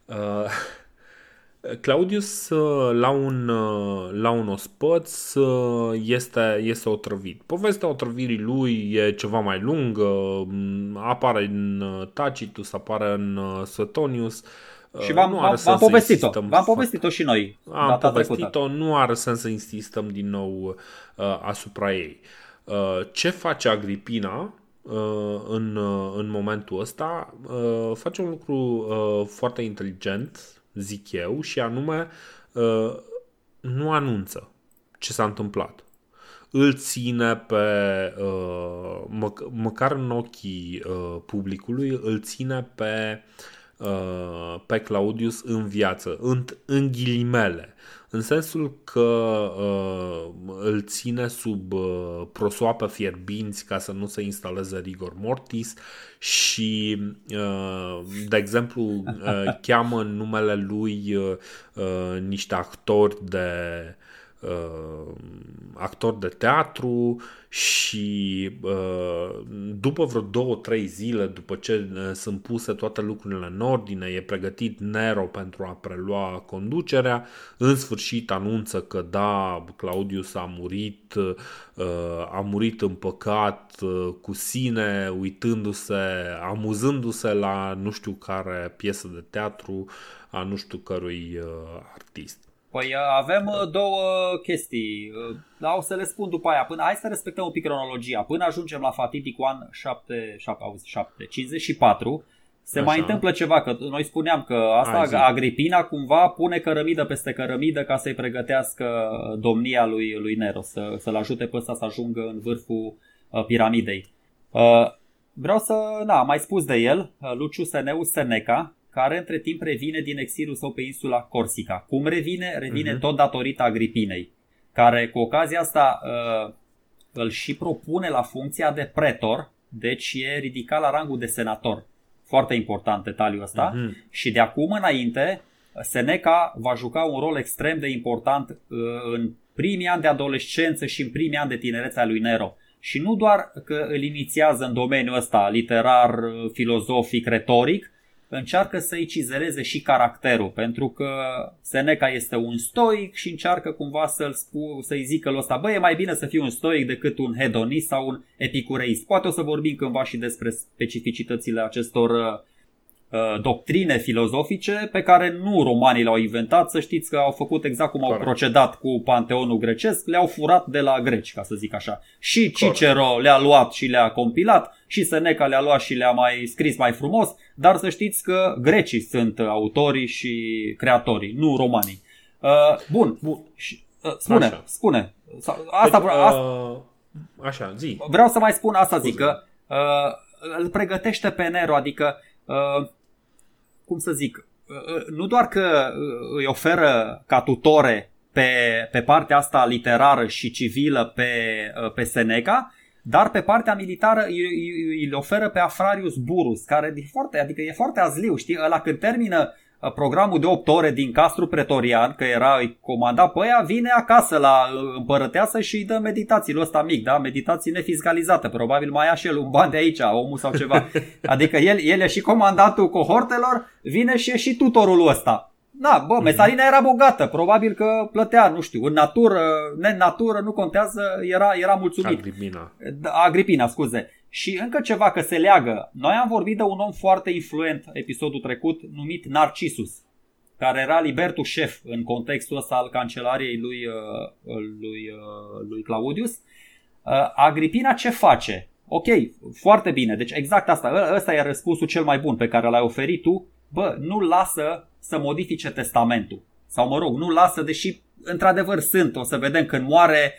uh, Claudius uh, la un, uh, la un ospăț uh, este, este otrăvit. Povestea otrăvirii lui e ceva mai lungă, m, apare în uh, Tacitus, apare în uh, Suetonius. uh, Și v-am, nu are v-am, sens v-am să povestit-o. insistăm V-am foarte- povestit-o și noi am data trecută. povestit-o, nu are sens să insistăm din nou uh, asupra ei. Uh, ce face Agripina uh, în, uh, în momentul ăsta? Uh, face un lucru uh, foarte inteligent, zic eu, și anume uh, nu anunță ce s-a întâmplat. Îl ține pe, uh, mă, măcar în ochii uh, publicului, îl ține pe uh, pe Claudius în viață, în, în ghilimele, în sensul că uh, îl ține sub uh, prosoapă fierbinți ca să nu se instaleze rigor mortis și, uh, de exemplu, uh, cheamă în numele lui uh, uh, niște actori de uh, actor de teatru și uh, după vreo două, trei zile după ce uh, sunt puse toate lucrurile în ordine, e pregătit Nero pentru a prelua conducerea, în sfârșit anunță că da, Claudius a murit, uh, a murit în păcat uh, cu sine, uitându-se, amuzându-se la nu știu care piesă de teatru a nu știu cărui uh, artist. Păi uh, avem uh, două chestii, uh, dar o să le spun după aia. Până, hai să respectăm un pic cronologia. Până ajungem la Fatidic One 7, 7, auzi, 7, 54, se Așa. mai întâmplă ceva, că noi spuneam că asta Hai, zi. Agripina cumva pune cărămidă peste cărămidă ca să-i pregătească domnia lui, lui Nero, să, să-l ajute pe ăsta să ajungă în vârful uh, piramidei. Uh, vreau să, na, am mai spus de el, uh, Lucius Seneus Seneca, care între timp revine din exilul său pe insula Corsica. Cum revine? Revine Mhm. tot datorită Agripinei, care cu ocazia asta uh, îl și propune la funcția de pretor, deci e ridicat la rangul de senator. Foarte important detaliul ăsta. Mhm. Și de acum înainte, Seneca va juca un rol extrem de important uh, în primii ani de adolescență și în primii ani de tinerețe a lui Nero. Și nu doar că îl inițiază în domeniul ăsta literar, uh, filozofic, retoric, încearcă să-i cizeleze și caracterul, pentru că Seneca este un stoic și încearcă cumva să-l spu- să-i zică lui ăsta, bă, e mai bine să fii un stoic decât un hedonist sau un epicureist. Poate o să vorbim cândva și despre specificitățile acestor uh, uh, doctrine filozofice pe care nu romanii le-au inventat, să știți că au făcut exact cum au Corect. procedat cu panteonul grecesc, le-au furat de la greci, ca să zic așa. Și Corect. Cicero le-a luat și le-a compilat, și Seneca le-a luat și le-a mai scris mai frumos, dar să știți că grecii sunt autorii și creatorii, nu romanii. Uh, bun, Bun. și, uh, spune, Așa. spune. Sau- Asta, Deci, asta, uh, așa, zi. vreau să mai spun asta, zic Scuze. că uh, îl pregătește pe Nero, adică, uh, cum să zic, uh, nu doar că uh, îi oferă ca tutore pe, pe partea asta literară și civilă pe, uh, pe Seneca, dar pe partea militară îi, îi, îi oferă pe Afrarius Burus, care e foarte, adică e foarte azliu, știi? Ăla când termină uh, programul de 8 ore din Castru Pretorian, că era îi comanda pe aia, vine acasă la uh, împărăteasă și îi dă meditațiile ăsta mic, da? Meditații nefiscalizate, probabil mai ia și el un ban de aici, omul sau ceva. Adică el, el e și comandatul cohortelor, vine și e și tutorul ăsta. Da, bă, Mesarina era bogată, probabil că plătea, nu știu, în natură, ne în natură, nu contează, era, era mulțumit. Agripina. Da, Agripina, scuze. Și încă ceva că se leagă. Noi am vorbit de un om foarte influent episodul trecut numit Narcisus, care era libertul șef în contextul ăsta al cancelariei lui, uh, lui, uh, lui Claudius. Uh, Agripina ce face? Ok, foarte bine. Deci exact asta. Ă- Ăsta e răspunsul cel mai bun pe care l-ai oferit tu. Bă, nu lasă să modifice testamentul. Sau mă rog, nu lasă, deși într-adevăr sunt, o să vedem când moare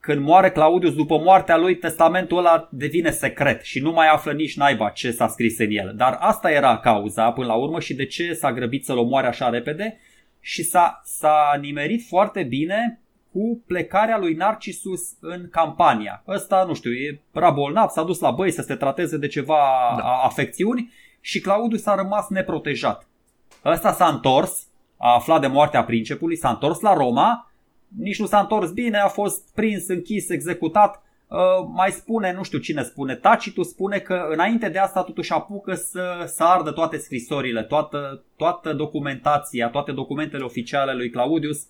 când moare Claudius, după moartea lui, testamentul ăla devine secret și nu mai află nici naiba ce s-a scris în el. Dar asta era cauza până la urmă și de ce s-a grăbit să-l omoare așa repede și s-a, s-a nimerit foarte bine cu plecarea lui Narcissus în campania. Ăsta, nu știu, e bolnav, s-a dus la băi să se trateze de ceva da. afecțiuni și Claudius a rămas neprotejat. Ăsta s-a întors, a aflat de moartea principului, s-a întors la Roma, nici nu s-a întors bine, a fost prins, închis, executat. Uh, mai spune, nu știu cine spune, Tacitus spune că înainte de asta totuși apucă să, să ardă toate scrisorile, toată, toată documentația, toate documentele oficiale lui Claudius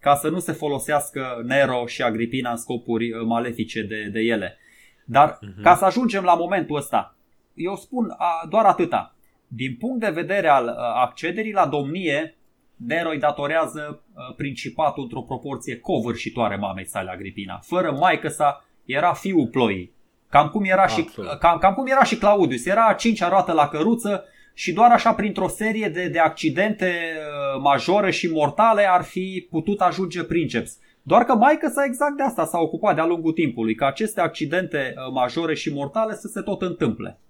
ca să nu se folosească Nero și Agripina în scopuri uh, malefice de, de ele. Dar uh-huh. ca să ajungem la momentul ăsta, eu spun a, doar atâta. Din punct de vedere al a, uh, accederii la domnie, Nero îi datorează a, uh, principatul într-o proporție covârșitoare mamei sale Agripina. Fără maică sa era fiul ploii. Cam cum era, și, cam, cam cum era și Claudius. Era a cincea roată la căruță și doar așa printr-o serie de, de accidente uh, majore și mortale ar fi putut ajunge princeps. Doar că maică sa exact de asta s-a ocupat de-a lungul timpului, ca aceste accidente uh, majore și mortale să se tot întâmple.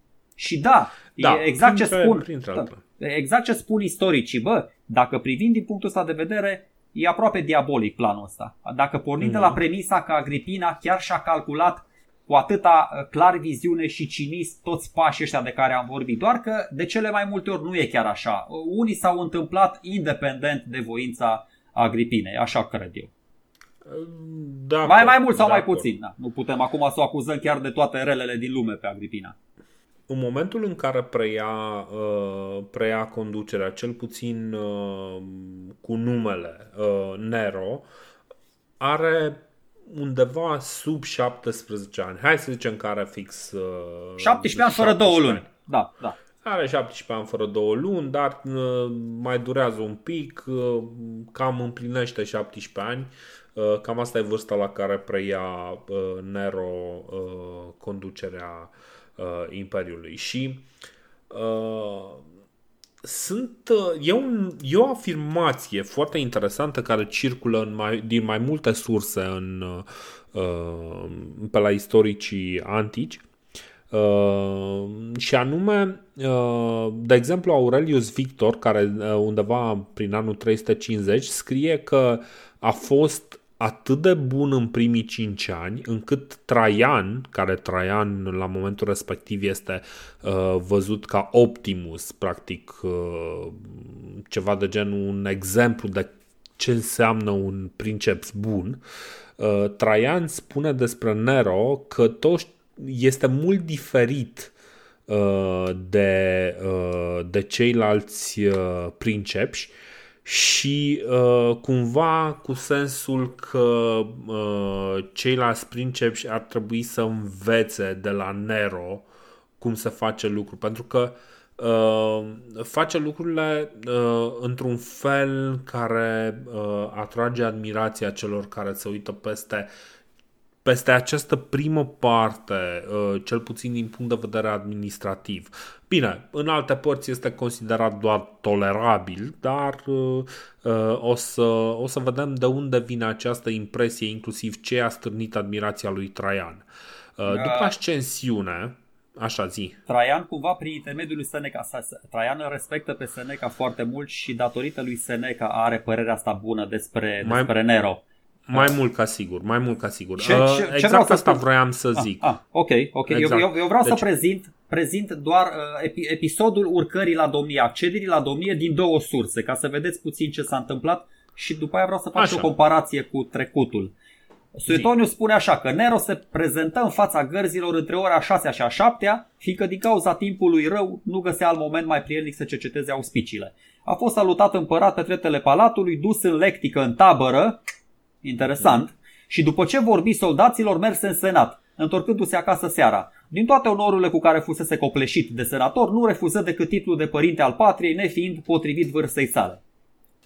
Și da, da e exact printre, ce spun. Printre da, exact ce spun istoricii, bă, dacă privim din punctul ăsta de vedere, e aproape diabolic planul ăsta. Dacă pornim mm-hmm. de la mhm. premisa că Agripina chiar și-a calculat cu atâta uh, clar viziune și cinism toți pașii ăștia de care am vorbit. Doar că de cele mai multe ori nu e chiar așa. Uh, unii s-au întâmplat independent de voința Agripinei, așa cred eu. Da, mai, mai mult sau mai puțin. Da. Nu putem acum să o acuzăm chiar de toate relele din lume pe Agripina. În momentul în care preia, uh, preia conducerea, cel puțin uh, cu numele uh, Nero, are undeva sub 17 ani. Hai să zicem că are fix... Uh, 17 ani fără două luni. Da, da. Are 17 ani fără două luni, dar uh, mai durează un pic, uh, cam împlinește 17 ani. Uh, cam asta e vârsta la care preia uh, Nero uh, conducerea uh, Imperiului. Și uh, sunt, uh, e, un, e o afirmație foarte interesantă care circulă în mai, din mai multe surse în, uh, pe la istoricii antici. Uh, și anume, uh, de exemplu, Aurelius Victor, care uh, undeva prin anul 350 scrie că a fost atât de bun în primii 5 ani, încât Traian, care Traian la momentul respectiv este uh, văzut ca Optimus, practic uh, ceva de genul un exemplu de ce înseamnă un princeps bun, uh, Traian spune despre Nero că tot este mult diferit uh, de, uh, de ceilalți uh, princepi și uh, cumva cu sensul că uh, ceilalți princepi ar trebui să învețe de la Nero cum se face lucru, pentru că uh, face lucrurile uh, într-un fel care uh, atrage admirația celor care se uită peste peste această primă parte, uh, cel puțin din punct de vedere administrativ. Bine, în alte părți este considerat doar tolerabil, dar uh, uh, o să, o să vedem de unde vine această impresie, inclusiv ce a stârnit admirația lui Traian. După ascensiune, Așa zi. Traian cumva prin intermediul lui Seneca. Traian îl respectă pe Seneca foarte mult și datorită lui Seneca are părerea asta bună despre, mai, despre Nero. Mai mult ca sigur, mai mult ca sigur. Ce, uh, ce, exact ce asta spun? vroiam să ah, zic. Ah, ah, ok, ok. Exact. Eu, eu, eu vreau deci... să prezint, prezint doar uh, epi, episodul urcării la domnie, accederii la domnie din două surse, ca să vedeți puțin ce s-a întâmplat și după aia vreau să fac așa. o comparație cu trecutul. Suetoniu spune așa că Nero se prezentă în fața gărzilor între ora 6 și a 7 fiindcă din cauza timpului rău nu găsea al moment mai prielnic să cerceteze auspiciile. A fost salutat împărat pe treptele palatului, dus în lectică în tabără, Interesant. Mm. Și după ce vorbi soldaților, merse în senat, întorcându-se acasă seara. Din toate onorurile cu care fusese copleșit de senator, nu refuză decât titlul de părinte al patriei, nefiind potrivit vârstei sale.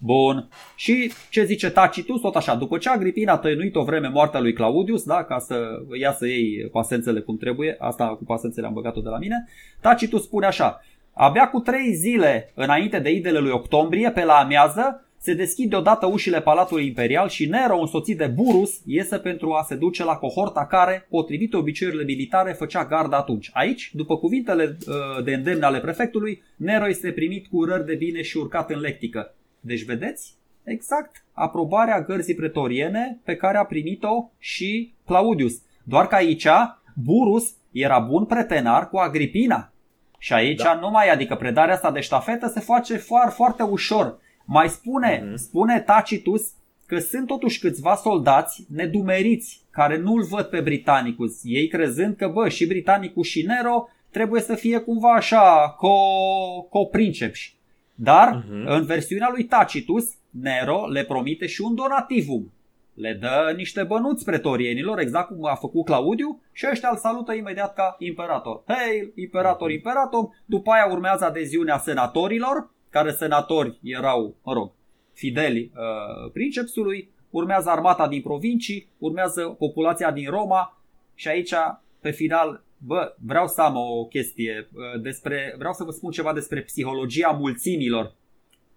Bun. Și ce zice Tacitus, tot așa, după ce Agripina a tăinuit o vreme moartea lui Claudius, da, ca să ia să iei pasențele cum trebuie, asta cu pasențele am băgat-o de la mine, Tacitus spune așa, abia cu trei zile înainte de idele lui octombrie, pe la amiază, se deschid deodată ușile Palatului Imperial și Nero, însoțit de Burus, iese pentru a se duce la cohorta care, potrivit obiceiurile militare, făcea gardă atunci. Aici, după cuvintele uh, de îndemn ale prefectului, Nero este primit cu urări de bine și urcat în lectică. Deci, vedeți? Exact aprobarea gărzii pretoriene pe care a primit-o și Claudius. Doar că aici Burus era bun pretenar cu Agripina. Și aici da. nu mai, adică predarea asta de ștafetă se face foarte, foarte ușor. Mai spune, mm-hmm. spune Tacitus că sunt totuși câțiva soldați nedumeriți care nu-l văd pe Britanicus, ei crezând că, bă, și Britanicus și Nero trebuie să fie cumva așa, co- co-princepi. Dar, uh-huh. în versiunea lui Tacitus, Nero le promite și un donativum. Le dă niște bănuți pretorienilor, exact cum a făcut Claudiu, și ăștia îl salută imediat ca imperator. Hei, imperator, imperator! După aia urmează adeziunea senatorilor, care senatori erau, mă rog, fideli uh, princepsului, urmează armata din provincii, urmează populația din Roma și aici, pe final, bă, vreau să am o chestie uh, despre, vreau să vă spun ceva despre psihologia mulțimilor.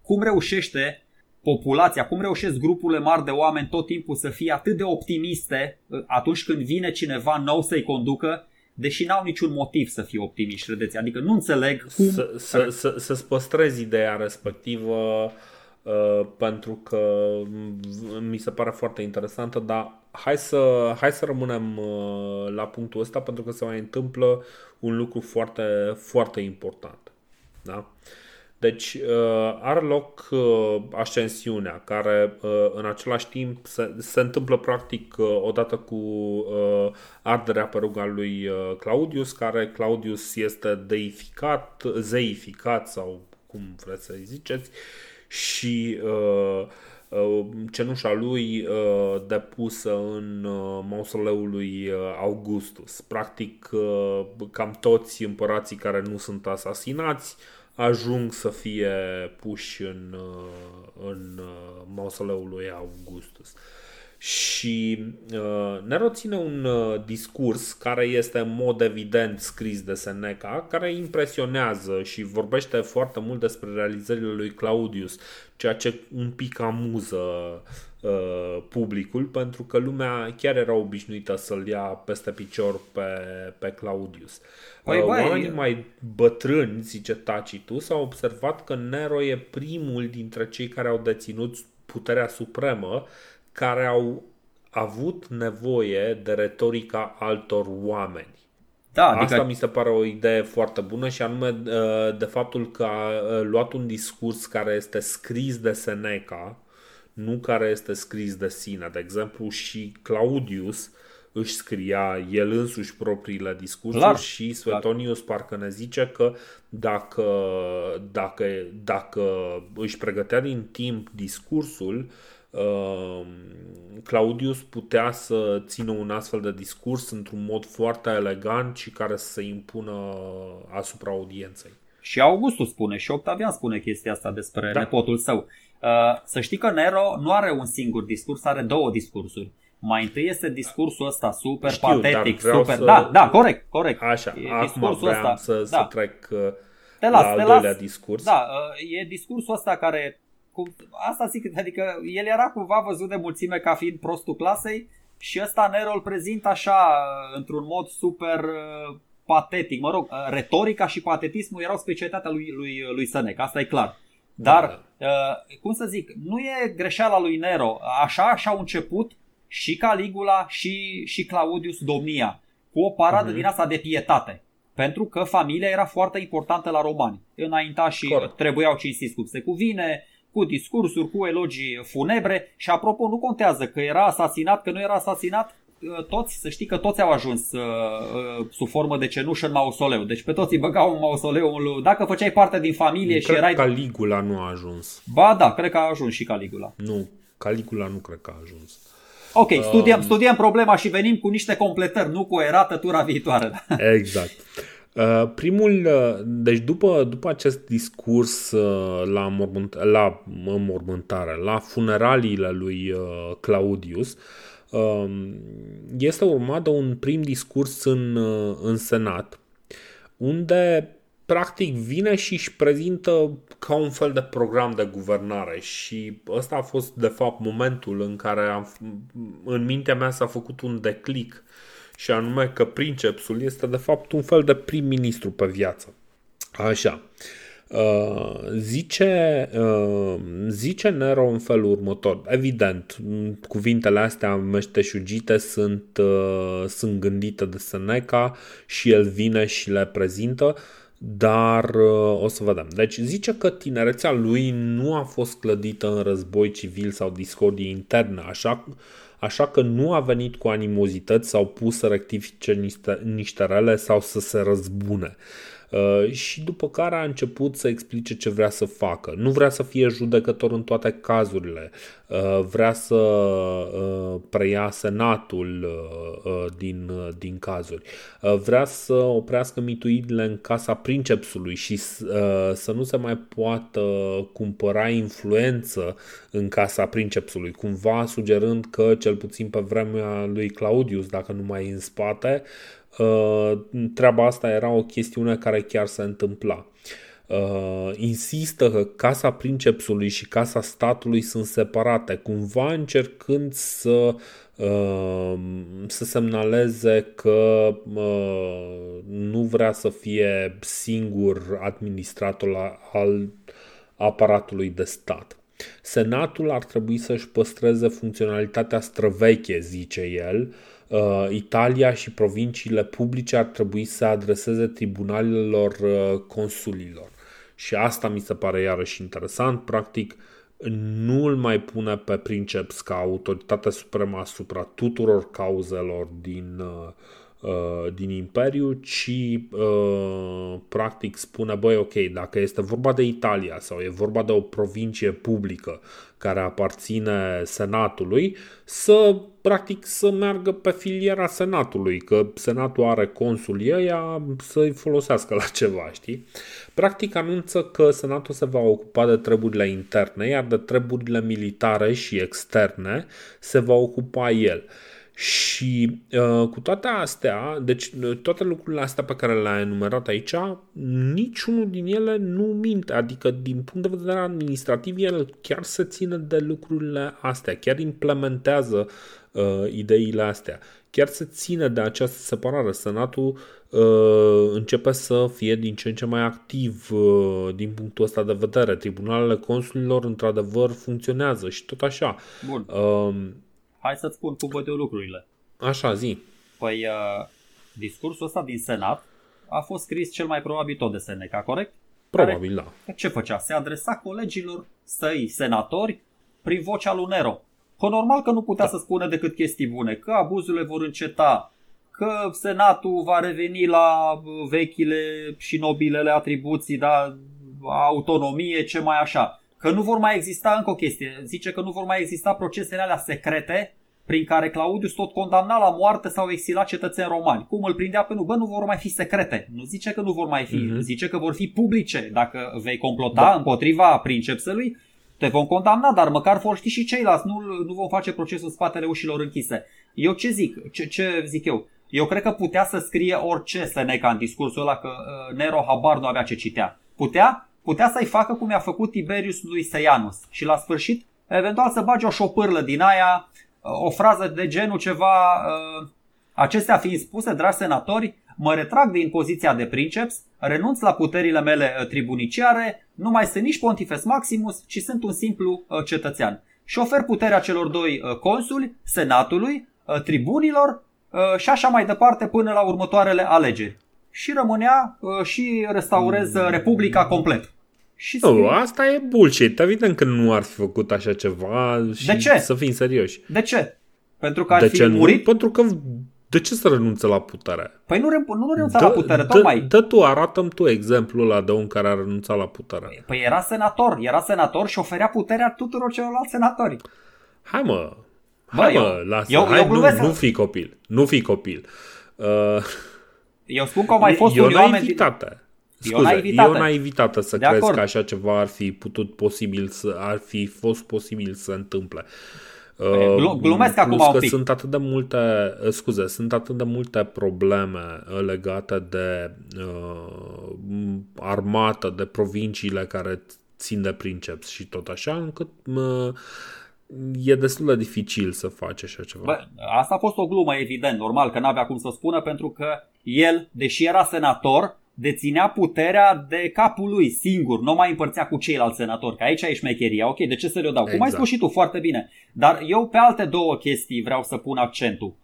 Cum reușește populația, cum reușesc grupurile mari de oameni tot timpul să fie atât de optimiste uh, atunci când vine cineva nou să-i conducă deși n-au niciun motiv să fie optimiști, credeți? Adică nu înțeleg cum... Să, să, să, să-ți păstrezi ideea respectivă uh, pentru că mi se pare foarte interesantă, dar hai să, hai să rămânem uh, la punctul ăsta pentru că se mai întâmplă un lucru foarte, foarte important. Da? Uh, deci uh, are loc uh, ascensiunea, care uh, în același timp se, se întâmplă practic odată cu arderea peruga lui Claudius, care Claudius este deificat, zeificat sau cum vreți să-i ziceți, și cenușa lui depusă în mausoleul lui Augustus. Practic, cam toți împărații care nu sunt asasinați ajung să fie puși în, uh, în uh, mausoleul lui Augustus. Și uh, Nero ține un uh, discurs care este în mod evident scris de Seneca, care impresionează și vorbește foarte mult despre realizările lui Claudius, ceea ce un pic amuză uh, publicul, pentru că lumea chiar era obișnuită să-l ia peste picior pe, pe Claudius. Păi, uh, oamenii mai bătrâni, zice Tacitus, au observat că Nero e primul dintre cei care au deținut puterea supremă care au avut nevoie de retorica altor oameni. Da, adică... Asta mi se pare o idee foarte bună și anume uh, de faptul că a uh, luat un discurs care este scris de Seneca, nu care este scris de sine. De exemplu, și Claudius își scria el însuși propriile discursuri clar, și Suetonius clar. parcă ne zice că dacă, dacă, dacă își pregătea din timp discursul, uh, Claudius putea să țină un astfel de discurs într-un mod foarte elegant și care să se impună asupra audienței. Și Augustus spune, și Octavian spune chestia asta despre da. nepotul său. Uh, să știi că Nero nu are un singur discurs, are două discursuri. Mai întâi este discursul ăsta super Știu, patetic, super... Să... Da, da, corect, corect. Așa, e acum vreau ăsta, să, da. să trec uh, te las, la al te doilea las. discurs. Da, uh, e discursul ăsta care... Cu, asta zic, adică el era cumva văzut de mulțime ca fiind prostul clasei și ăsta Nero îl prezintă așa, uh, într-un mod super patetic. Mă rog, retorica și patetismul erau specialitatea lui, lui, lui Seneca, asta e clar. Dar, da, da. cum să zic, nu e greșeala lui Nero. Așa, așa au început și Caligula și, și Claudius domnia, cu o paradă uh-huh. din asta de pietate. Pentru că familia era foarte importantă la romani. Înaintașii Corect. trebuiau cinstiți cum se cuvine, cu discursuri, cu elogii funebre și apropo nu contează că era asasinat, că nu era asasinat, ă, toți, să știi că toți au ajuns uh, uh, sub formă de cenușă în mausoleu. Deci pe toți îi băgau în mausoleu. Dacă făceai parte din familie nu și cred erai... Caligula nu a ajuns. Ba da, cred că a ajuns și Caligula. Nu, Caligula nu cred că a ajuns. Ok, studiem, um, studiem problema și venim cu niște completări, nu cu o erată tura viitoare. Exact. Uh, primul, uh, deci după, după acest discurs uh, la, mormânt, la mormântare, la funeraliile lui uh, Claudius, uh, este urmat de un prim discurs în, uh, în Senat, unde practic vine și își prezintă ca un fel de program de guvernare și ăsta a fost de fapt momentul în care am, în mintea mea s-a făcut un declic și anume că Princepsul este de fapt un fel de prim-ministru pe viață. Așa. Uh, zice, uh, zice Nero în felul următor. Evident, cuvintele astea meșteșugite sunt, uh, sunt gândite de Seneca și el vine și le prezintă, dar uh, o să vedem. Deci zice că tinerețea lui nu a fost clădită în război civil sau discordii interne, așa, așa că nu a venit cu animozități sau pus să rectifice niște, niște rele sau să se răzbune. Uh, și după care a început să explice ce vrea să facă. Nu vrea să fie judecător în toate cazurile, uh, vrea să uh, preia senatul din, din cazuri, vrea să oprească mituirile în casa princepsului și să nu se mai poată cumpăra influență în casa princepsului, cumva sugerând că, cel puțin pe vremea lui Claudius, dacă nu mai e în spate, Uh, treaba asta era o chestiune care chiar se întâmpla. Uh, insistă că casa princepsului și casa statului sunt separate, cumva încercând să uh, să semnaleze că uh, nu vrea să fie singur administrator al aparatului de stat. Senatul ar trebui să-și păstreze funcționalitatea străveche, zice el, uh, uh, Italia și provinciile publice ar trebui să adreseze tribunalelor uh, consulilor. Și asta mi se pare iarăși interesant. Practic, nu îl mai pune pe princeps ca autoritatea supremă asupra tuturor cauzelor din, uh, uh, din Imperiu, ci uh, practic spune, băi, ok, dacă este vorba de Italia sau e vorba de o provincie publică care aparține Senatului, să practic să meargă pe filiera Senatului, că Senatul are consul ăia să-i folosească la ceva, știi? Practic anunță că Senatul se va ocupa de treburile interne, iar de treburile militare și externe se va ocupa el. Și uh, cu toate astea, deci uh, toate lucrurile astea pe care le-a enumerat aici, niciunul din ele nu minte, adică din punct de vedere administrativ el chiar se ține de lucrurile astea, chiar implementează uh, ideile astea, chiar se ține de această separare. Senatul uh, începe să fie din ce în ce mai activ uh, din punctul ăsta de vedere. Tribunalele consulilor într-adevăr funcționează și tot așa. Bun. Uh, hai să-ți spun cum văd eu lucrurile. Așa, zi. Păi, uh, discursul ăsta din Senat a fost scris cel mai probabil tot de Seneca, corect? Probabil, Care, da. Ce făcea? Se adresa colegilor săi senatori prin vocea lui Nero. Că normal că nu putea da. să spună decât chestii bune, că abuzurile vor înceta, că Senatul va reveni la vechile și nobilele atribuții, da, autonomie, ce mai așa că nu vor mai exista încă o chestie. Zice că nu vor mai exista procesele alea secrete prin care Claudius tot condamna la moarte sau exila cetățeni romani. Cum îl prindea pe nu? Bă, nu vor mai fi secrete. Nu zice că nu vor mai fi. Mm-hmm. Zice că vor fi publice. Dacă vei complota da. împotriva princepsului, te vom condamna, dar măcar vor ști și ceilalți. Nu, nu vom face procesul în spatele ușilor închise. Eu ce zic? Ce, ce zic eu? Eu cred că putea să scrie orice Seneca în discursul ăla că uh, Nero habar nu avea ce citea. Putea? Putea să-i facă cum i-a făcut Tiberius lui Seianus și la sfârșit eventual să bage o șopârlă din aia, o frază de genul ceva, uh, acestea fiind spuse, dragi senatori, mă retrag din poziția de princeps, renunț la puterile mele uh, tribuniciare, nu mai sunt nici Pontifex Maximus, ci sunt un simplu uh, cetățean. Și ofer puterea celor doi consuli, senatului, tribunilor și așa mai departe până la următoarele alegeri și rămânea uh, și restaurez mm. Republica complet. Și nu, asta e bullshit. Evident că nu ar fi făcut așa ceva și de ce? să fim serioși. De ce? Pentru că ar de fi ce murit? Nu? Pentru că de ce să renunță la putere? Păi nu, nu renunța dă, la putere, tocmai. Dă tu, arată tu exemplul ăla de un care a renunțat la putere. Păi era senator, era senator și oferea puterea tuturor celorlalți senatori. Hai mă, hai Bă, mă, eu, lasă, eu, hai, eu nu, nu fi copil, nu fi copil. Uh, eu spun că au mai fost e unii oameni... Naivitate. Scuze, e o naivitate. E o naivitate să de crezi acord. că așa ceva ar fi putut posibil să ar fi fost posibil să întâmple. Uh, glumesc acum Plus un că pic. sunt atât de multe, scuze, sunt atât de multe probleme legate de uh, armată, de provinciile care țin de princeps și tot așa, încât uh, e destul de dificil să faci așa ceva. Bă, asta a fost o glumă, evident, normal că n-avea cum să spună, pentru că el, deși era senator, deținea puterea de capul lui singur, nu mai împărțea cu ceilalți senatori, că aici e șmecheria, ok, de ce să le dau? Exact. Cum ai Exact. spus și tu foarte bine, dar eu pe alte două chestii vreau să pun accentul.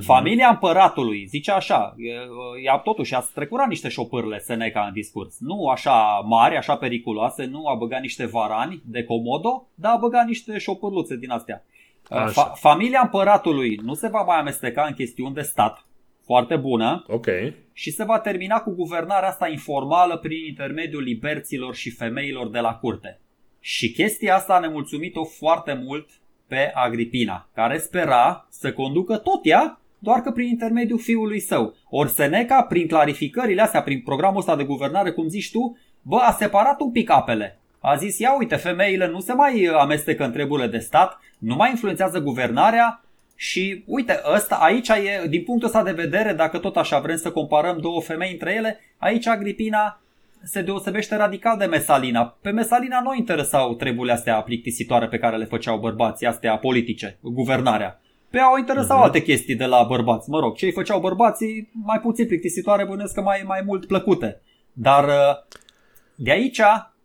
Familia împăratului zice așa, e- ea totuși a strecurat niște șopârle Seneca în discurs. Nu așa mari, așa periculoase, nu a băgat niște varani de comodo, dar a băgat niște șopârluțe din astea. Așa. Fa- familia împăratului nu se va mai amesteca în chestiuni de stat, foarte bună, Ok. și se va termina cu guvernarea asta informală prin intermediul liberților și femeilor de la curte. Și chestia asta a nemulțumit-o foarte mult pe Agripina, care spera să conducă tot ea, doar că prin intermediul fiului său. Ori Seneca, prin clarificările astea, prin programul ăsta de guvernare, cum zici tu, bă, a separat un pic apele. A zis, ia uite, femeile nu se mai amestecă în treburile de stat, nu mai influențează guvernarea și uite, ăsta, aici e, din punctul ăsta de vedere, dacă tot așa vrem să comparăm două femei între ele, aici Agripina se deosebește radical de Mesalina. Pe Mesalina nu o interesau treburile astea plictisitoare pe care le făceau bărbații, astea politice, guvernarea. Pe ea o interesau Mhm. alte chestii de la bărbați. Mă rog, ce îi făceau bărbații, mai puțin plictisitoare, bănuiesc că mai, mai mult plăcute. Dar uh, de aici,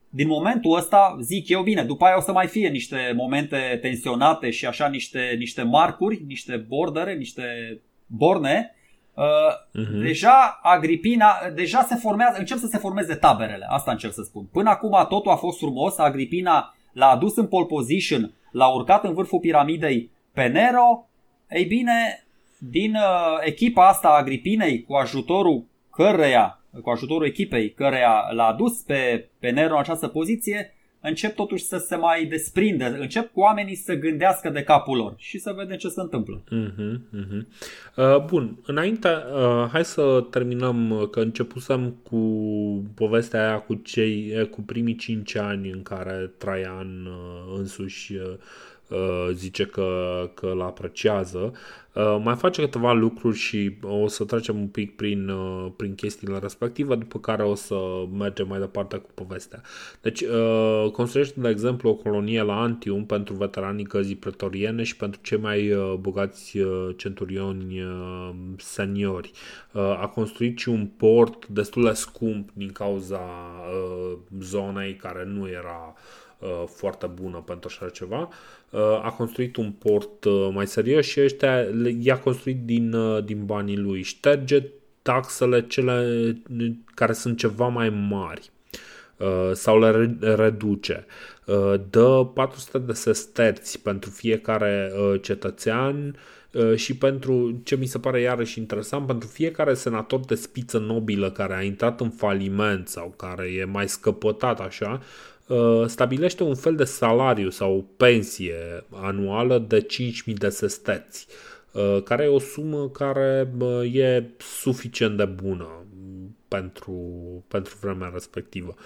din momentul ăsta, zic eu bine, după aia o să mai fie niște momente tensionate și așa niște, niște marcuri, niște bordere, niște borne. Uh, Mhm. Deja Agripina, deja se formează, încep să se formeze taberele, asta încerc să spun. Până acum totul a fost frumos, Agripina l-a adus în pole position, l-a urcat în vârful piramidei pe Nero. Ei bine, din uh, echipa asta a Agripinei, cu ajutorul căreia, cu ajutorul echipei căreia l-a adus pe, pe Nero în această poziție, încep totuși să se mai desprinde, încep cu oamenii să gândească de capul lor și să vedem ce se întâmplă. Mhm, mhm. Uh, bun, înainte, uh, hai să terminăm, uh, că începusem cu povestea aia cu, cei, uh, cu primii cinci ani în care Traian uh, însuși uh, uh, zice că, că îl apreciază. Uh, mai face câteva lucruri și o să trecem un pic prin, uh, prin chestiile respective, după care o să mergem mai departe cu povestea. Deci, uh, construiește, de exemplu, o colonie la Antium pentru veteranii căzii pretoriene și pentru cei mai uh, bogați uh, centurioni uh, seniori. Uh, a construit și un port destul de scump din cauza uh, zonei care nu era uh, foarte bună pentru așa ceva. Uh, a construit un port uh, mai serios și ăștia le- i-a construit din, uh, din banii lui. Șterge taxele cele care sunt ceva mai mari uh, sau le re- reduce. Uh, Dă 400 de sesterți pentru fiecare uh, cetățean uh, și pentru, ce mi se pare iarăși interesant, pentru fiecare senator de spiță nobilă care a intrat în faliment sau care e mai scăpătat așa, uh, stabilește un fel de salariu sau pensie anuală de 5.000 de sesterți, uh, care e o sumă care uh, e suficient de bună pentru, pentru vremea respectivă. Uh,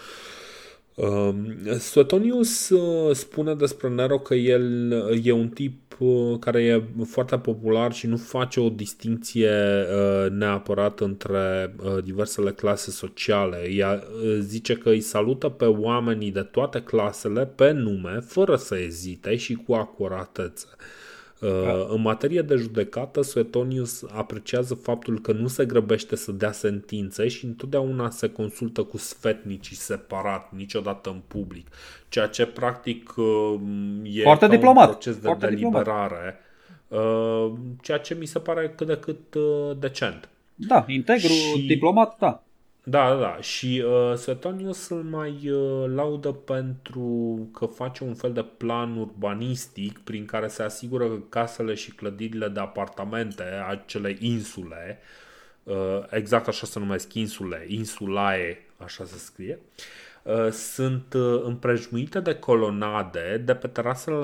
Suetonius uh, spune despre Nero că el uh, e un tip uh, care e foarte popular și nu face o distinție uh, neapărat între uh, diversele clase sociale. Ea uh, zice că îi salută pe oamenii de toate clasele pe nume, fără să ezite și cu acuratețe. Uh, În materie de judecată, Suetonius apreciază faptul că nu se grăbește să dea sentințe și întotdeauna se consultă cu sfetnicii separat, niciodată în public, ceea ce practic uh, e Foarte ca diplomat, un proces de foarte deliberare, uh, ceea ce mi se pare cât de cât uh, decent. Da, integru, Și- diplomat, da. Da, da, da. Și uh, Suetonius îl mai uh, laudă pentru că face un fel de plan urbanistic prin care se asigură că casele și clădirile de apartamente, acele insule, uh, exact așa se numesc insule, insulae, așa se scrie, uh, sunt uh, împrejmuite de colonade de pe terasele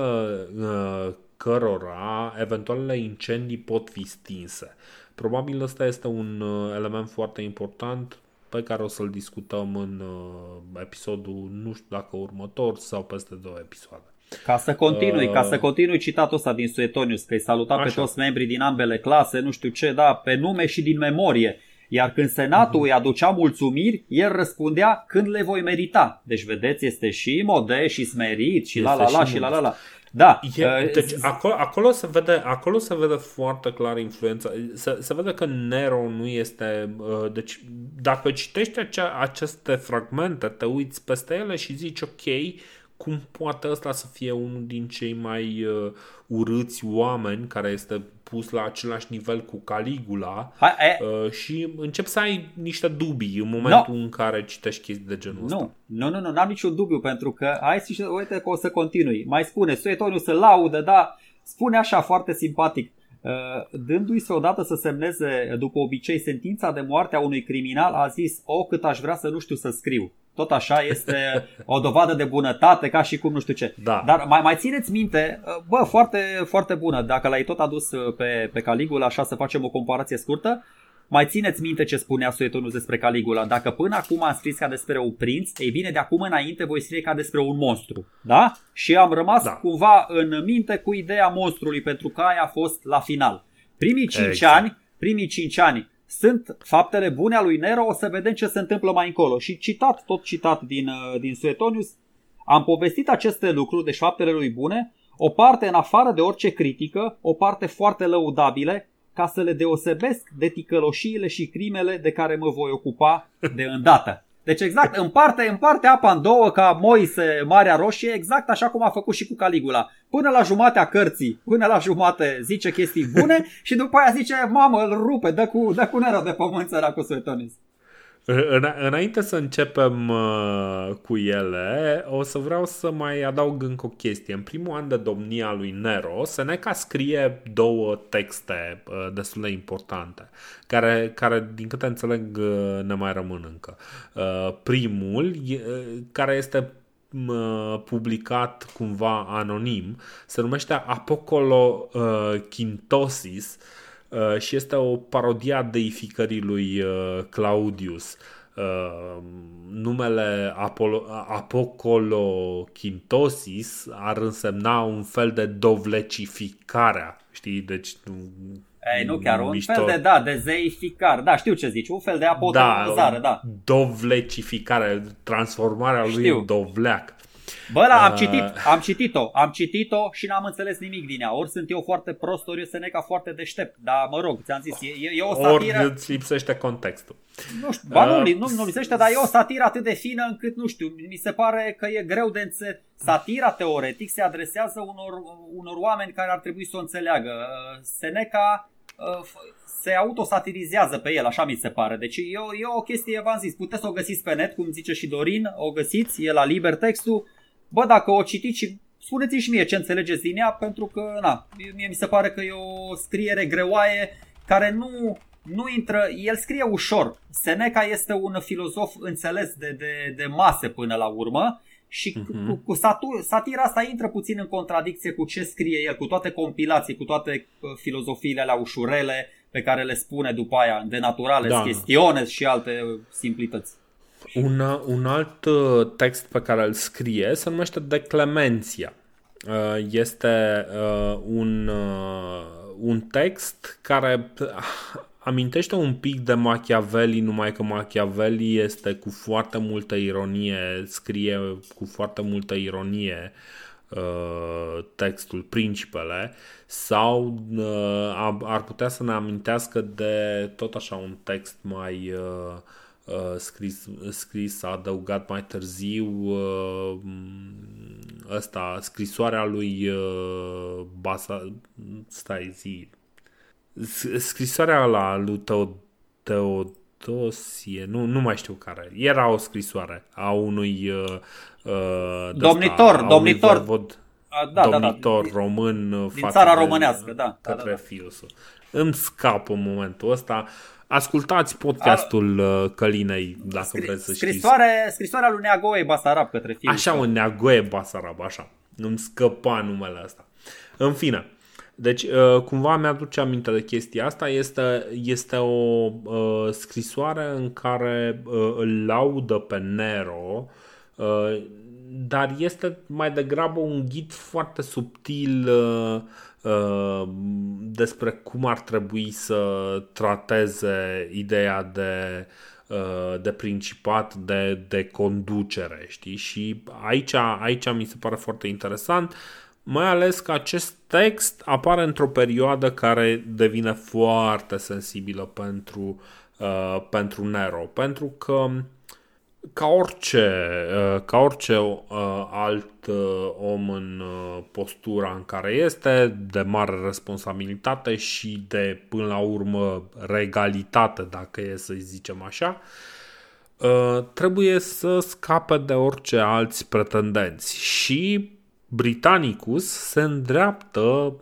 uh, cărora eventualele incendii pot fi stinse. Probabil ăsta este un uh, element foarte important pe care o să-l discutăm în uh, episodul, nu știu dacă următor sau peste două episoade. Ca să continui, uh, ca să continui citatul ăsta din Suetonius, că îi saluta așa. pe toți membrii din ambele clase, nu știu ce, da, pe nume și din memorie. Iar când senatul uh-huh. îi aducea mulțumiri, el răspundea când le voi merita. Deci vedeți, este și modest și smerit și la la la și la la la. Da. E, uh, deci acolo, acolo, se vede, acolo se vede foarte clar influența. Se, se vede că Nero nu este... Uh, deci dacă citești acea, aceste fragmente, te uiți peste ele și zici ok, cum poate ăsta să fie unul din cei mai uh, urâți oameni care este pus la același nivel cu Caligula Hai, e... uh, și încep să ai niște dubii în momentul no. în care citești chestii de genul ăsta. Nu, nu, nu, nu, n-am niciun dubiu pentru că ai și uite că o să continui. Mai spune, Suetoniu să laudă, da, spune așa foarte simpatic. Uh, dându-i se odată să semneze după obicei sentința de moarte a unui criminal, a zis, o, cât aș vrea să nu știu să scriu. Tot așa este o dovadă de bunătate, ca și cum nu știu ce. Da. Dar mai, mai țineți minte, bă, foarte, foarte bună, dacă l-ai tot adus pe, pe Caligula, așa să facem o comparație scurtă, mai țineți minte ce spunea Suetonus despre Caligula. Dacă până acum am scris ca despre un prinț, ei bine, de acum înainte voi scrie ca despre un monstru. Da? Și am rămas da. cumva în minte cu ideea monstrului, pentru că aia a fost la final. Primii 5 exact. ani, primii 5 ani sunt faptele bune a lui Nero, o să vedem ce se întâmplă mai încolo. Și citat, tot citat din, uh, din Suetonius, am povestit aceste lucruri, deci faptele lui bune, o parte în afară de orice critică, o parte foarte lăudabile, ca să le deosebesc de ticăloșiile și crimele de care mă voi ocupa de îndată. Deci exact, împarte, împarte apa în două ca Moise Marea Roșie, exact așa cum a făcut și cu Caligula. Până la jumatea cărții, până la jumate zice chestii bune și după aia zice, mamă, îl rupe, dă cu, dă cu nero de pământ cu Suetonis. În, înainte să începem uh, cu ele, o să vreau să mai adaug încă o chestie. În primul an de domnia lui Nero, Seneca scrie două texte uh, destul de importante, care, care din câte înțeleg, uh, ne mai rămân încă. Uh, primul, uh, care este uh, publicat cumva anonim, se numește Apocolo uh, Quintosis, Uh, și este o parodie a deificării lui uh, Claudius. Uh, numele Apollo, Apocolokintosis ar însemna un fel de dovlecificarea, știi? Deci ei, nu chiar, un mișto. fel de, da, de zeificare. Da, știu ce zici, un fel de apotemizare, da. da. Dovlecificare, transformarea lui știu. în dovleac. Bă, da, am, uh... citit, am citit-o, am citit-o și n-am înțeles nimic din ea. Ori sunt eu foarte prost, ori eu Seneca foarte deștept. Dar mă rog, ți-am zis, e, e o satiră... Ori îți lipsește contextul. Nu știu, ba, uh... nu, nu, nu lipsește, dar e o satiră atât de fină încât, nu știu, mi se pare că e greu de înțeles. Satira teoretic se adresează unor, unor oameni care ar trebui să o înțeleagă. Uh, Seneca uh, se autosatirizează pe el, așa mi se pare. Deci e o, e o chestie, v-am zis, puteți să o găsiți pe net, cum zice și Dorin, o găsiți, e la liber textul bă, dacă o citiți și spuneți și mie ce înțelegeți din ea, pentru că, na, mie mi se pare că e o scriere greoaie care nu, nu intră, el scrie ușor. Seneca este un filozof înțeles de, de, de mase până la urmă și uh-huh. cu, cu satur, satira asta intră puțin în contradicție cu ce scrie el, cu toate compilații, cu toate uh, filozofiile alea ușurele pe care le spune după aia, de naturale, da. chestiones și alte simplități. Un, un alt uh, text pe care îl scrie se numește De Clemenția. Uh, este uh, un, un text care amintește un pic de Machiavelli, numai că Machiavelli este cu foarte multă ironie, scrie cu foarte multă ironie textul Principele sau ar putea să ne amintească de tot așa un text mai uh, Uh, scris, scris, a adăugat mai târziu uh, ăsta, scrisoarea lui uh, Basa, stai zi, scrisoarea la lui Teodosie, nu, nu mai știu care, era o scrisoare a unui uh, domnitor, ăsta, domnitor. Unui văd, da, domnitor da, da. român din țara românească, da, către da, da, da. fiul său. Îmi scap în momentul ăsta. Uh, Ascultați podcastul A... Uh, Călinei, dacă Scri- vreți să scrisoare, știți. Scrisoarea lui Neagoe Basarab către fiul Așa, un Neagoe Basarab, așa. Nu-mi scăpa numele ăsta. În fine, deci uh, cumva mi-aduce aminte de chestia asta. Este, este o uh, scrisoare în care uh, îl laudă pe Nero uh, dar este mai degrabă un ghid foarte subtil uh, uh, despre cum ar trebui să trateze ideea de uh, de principat, de, de conducere, știi? Și aici, aici mi se pare foarte interesant, mai ales că acest text apare într-o perioadă care devine foarte sensibilă pentru, uh, pentru Nero, pentru că ca orice, uh, ca orice uh, alt uh, om în postura în care este, de mare responsabilitate și de, până la urmă, regalitate, dacă e să zicem așa, trebuie să scape de orice alți pretendenți. Și Britannicus se îndreaptă,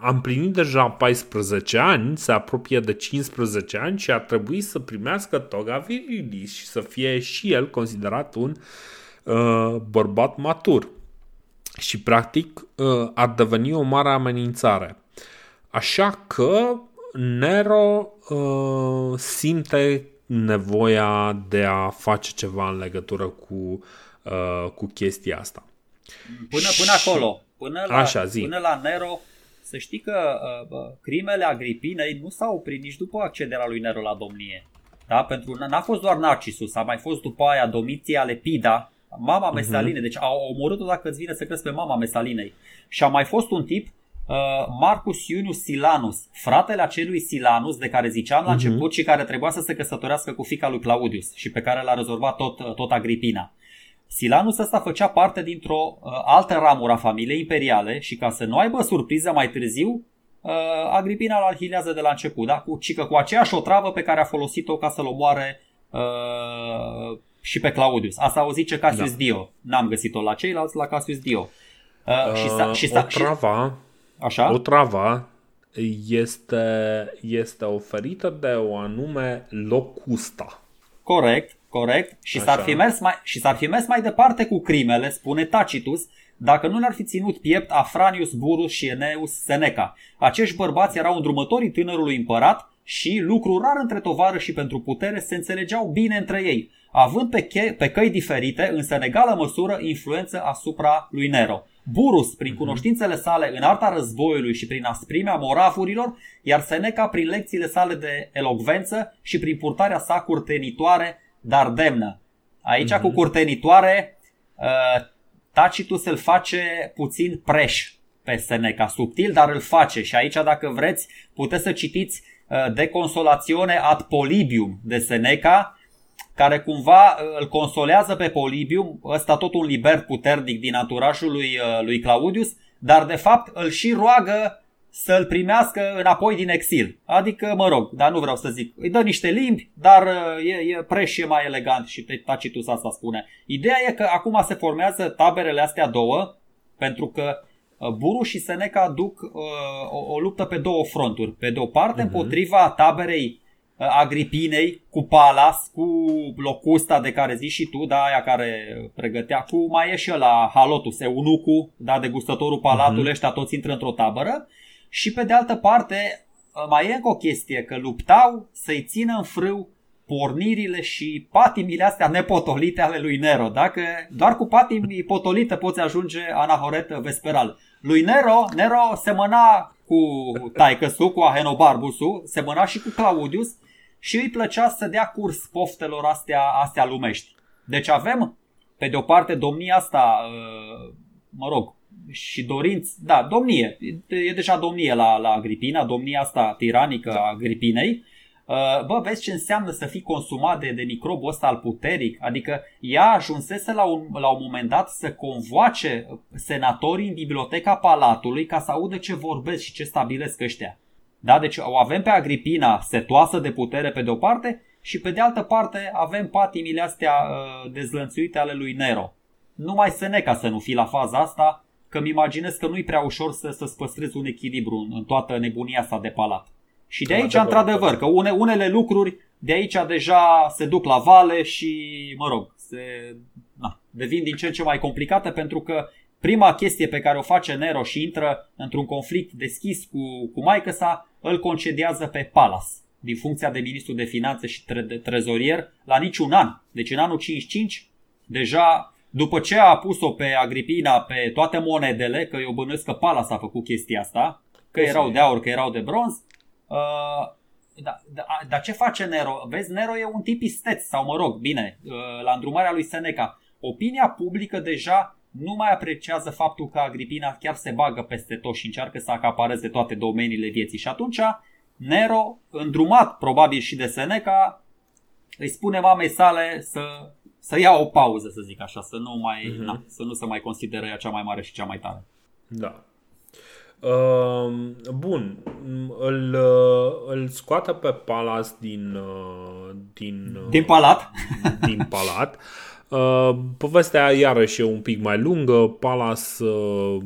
a împlinit deja 14 ani, se apropie de 15 ani și ar trebui să primească toga virilis și să fie și el considerat un uh, bărbat matur. Și practic uh, ar deveni o mare amenințare. Așa că Nero uh, simte nevoia de a face ceva în legătură cu, uh, cu chestia asta. Până, până acolo, până la, Așa, zi. până la Nero, să știi că uh, crimele Agripinei nu s-au oprit nici după accederea lui Nero la domnie. Da? Pentru n-a fost doar Narcisus, a mai fost după aia Domitia Lepida, mama mhm. Mesalinei, uh-huh. deci au omorât-o dacă îți vine să crezi pe mama Mesalinei. Și a mai fost un tip, uh, Marcus Iunius Silanus, fratele acelui Silanus de care ziceam la uh-huh. început și care trebuia să se căsătorească cu fica lui Claudius și pe care l-a rezolvat tot, tot Agripina. Silanus ăsta făcea parte dintr-o uh, altă ramură a familiei imperiale și ca să nu aibă surpriză mai târziu, uh, Agripina îl alhilează de la început, da? cu, ci că cu aceeași otravă pe care a folosit-o ca să-l omoare uh, și pe Claudius. Asta o zice Cassius da. Dio. N-am găsit-o la ceilalți, la Cassius Dio. Uh, uh, și sa, și sa, otrava, și... Așa? otrava este, este oferită de o anume locusta. Corect. Corect? Și s-ar, fi mers mai, și s-ar fi mers mai departe cu crimele, spune Tacitus, dacă nu le-ar fi ținut piept Afranius Burus și Eneus Seneca. Acești bărbați erau îndrumătorii tânărului împărat și, lucru rar între tovară și pentru putere, se înțelegeau bine între ei, având pe, che- pe căi diferite, însă în egală măsură, influență asupra lui Nero. Burus, prin mhm. cunoștințele sale în arta războiului și prin asprimea moravurilor, iar Seneca prin lecțiile sale de elocvență și prin purtarea sa curtenitoare dar demnă. Aici mm-hmm. cu curtenitoare uh, Tacitus îl face puțin preș pe Seneca, subtil, dar îl face și aici dacă vreți puteți să citiți uh, De consolațione ad Polibium de Seneca, care cumva uh, îl consolează pe Polibium, ăsta tot un liber puternic din anturașul lui, lui Claudius, dar de fapt îl și roagă să-l primească înapoi din exil. Adică, mă rog, dar nu vreau să zic, îi dă niște limbi, dar uh, e, e preș e mai elegant și pe Tacitus asta spune. Ideea e că acum se formează taberele astea două, pentru că uh, Buru și Seneca duc uh, o, o luptă pe două fronturi. Pe de o parte, uh-huh. împotriva taberei uh, Agripinei cu Palas, cu Locusta de care zici și tu, da, aia care pregătea, cu mai e și la Halotus, eunucu, da, degustătorul palatului, uh-huh. ăștia toți intră într-o tabără și pe de altă parte, mai e încă o chestie, că luptau să-i țină în frâu pornirile și patimile astea nepotolite ale lui Nero. Dacă doar cu patimi potolite poți ajunge anahoret vesperal. Lui Nero, Nero semăna cu taicăsu, cu Ahenobarbusu, semăna și cu Claudius și îi plăcea să dea curs poftelor astea, astea lumești. Deci avem, pe de o parte, domnia asta, mă rog, și dorinți, da, domnie, e deja domnie la, la Agripina, domnia asta tiranică a Agripinei, uh, bă, vezi ce înseamnă să fii consumat de, de microbul ăsta al puteric, adică ea ajunsese la un, la un moment dat să convoace senatorii în biblioteca palatului ca să audă ce vorbesc și ce stabilesc ăștia. Da, deci o avem pe Agripina setoasă de putere pe de o parte și pe de altă parte avem patimile astea uh, dezlănțuite ale lui Nero. Numai Seneca să nu fi la faza asta, că mi imaginez că nu-i prea ușor să, să-ți păstrezi un echilibru în, în toată nebunia asta de palat. Și de aici, într-adevăr, că une, unele lucruri de aici deja se duc la vale și, mă rog, se, na, devin din ce în ce mai complicate pentru că prima chestie pe care o face Nero și intră într-un conflict deschis cu, cu maică sa, îl concediază pe Palas din funcția de ministru de finanțe și tre- de trezorier la niciun an. Deci în anul 55 deja după ce a pus-o pe Agripina pe toate monedele, că eu bănuiesc că Palas a făcut chestia asta, că erau de aur, că erau de bronz, uh, da, da, dar ce face Nero? Vezi, Nero e un tip isteț, sau mă rog, bine, uh, la îndrumarea lui Seneca. Opinia publică deja nu mai apreciază faptul că Agripina chiar se bagă peste tot și încearcă să acapareze toate domeniile vieții. Și atunci Nero, îndrumat probabil și de Seneca, îi spune mamei sale să, să ia o pauză, să zic așa, să nu, mai, uh-huh. na, să nu se mai consideră ea cea mai mare și cea mai tare. Da. Uh, bun, îl, uh, îl scoate pe Palas din, uh, din, din palat. Din palat. Uh, povestea iarăși e un pic mai lungă. Palas uh,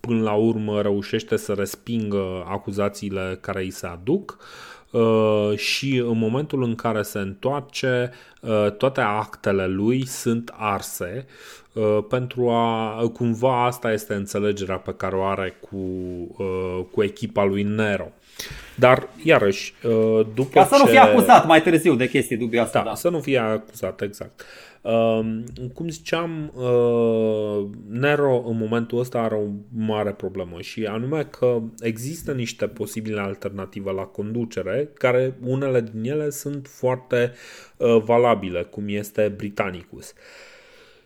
până la urmă reușește să respingă acuzațiile care îi se aduc. Uh, și în momentul în care se întoarce, uh, toate actele lui sunt arse uh, pentru a cumva asta este înțelegerea pe care o are cu, uh, cu echipa lui Nero. Dar, iarăși, uh, după Ca să ce... nu fie acuzat mai târziu de chestii dubioase. Da, da. să nu fie acuzat, exact. Uh, cum ziceam, uh, Nero în momentul ăsta are o mare problemă și anume că există niște posibile alternative la conducere, care unele din ele sunt foarte uh, valabile, cum este Britannicus.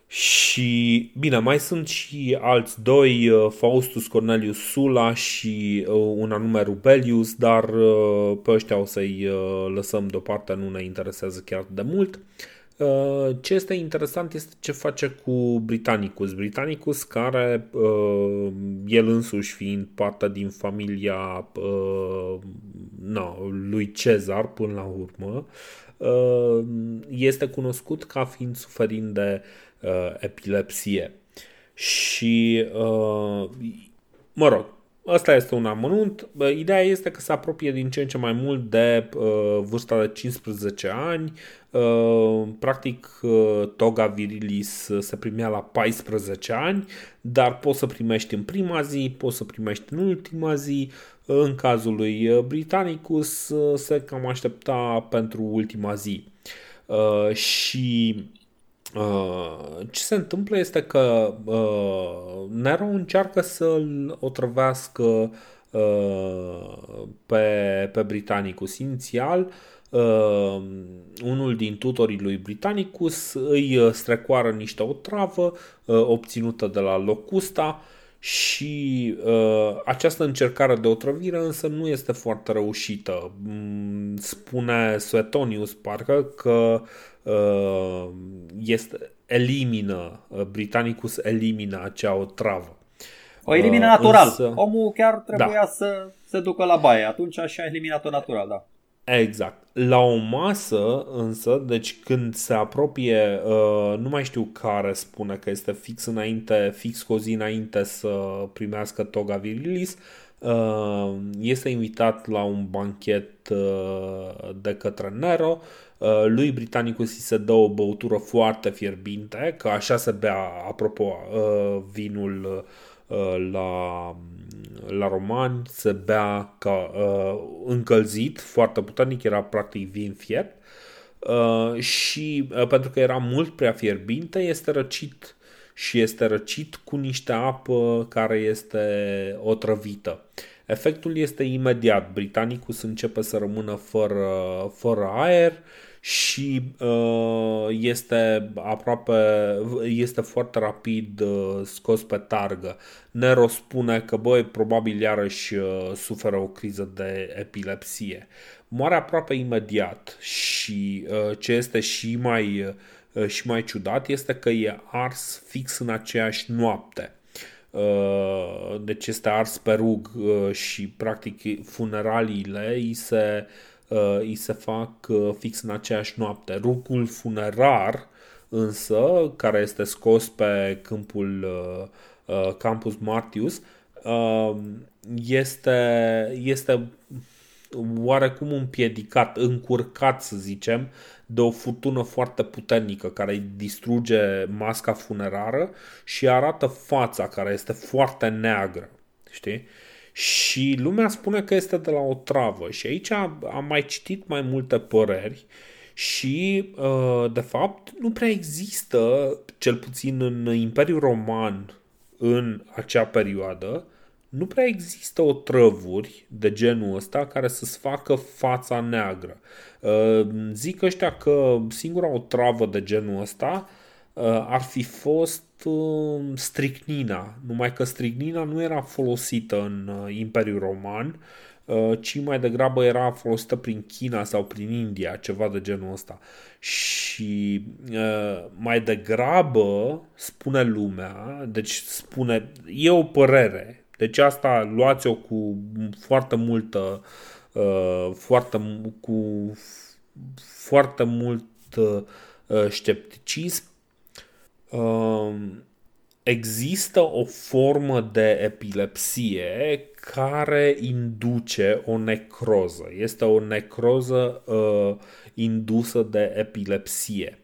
Și, bine, mai sunt și alți doi, uh, Faustus Cornelius Sula și uh, un anume Rubelius, dar uh, pe ăștia o să-i lăsăm deoparte, nu ne interesează chiar de mult. Ce este interesant este ce face cu Britannicus. Britannicus care, el însuși fiind parte din familia no, lui Cezar până la urmă, este cunoscut ca fiind suferind de uh, epilepsie. Și, uh, mă rog, Asta este un amănunt. Ideea este că se apropie din ce în ce mai mult de uh, vârsta de 15 ani. Uh, practic, uh, toga virilis se primea la 14 ani, dar poți să primești în prima zi, poți să primești în ultima zi. În cazul lui Britannicus uh, se cam aștepta pentru ultima zi. Uh, și Uh, ce se întâmplă este că uh, Nero încearcă să-l otrăvească uh, pe, pe Britannicus. Inițial, uh, unul din tutorii lui Britannicus îi strecoară niște otravă uh, obținută de la Locusta și uh, această încercare de otrăvire însă nu este foarte reușită. Mm, spune Suetonius parcă că uh, este, elimină, uh, Britannicus elimină acea otravă. O elimină uh, natural. Însă, Omul chiar trebuia da. să se ducă la baie. Atunci și-a eliminat-o natural, da. Exact. La o masă, însă, deci când se apropie, uh, nu mai știu care spune că este fix înainte, fix cu o zi înainte să primească toga virilis, uh, este invitat la un banchet uh, de către Nero. Uh, lui Britanicus îi se dă o băutură foarte fierbinte, că așa se bea, apropo, uh, vinul uh, la la romani se bea ca uh, încălzit, foarte puternic, era practic vin fiept uh, și uh, pentru că era mult prea fierbinte, este răcit și este răcit cu niște apă care este otrăvită. Efectul este imediat. Britanicus începe să rămână fără, fără aer și uh, este aproape, este foarte rapid uh, scos pe targă. Nero spune că, băi, probabil iarăși uh, suferă o criză de epilepsie. Moare aproape imediat și uh, ce este și mai, uh, și mai ciudat este că e ars fix în aceeași noapte. Uh, deci este ars pe rug uh, și practic funeraliile îi se uh, îi se fac uh, fix în aceeași noapte. Rugul funerar însă, care este scos pe câmpul uh, uh, Campus Martius, uh, este, este oarecum împiedicat, încurcat să zicem, de o furtună foarte puternică care îi distruge masca funerară și arată fața care este foarte neagră. Știi? Și lumea spune că este de la o travă și aici am mai citit mai multe păreri Și, uh, de fapt, nu prea există, cel puțin în Imperiul Roman, în acea perioadă, nu prea există otrăvuri de genul ăsta care să-ți facă fața neagră. Uh, zic ăștia că singura otravă de genul ăsta uh, ar fi fost stricnina, numai că stricnina nu era folosită în Imperiul Roman, Uh, ci mai degrabă era folosită prin China sau prin India, ceva de genul ăsta. Și uh, mai degrabă spune lumea, deci spune, e o părere, deci asta luați-o cu foarte multă, uh, foarte, cu foarte mult scepticism există o formă de epilepsie care induce o necroză. Este o necroză uh, indusă de epilepsie.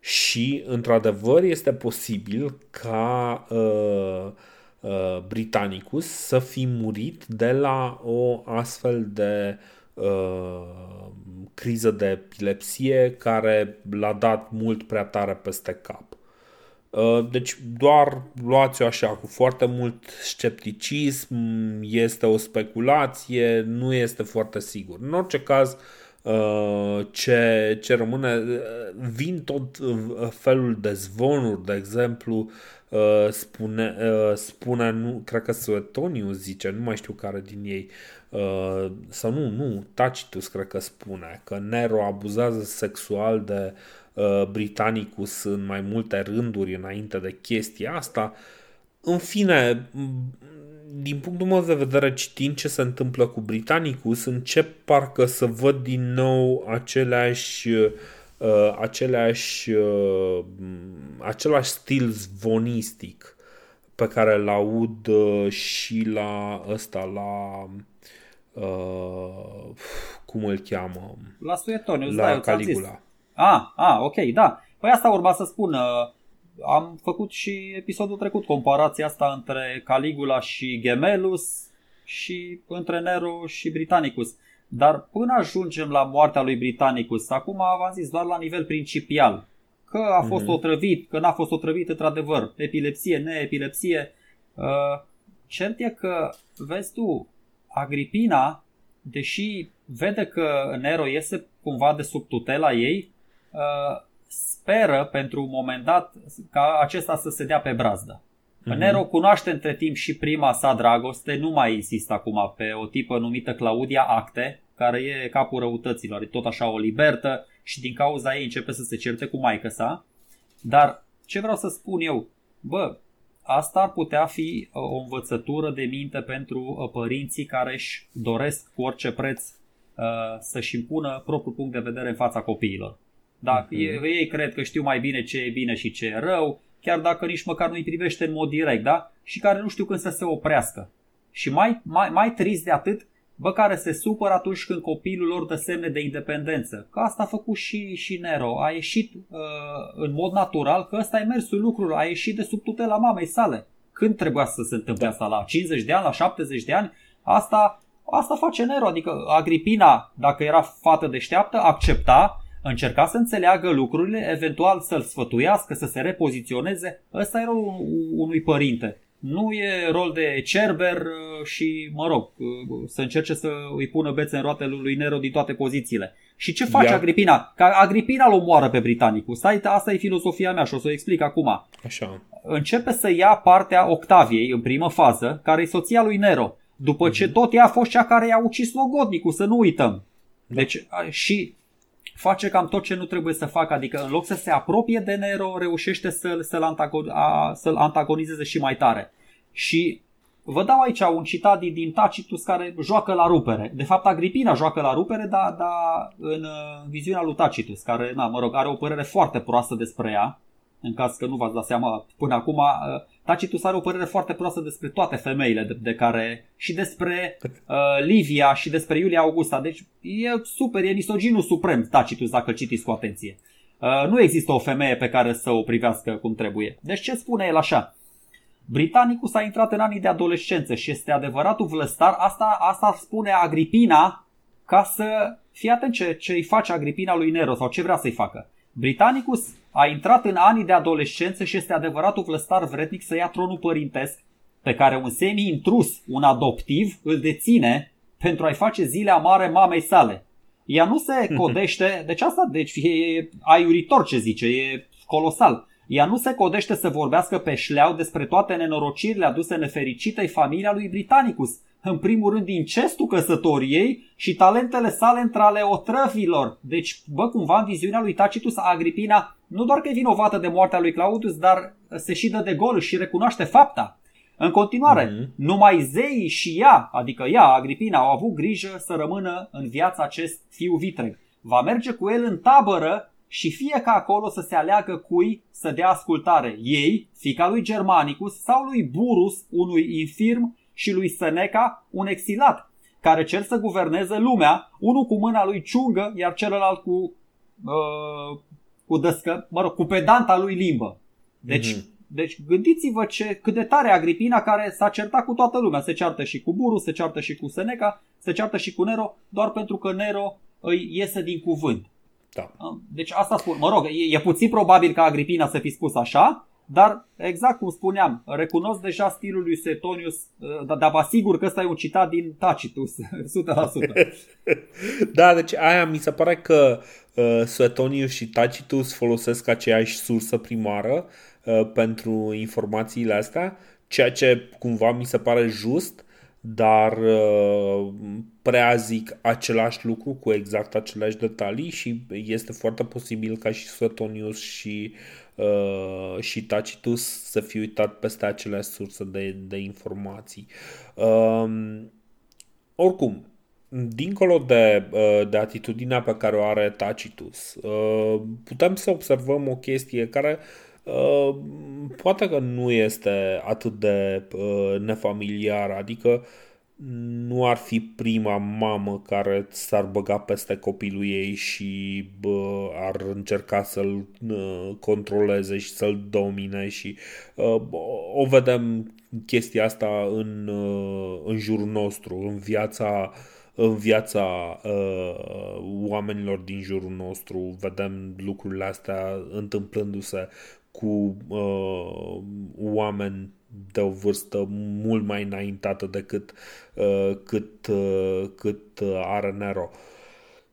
Și, într-adevăr, este posibil ca uh, uh, Britannicus să fi murit de la o astfel de uh, criză de epilepsie care l-a dat mult prea tare peste cap. Uh, deci doar luați-o așa cu foarte mult scepticism, este o speculație, nu este foarte sigur. În orice caz, uh, ce, ce rămâne, uh, vin tot felul de zvonuri, de exemplu, spune, spune nu, cred că Suetonius zice, nu mai știu care din ei, sau nu, nu, Tacitus cred că spune, că Nero abuzează sexual de uh, Uh, Britannicus în mai multe rânduri înainte de chestia asta. În fine, din punctul meu de vedere, citind ce se întâmplă cu Britannicus, încep parcă să văd din nou aceleași uh, aceleași, uh, același stil zvonistic pe care îl aud uh, și la ăsta, la uh, cum îl cheamă? La Suetonius, la da, Caligula. Ah, ah, ok, da. Păi asta urma să spun. Uh, am făcut și episodul trecut comparația asta între Caligula și Gemelus și între Nero și Britannicus. Dar până ajungem la moartea lui Britannicus, acum v-am zis doar la nivel principial, că a fost mm-hmm. otrăvit, că n-a fost otrăvit într-adevăr, epilepsie, neepilepsie. Uh, cert e că, vezi tu, Agripina, deși vede că Nero iese cumva de sub tutela ei, Uh, speră pentru un moment dat ca acesta să se dea pe brazdă. Mm-hmm. Nero cunoaște între timp și prima sa dragoste, nu mai insist acum pe o tipă numită Claudia Acte, care e capul răutăților, e tot așa o libertă și din cauza ei începe să se certe cu maică sa. Dar ce vreau să spun eu? Bă, asta ar putea fi uh, o învățătură de minte pentru uh, părinții care își doresc cu orice preț să-și impună propriul punct de vedere în fața copiilor. Dacă uh-huh. ei cred că știu mai bine ce e bine și ce e rău, chiar dacă nici măcar nu-i privește în mod direct, da? Și care nu știu când să se oprească. Și mai, mai, mai trist de atât, bă, care se supără atunci când copilul lor dă semne de independență. Că asta a făcut și, și Nero. A ieșit uh, în mod natural, că ăsta e mersul lucrurilor, a ieșit de sub tutela mamei sale. Când trebuia să se întâmple asta? La 50 de ani, la 70 de ani? Asta, asta face Nero, adică Agripina, dacă era fată deșteaptă, accepta încerca să înțeleagă lucrurile, eventual să-l sfătuiască, să se repoziționeze. Ăsta e rolul unui părinte. Nu e rol de cerber uh, și, mă rog, uh, să încerce să îi pună bețe în roate lui Nero din toate pozițiile. Și ce face Ia. Agripina? Ca Agripina îl omoară pe britanicul. Stai, asta e filosofia mea și o să o explic acum. Așa. Începe să ia partea Octaviei în primă fază, care e soția lui Nero. După mm-hmm. ce mhm. tot ea a fost cea care i-a ucis logodnicul, să nu uităm. Da. Deci, și face cam tot ce nu trebuie să facă, adică în loc să se apropie de Nero, reușește să-l, să-l, antagon, a, să-l antagonizeze și mai tare. Și vă dau aici un citat din, din Tacitus care joacă la rupere. De fapt, Agripina joacă la rupere, dar da, în uh, viziunea lui Tacitus, care, na, mă rog, are o părere foarte proastă despre ea, în caz că nu v-ați dat seama până acum, uh, Tacitus are o părere foarte proastă despre toate femeile de, de care și despre uh, Livia și despre Iulia Augusta. Deci e super, e misoginul suprem Tacitus dacă îl citiți cu atenție. Uh, nu există o femeie pe care să o privească cum trebuie. Deci ce spune el așa? Britanicus a intrat în anii de adolescență și este adevăratul vlăstar. Asta, asta spune Agripina ca să fie atent ce, ce îi face Agripina lui Nero sau ce vrea să-i facă. Britannicus a intrat în anii de adolescență și este adevăratul vlăstar vrednic să ia tronul părintesc pe care un semi-intrus, un adoptiv, îl deține pentru a-i face zile amare mamei sale. Ea nu se codește, deci asta deci e aiuritor ce zice, e colosal. Ea nu se codește să vorbească pe șleau despre toate nenorocirile aduse nefericitei familia lui Britannicus, în primul rând incestul căsătoriei și talentele sale între ale otrăvilor. Deci, bă, cumva în viziunea lui Tacitus, Agripina nu doar că e vinovată de moartea lui Claudius, dar se și dă de gol și recunoaște fapta. În continuare, mm-hmm. numai zeii și ea, adică ea, Agripina, au avut grijă să rămână în viața acest fiu vitreg. Va merge cu el în tabără și fie ca acolo să se aleagă cui să dea ascultare, ei, fica lui Germanicus sau lui Burus, unui infirm, și lui Seneca, un exilat, care cer să guverneze lumea, unul cu mâna lui ciungă, iar celălalt cu, uh, cu dăscă, mă rog, cu pedanta lui limbă. Deci, mm-hmm. deci gândiți-vă ce, cât de tare Agripina care s-a certat cu toată lumea. Se ceartă și cu Burus, se ceartă și cu Seneca, se ceartă și cu Nero, doar pentru că Nero îi iese din cuvânt. Da. Deci asta spun. Mă rog, e, e puțin probabil ca Agripina să fi spus așa, dar exact cum spuneam, recunosc deja stilul lui Setonius, uh, dar, dar vă asigur că ăsta e un citat din Tacitus, 100%. da, deci aia mi se pare că uh, Suetonius și Tacitus folosesc aceeași sursă primară uh, pentru informațiile astea, ceea ce cumva mi se pare just, dar uh, prea zic același lucru cu exact aceleași detalii și este foarte posibil ca și Suetonius și, uh, și Tacitus să fi uitat peste aceleași surse de, de informații. Uh, oricum, dincolo de, uh, de atitudinea pe care o are Tacitus, uh, putem să observăm o chestie care uh, Uh, poate că nu este atât de uh, nefamiliar, adică nu ar fi prima mamă care s-ar băga peste copilul ei și bă, ar încerca să-l uh, controleze și să-l domine și uh, o vedem chestia asta în, uh, în jurul nostru, în viața în viața uh, oamenilor din jurul nostru. Vedem lucrurile astea întâmplându-se cu uh, oameni de o vârstă mult mai înaintată decât uh, cât, uh, cât are Nero.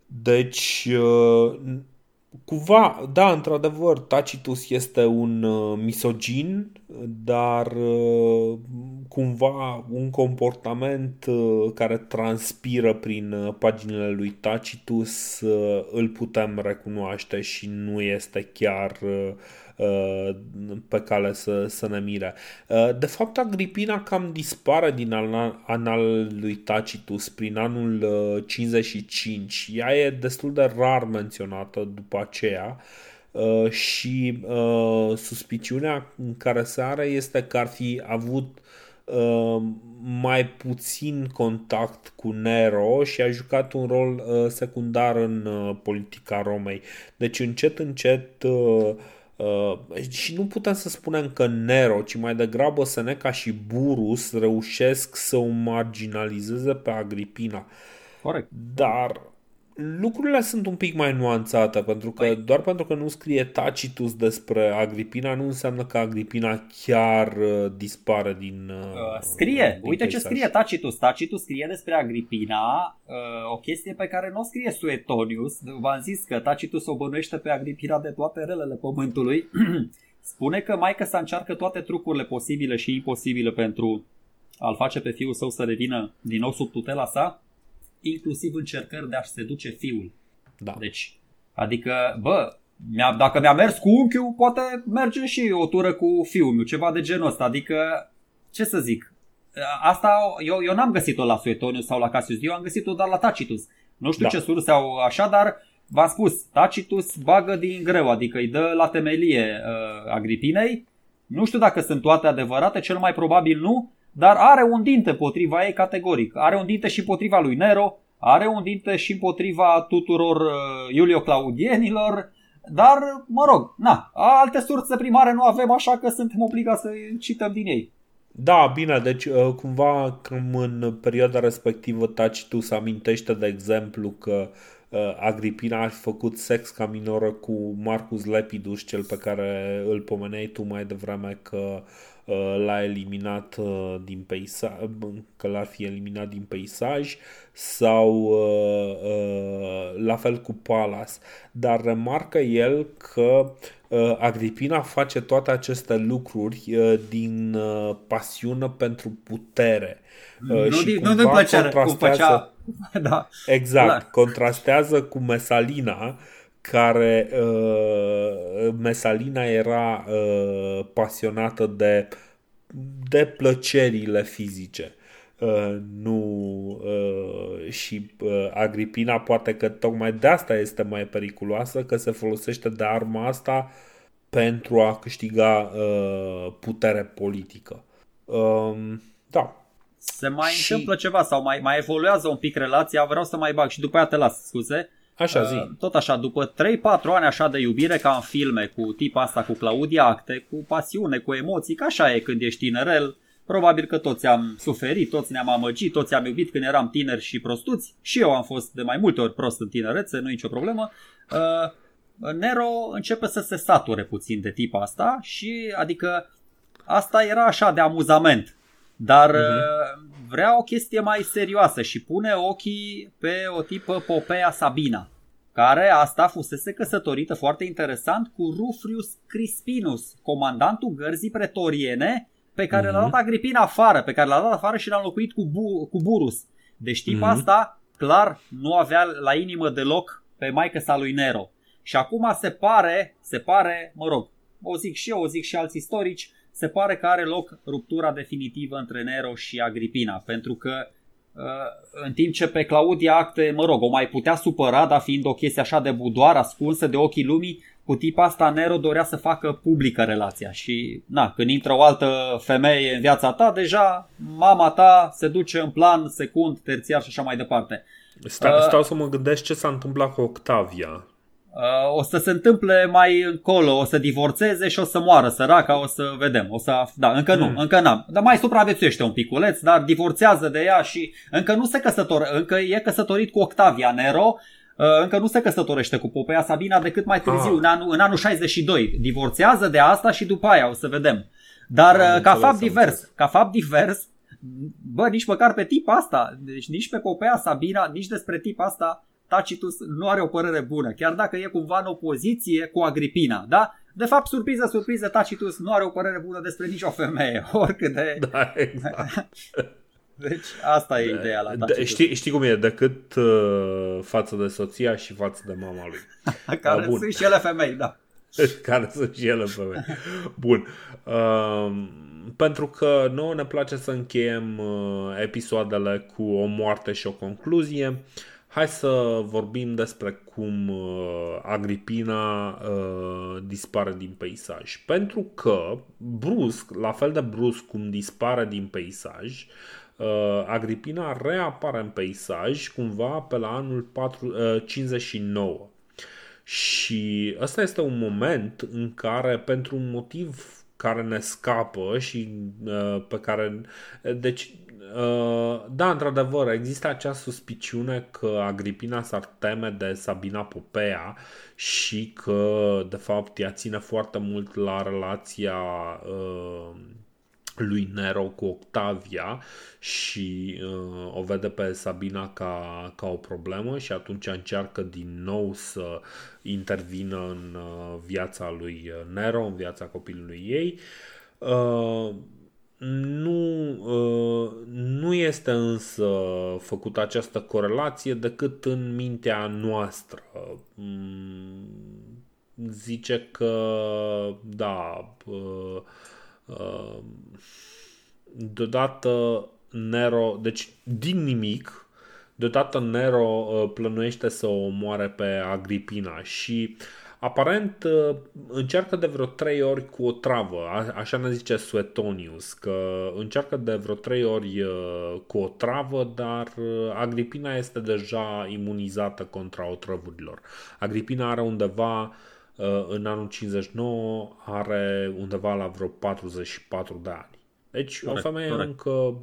Deci, uh, cumva, da, într-adevăr, Tacitus este un uh, misogin, dar uh, cumva un comportament uh, care transpiră prin uh, paginile lui Tacitus uh, îl putem recunoaște și nu este chiar uh, Uh, pe cale să, să ne mire. Uh, de fapt, Agripina cam dispare din anal lui Tacitus prin anul 55. Uh, Ea e destul de rar menționată după aceea și suspiciunea în care se are este că ar fi avut mai puțin contact cu Nero și a jucat un rol secundar în politica Romei. Deci încet, încet Uh, și nu putem să spunem că Nero, ci mai degrabă Seneca și Burus reușesc să o marginalizeze pe Agripina. Corect. Dar lucrurile sunt un pic mai nuanțate, pentru că păi. doar pentru că nu scrie Tacitus despre Agripina, nu înseamnă că Agripina chiar uh, dispare din. Uh, uh scrie, din uite peisaj. ce scrie Tacitus. Tacitus scrie despre Agripina uh, o chestie pe care nu o scrie Suetonius. V-am zis că Tacitus o bănuiește pe Agripina de toate relele pământului. Spune că mai că să încearcă toate trucurile posibile și imposibile pentru a-l face pe fiul său să revină din nou sub tutela sa inclusiv încercări de a-și seduce fiul. Da. Deci, adică, bă, mi-a, dacă mi-a mers cu unchiul, poate merge și o tură cu fiul meu, ceva de genul ăsta. Adică, ce să zic, asta eu, eu n-am găsit-o la Suetonius sau la Cassius eu am găsit-o doar la Tacitus. Nu știu da. ce surse au așa, dar v-am spus, Tacitus bagă din greu, adică îi dă la temelie uh, Agripinei. Nu știu dacă sunt toate adevărate, cel mai probabil nu, dar are un dinte potriva ei categoric. Are un dinte și potriva lui Nero, are un dinte și împotriva tuturor uh, Iulio-Claudienilor, dar, mă rog, na, alte surse primare nu avem, așa că suntem obligați să cităm din ei. Da, bine, deci uh, cumva cam în perioada respectivă Tacitus amintește de exemplu că uh, Agripina a făcut sex ca minoră cu Marcus Lepidus, cel pe care îl pomeneai tu mai devreme că Uh, l-a eliminat uh, din peisaj, că l-ar fi eliminat din peisaj sau uh, la fel cu Palas. Dar remarcă el că Agripina face toate aceste lucruri din pasiune pentru putere. Nu, și din, nu din plăcere, cum făcea. Da. Exact, Clar. contrastează cu Mesalina, care uh, Mesalina era uh, pasionată de, de plăcerile fizice. Uh, nu uh, și uh, Agripina poate că tocmai de asta este mai periculoasă că se folosește de arma asta pentru a câștiga uh, putere politică. Uh, da. Se mai și... întâmplă ceva sau mai, mai evoluează un pic relația, vreau să mai bag și după aia te las, scuze. Așa zi. Uh, tot așa, după 3-4 ani așa de iubire ca în filme cu tipa asta, cu Claudia Acte, cu pasiune, cu emoții, ca așa e când ești tinerel, Probabil că toți am suferit, toți ne-am amăgit, toți am iubit când eram tineri și prostuți. Și eu am fost de mai multe ori prost în tinerețe, nu e nicio problemă. Uh, Nero începe să se sature puțin de tipa asta și adică asta era așa de amuzament. Dar uh-huh. vrea o chestie mai serioasă și pune ochii pe o tipă Popea Sabina, care asta fusese căsătorită foarte interesant cu Rufrius Crispinus, comandantul gărzii pretoriene, pe care uh-huh. l-a dat Agripina afară, pe care l-a dat afară și l-a înlocuit cu, Bu- cu Burus. Deci tipa uh-huh. asta clar nu avea la inimă deloc pe maică sa lui Nero. Și acum se pare, se pare, mă rog, o zic și eu, o zic și alți istorici, se pare că are loc ruptura definitivă între Nero și Agripina, pentru că uh, în timp ce pe Claudia Acte, mă rog, o mai putea supăra, dar fiind o chestie așa de budoar, ascunsă de ochii lumii, cu tipa asta Nero dorea să facă publică relația și, na, când intră o altă femeie în viața ta, deja mama ta se duce în plan secund, terțiar și așa mai departe. Stau, uh, stau să mă gândesc ce s-a întâmplat cu Octavia. Uh, o să se întâmple mai încolo, o să divorțeze și o să moară săraca, o să vedem. O să, da, încă nu, mm. încă n-am. Dar mai supraviețuiește un piculeț, dar divorțează de ea și încă nu se căsător, încă e căsătorit cu Octavia Nero, uh, încă nu se căsătorește cu Popea Sabina decât mai târziu, ah. în, anul, în anul 62. Divorțează de asta și după aia o să vedem. Dar am uh, ca fapt divers, ca fapt divers, bă, nici măcar pe tip asta, deci nici pe Popea Sabina, nici despre tip asta Tacitus nu are o părere bună, chiar dacă e cumva în opoziție cu Agripina, da? De fapt, surpriză, surpriză, Tacitus nu are o părere bună despre nicio femeie, oricât de... Da, exact. Deci asta e ideea la Tacitus. Știi, știi cum e, decât uh, față de soția și față de mama lui. Care uh, sunt și ele femei, da. Care sunt și ele femei. Bun. Uh, pentru că nouă ne place să încheiem uh, episoadele cu o moarte și o concluzie. Uh, Hai să vorbim despre cum uh, Agripina uh, dispare din peisaj. Pentru că, brusc, la fel de brusc cum dispare din peisaj, uh, Agripina reapare în peisaj cumva pe la anul 4, uh, 59. Și ăsta este un moment în care, pentru un motiv care ne scapă și uh, pe care. Deci, Uh, da, într-adevăr, există acea suspiciune că Agripina s-ar teme de Sabina Popea și că, de fapt, ea ține foarte mult la relația uh, lui Nero cu Octavia și uh, o vede pe Sabina ca, ca o problemă și atunci încearcă din nou să intervină în uh, viața lui Nero, în viața copilului ei. Uh, nu, uh, nu este însă făcută această corelație decât în mintea noastră. Mm, zice că, da, uh, uh, deodată Nero, deci din nimic, deodată Nero plănuiește să o omoare pe Agripina și uh, Aparent uh, încearcă de vreo trei ori cu o travă, așa ne zice Suetonius, că încearcă de vreo trei ori uh, cu o travă, dar uh, Agripina este deja imunizată contra otrăvurilor. Agripina are undeva în anul 59 are undeva la vreo 44 de ani. Deci corect, o femeie corect. încă,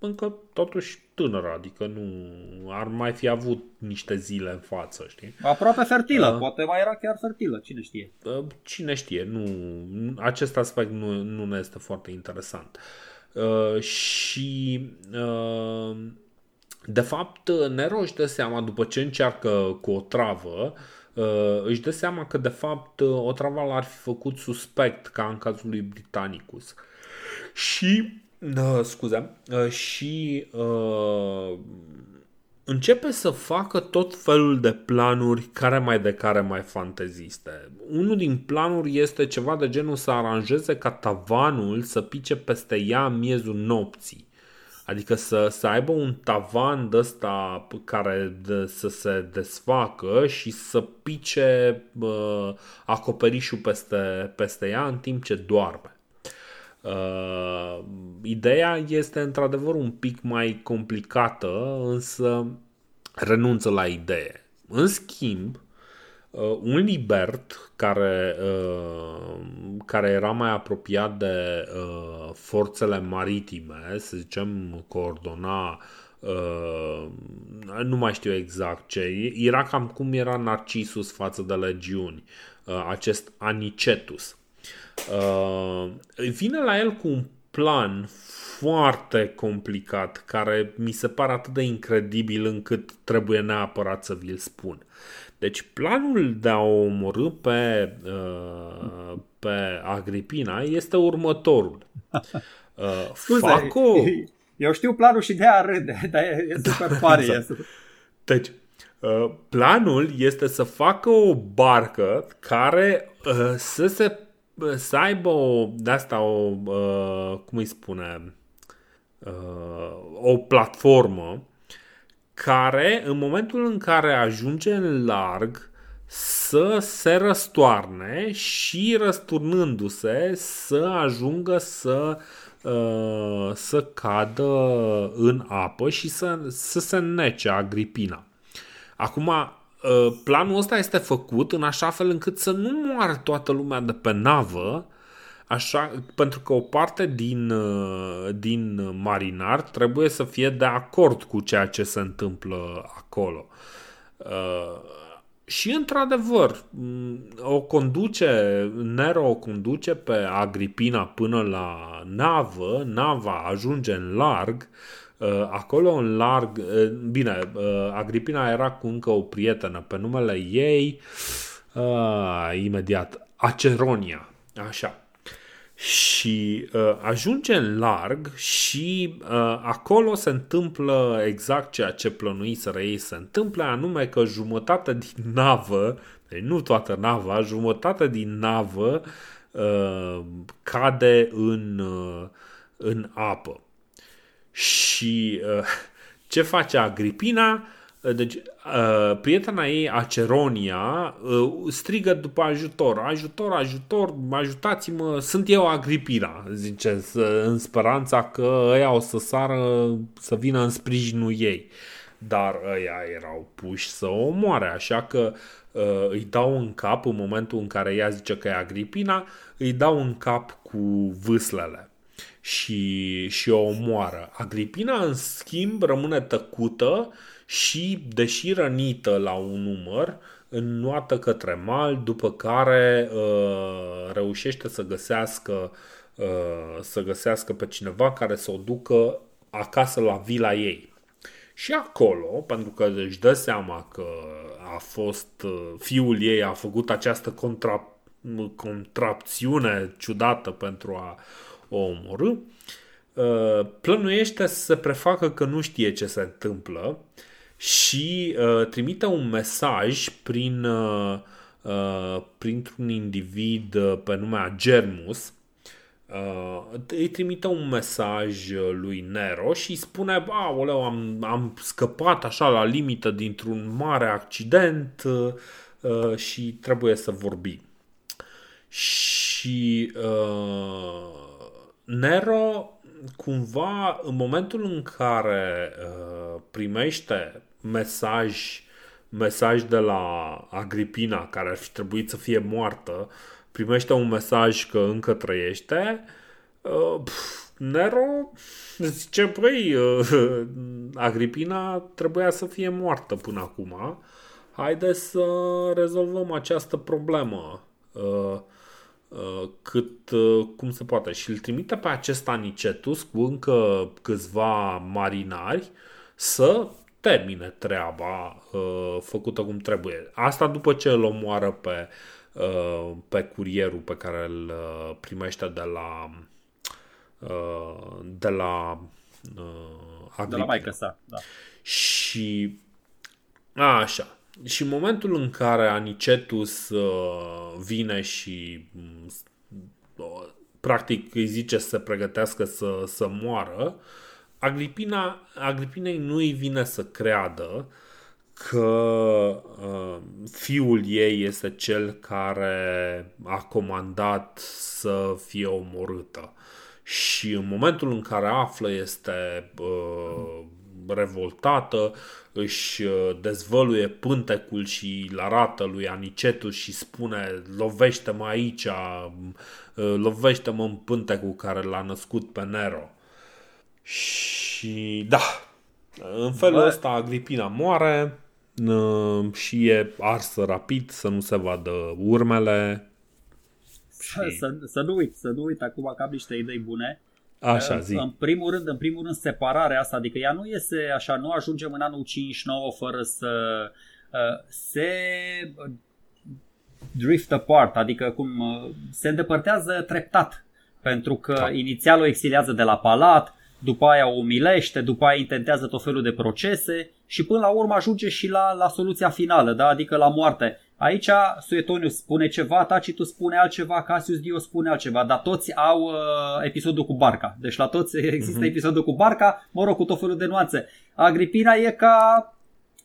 încă totuși tânără, adică nu ar mai fi avut niște zile în față, știi? Aproape fertilă, uh, poate mai era chiar fertilă, cine știe. Uh, cine știe, nu, acest aspect nu, nu ne este foarte interesant. Uh, și uh, de fapt Nero își dă seama după ce încearcă cu o travă uh, își dă seama că de fapt o travă l-ar fi făcut suspect ca în cazul lui Britannicus și uh, scuze uh, și uh, începe să facă tot felul de planuri care mai de care mai fanteziste. Unul din planuri este ceva de genul să aranjeze ca tavanul să pice peste ea miezul nopții. Adică să, să aibă un tavan de ăsta care de, să se desfacă și să pice uh, acoperișul peste, peste ea în timp ce doarme. Uh, ideea este într-adevăr un pic mai complicată, însă renunță la idee. În schimb, uh, un libert care, uh, care era mai apropiat de uh, forțele maritime, să zicem, coordona Uh, nu mai știu exact ce, era cam cum era Narcisus față de legiuni, uh, acest Anicetus. Uh, vine la el cu un plan foarte complicat care mi se pare atât de incredibil încât trebuie neapărat să vi-l spun. Deci planul de a o omorâ pe, uh, pe Agripina este următorul. Uh, Scuze, fac o... eu știu planul și de a râde, dar e da, super pare. Exact. Deci, uh, planul este să facă o barcă care uh, să se să aibă o, de asta o, uh, cum îi spune, uh, o platformă care în momentul în care ajunge în larg să se răstoarne și răsturnându-se să ajungă să uh, să cadă în apă și să, să se nece Agripina. Acum, Uh, planul ăsta este făcut în așa fel încât să nu moară toată lumea de pe navă, așa, pentru că o parte din, uh, din marinar trebuie să fie de acord cu ceea ce se întâmplă acolo. Uh, și într-adevăr, o conduce, Nero o conduce pe Agripina până la navă, nava ajunge în larg, Uh, acolo în larg, uh, bine, uh, Agripina era cu încă o prietenă pe numele ei, uh, imediat, Aceronia, așa. Și uh, ajunge în larg și uh, acolo se întâmplă exact ceea ce plănuiseră ei se întâmple, anume că jumătate din navă, deci nu toată nava, jumătate din navă uh, cade în, uh, în apă. Și uh, ce face Agripina? Uh, deci, uh, prietena ei, Aceronia, uh, strigă după ajutor. Ajutor, ajutor, ajutați-mă, sunt eu Agripina, zice, în speranța că ăia o să sară, să vină în sprijinul ei. Dar ăia erau puși să o omoare, așa că uh, îi dau în cap în momentul în care ea zice că e Agripina, îi dau în cap cu vâslele și, și o omoară. Agripina, în schimb, rămâne tăcută și, deși rănită la un număr, înnoată către mal, după care uh, reușește să găsească, uh, să găsească pe cineva care să o ducă acasă la vila ei. Și acolo, pentru că își dă seama că a fost uh, fiul ei a făcut această contra, contrapțiune ciudată pentru a o omorâ, uh, plănuiește să se prefacă că nu știe ce se întâmplă și uh, trimite un mesaj prin, uh, printr-un individ pe nume Germus, îi trimite un mesaj lui Nero și îi spune Aoleu, am, am scăpat așa la limită dintr-un mare accident și trebuie să vorbim. Și uh, Nero cumva în momentul în care uh, primește mesaj mesaj de la Agripina care ar fi trebuit să fie moartă primește un mesaj că încă trăiește uh, pf, Nero zice, băi, uh, Agripina trebuia să fie moartă până acum. Haide să rezolvăm această problemă uh, uh, cât cum se poate. Și îl trimite pe acest Anicetus cu încă câțiva marinari să termine treaba făcută cum trebuie. Asta după ce îl omoară pe, pe curierul pe care îl primește de la Uh, de la uh, De la maică sa, da. Și a, așa. Și în momentul în care Anicetus uh, vine și uh, practic îi zice să se pregătească să, să moară, Agripina, Agripinei nu îi vine să creadă că uh, fiul ei este cel care a comandat să fie omorâtă. Și în momentul în care află este uh, revoltată, își uh, dezvăluie pântecul și îl arată lui Anicetus și spune lovește-mă aici, uh, lovește-mă în pântecul care l-a născut pe Nero. Și da, în felul ăsta Agripina moare uh, și e arsă rapid să nu se vadă urmele și... Să, să nu uit, să nu uit acum că am niște idei bune. Așa, zi. În primul rând, în primul rând, separarea asta, adică ea nu iese așa, nu ajungem în anul 59 fără să uh, se drift apart, adică cum uh, se îndepărtează treptat, pentru că da. inițial o exiliază de la palat, după aia o umilește, după aia intentează tot felul de procese și până la urmă ajunge și la, la soluția finală, da? adică la moarte. Aici Suetonius spune ceva, Tacitus spune altceva, Cassius Dio spune altceva, dar toți au uh, episodul cu barca. Deci la toți există uh-huh. episodul cu barca, mă rog, cu tot felul de nuanțe. Agripina e ca...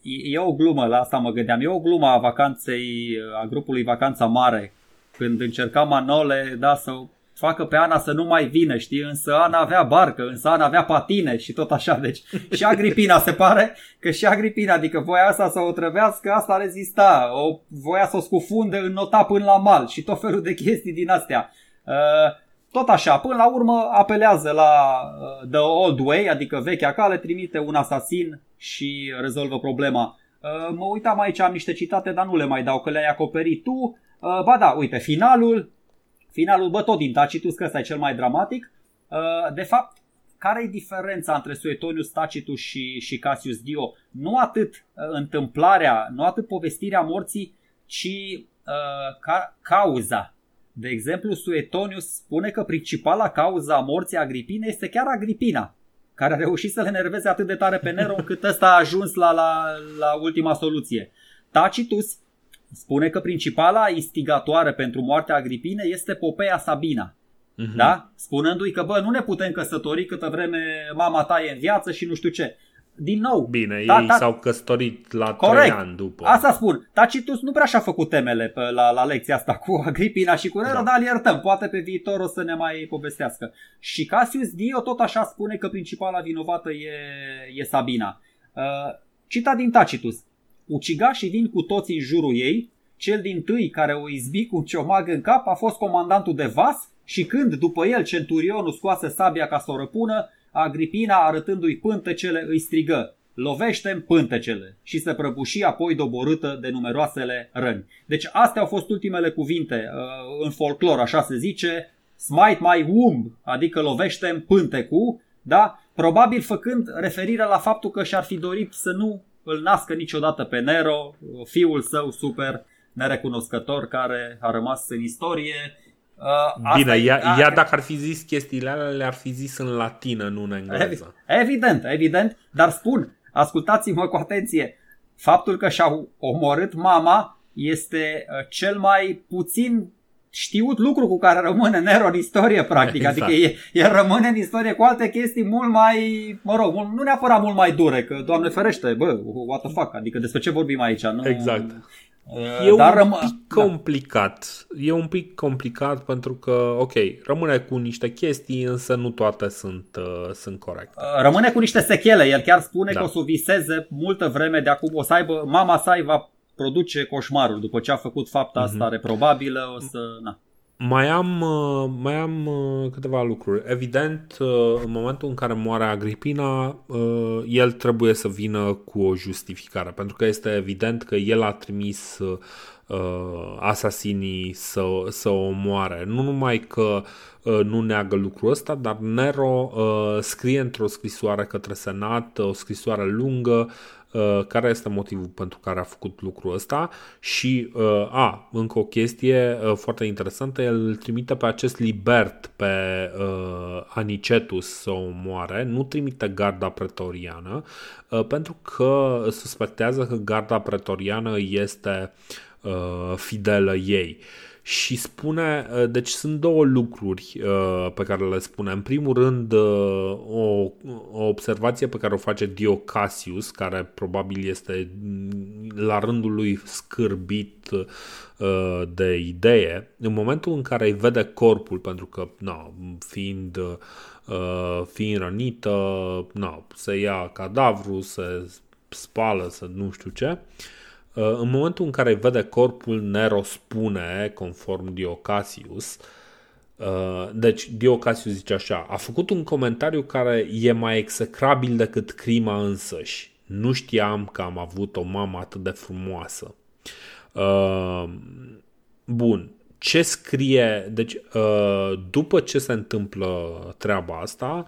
E, e o glumă, la asta mă gândeam, e o glumă a vacanței, a grupului Vacanța Mare, când încerca Manole da, să facă pe Ana să nu mai vină, știi? Însă Ana avea barcă, însă Ana avea patine și tot așa. Deci și Agripina se pare că și Agripina, adică voia asta să o trăvească, asta rezista. O voia să o scufunde în nota până la mal și tot felul de chestii din astea. Uh, tot așa, până la urmă apelează la uh, The Old Way, adică vechea cale, trimite un asasin și rezolvă problema. Uh, mă uitam aici, am niște citate, dar nu le mai dau, că le-ai acoperit tu. Uh, ba da, uite, finalul, Finalul, bă, tot din Tacitus, că ăsta e cel mai dramatic. Uh, de fapt, care e diferența între Suetonius Tacitus și, și Cassius Dio? Nu atât uh, întâmplarea, nu atât povestirea morții, ci uh, ca, cauza. De exemplu, Suetonius spune că principala cauza a morții Agripine este chiar Agripina, care a reușit să le nerveze atât de tare pe Nero încât ăsta a ajuns la, la, la ultima soluție. Tacitus spune că principala instigatoare pentru moartea Agripinei este Popeia Sabina. Uh-huh. Da? Spunându-i că, bă, nu ne putem căsători câtă vreme mama ta e în viață și nu știu ce. Din nou. Bine, ta, ei ta, s-au căsătorit la corect, 3 ani după. Asta spun. Tacitus nu prea și-a făcut temele pe, la, la lecția asta cu Agripina și cu Nero, da. dar îl iertăm. Poate pe viitor o să ne mai povestească. Și Cassius Dio tot așa spune că principala vinovată e, e Sabina. Uh, cita din Tacitus. Ucigașii vin cu toți în jurul ei, cel din tâi care o izbi cu un ciomag în cap a fost comandantul de vas și când după el centurionul scoase sabia ca să o răpună, Agripina arătându-i pântecele îi strigă lovește-mi pântecele și se prăbuși apoi doborâtă de numeroasele răni. Deci astea au fost ultimele cuvinte uh, în folclor, așa se zice, smite my womb, adică lovește-mi pântecul, da? probabil făcând referire la faptul că și-ar fi dorit să nu îl nască niciodată pe Nero, fiul său super nerecunoscător care a rămas în istorie. Uh, Bine, ea, e, ea dacă ar fi zis chestiile alea, le-ar fi zis în latină, nu în engleză. Evident, evident, dar spun, ascultați-mă cu atenție, faptul că și-au omorât mama este uh, cel mai puțin știut lucru cu care rămâne Nero în istorie, practic. Exact. Adică e, el rămâne în istorie cu alte chestii mult mai, mă rog, nu neapărat mult mai dure, că, Doamne ferește, bă, what the fuck, adică despre ce vorbim aici? Nu, exact. E Dar un răm- pic da. complicat. Da. E un pic complicat pentru că, ok, rămâne cu niște chestii, însă nu toate sunt, uh, sunt corecte. Uh, rămâne cu niște sechele. El chiar spune da. că o să viseze multă vreme de acum. O să aibă, mama sa va produce coșmarul după ce a făcut fapta mm-hmm. asta reprobabilă. O să, na. mai am, uh, mai am uh, câteva lucruri. Evident, uh, în momentul în care moare Agripina, el trebuie să vină cu o justificare, pentru că este evident că el a trimis asasinii să, să o moare. Nu numai că nu neagă lucrul ăsta, dar Nero scrie într-o scrisoare către Senat, o scrisoare lungă, Uh, care este motivul pentru care a făcut lucrul ăsta și, uh, a, încă o chestie uh, foarte interesantă, el îl trimite pe acest Libert, pe uh, Anicetus să o moare, nu trimite garda pretoriană, uh, pentru că suspectează că garda pretoriană este uh, fidelă ei. Uh, și spune, uh, deci sunt două lucruri uh, pe care le spune. În primul rând, uh, o, o observație pe care o face Diocasius, care probabil este mm, la rândul lui scârbit de idee, în momentul în care îi vede corpul, pentru că, na, fiind, fiind rănită, na, se ia cadavru, se spală, să nu știu ce, uh, Uh, în momentul în care vede corpul, Nero spune, conform Diocasius, uh, deci Diocasius zice așa, a făcut un comentariu care e mai execrabil decât crima însăși. Nu știam că am avut o mamă atât de frumoasă. Uh, bun, ce scrie, deci după ce se întâmplă treaba asta,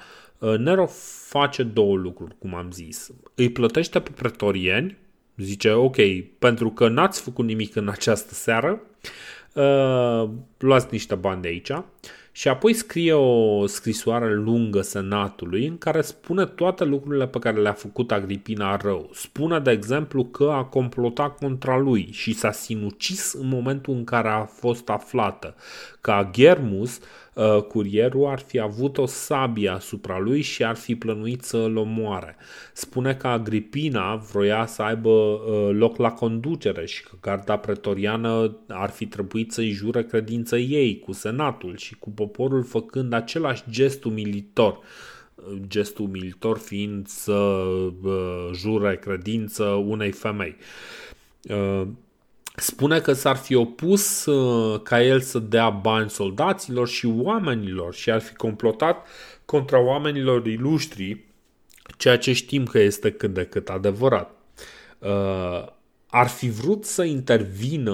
Nero face două lucruri, cum am zis. Îi plătește pe pretorieni Zice, ok, pentru că n-ați făcut nimic în această seară, uh, luați niște bani de aici și apoi scrie o scrisoare lungă senatului în care spune toate lucrurile pe care le-a făcut Agripina rău. Spune, de exemplu, că a complotat contra lui și s-a sinucis în momentul în care a fost aflată, că Germus Uh, curierul ar fi avut o sabie asupra lui și ar fi plănuit să-l omoare. Spune că Agripina vroia să aibă uh, loc la conducere și că garda pretoriană ar fi trebuit să-i jure credință ei cu senatul și cu poporul făcând același gest umilitor gest umilitor fiind să uh, jure credință unei femei. Spune că s-ar fi opus uh, ca el să dea bani soldaților și oamenilor și ar fi complotat contra oamenilor ilustri, ceea ce știm că este cât de cât adevărat. Uh, ar fi vrut să intervină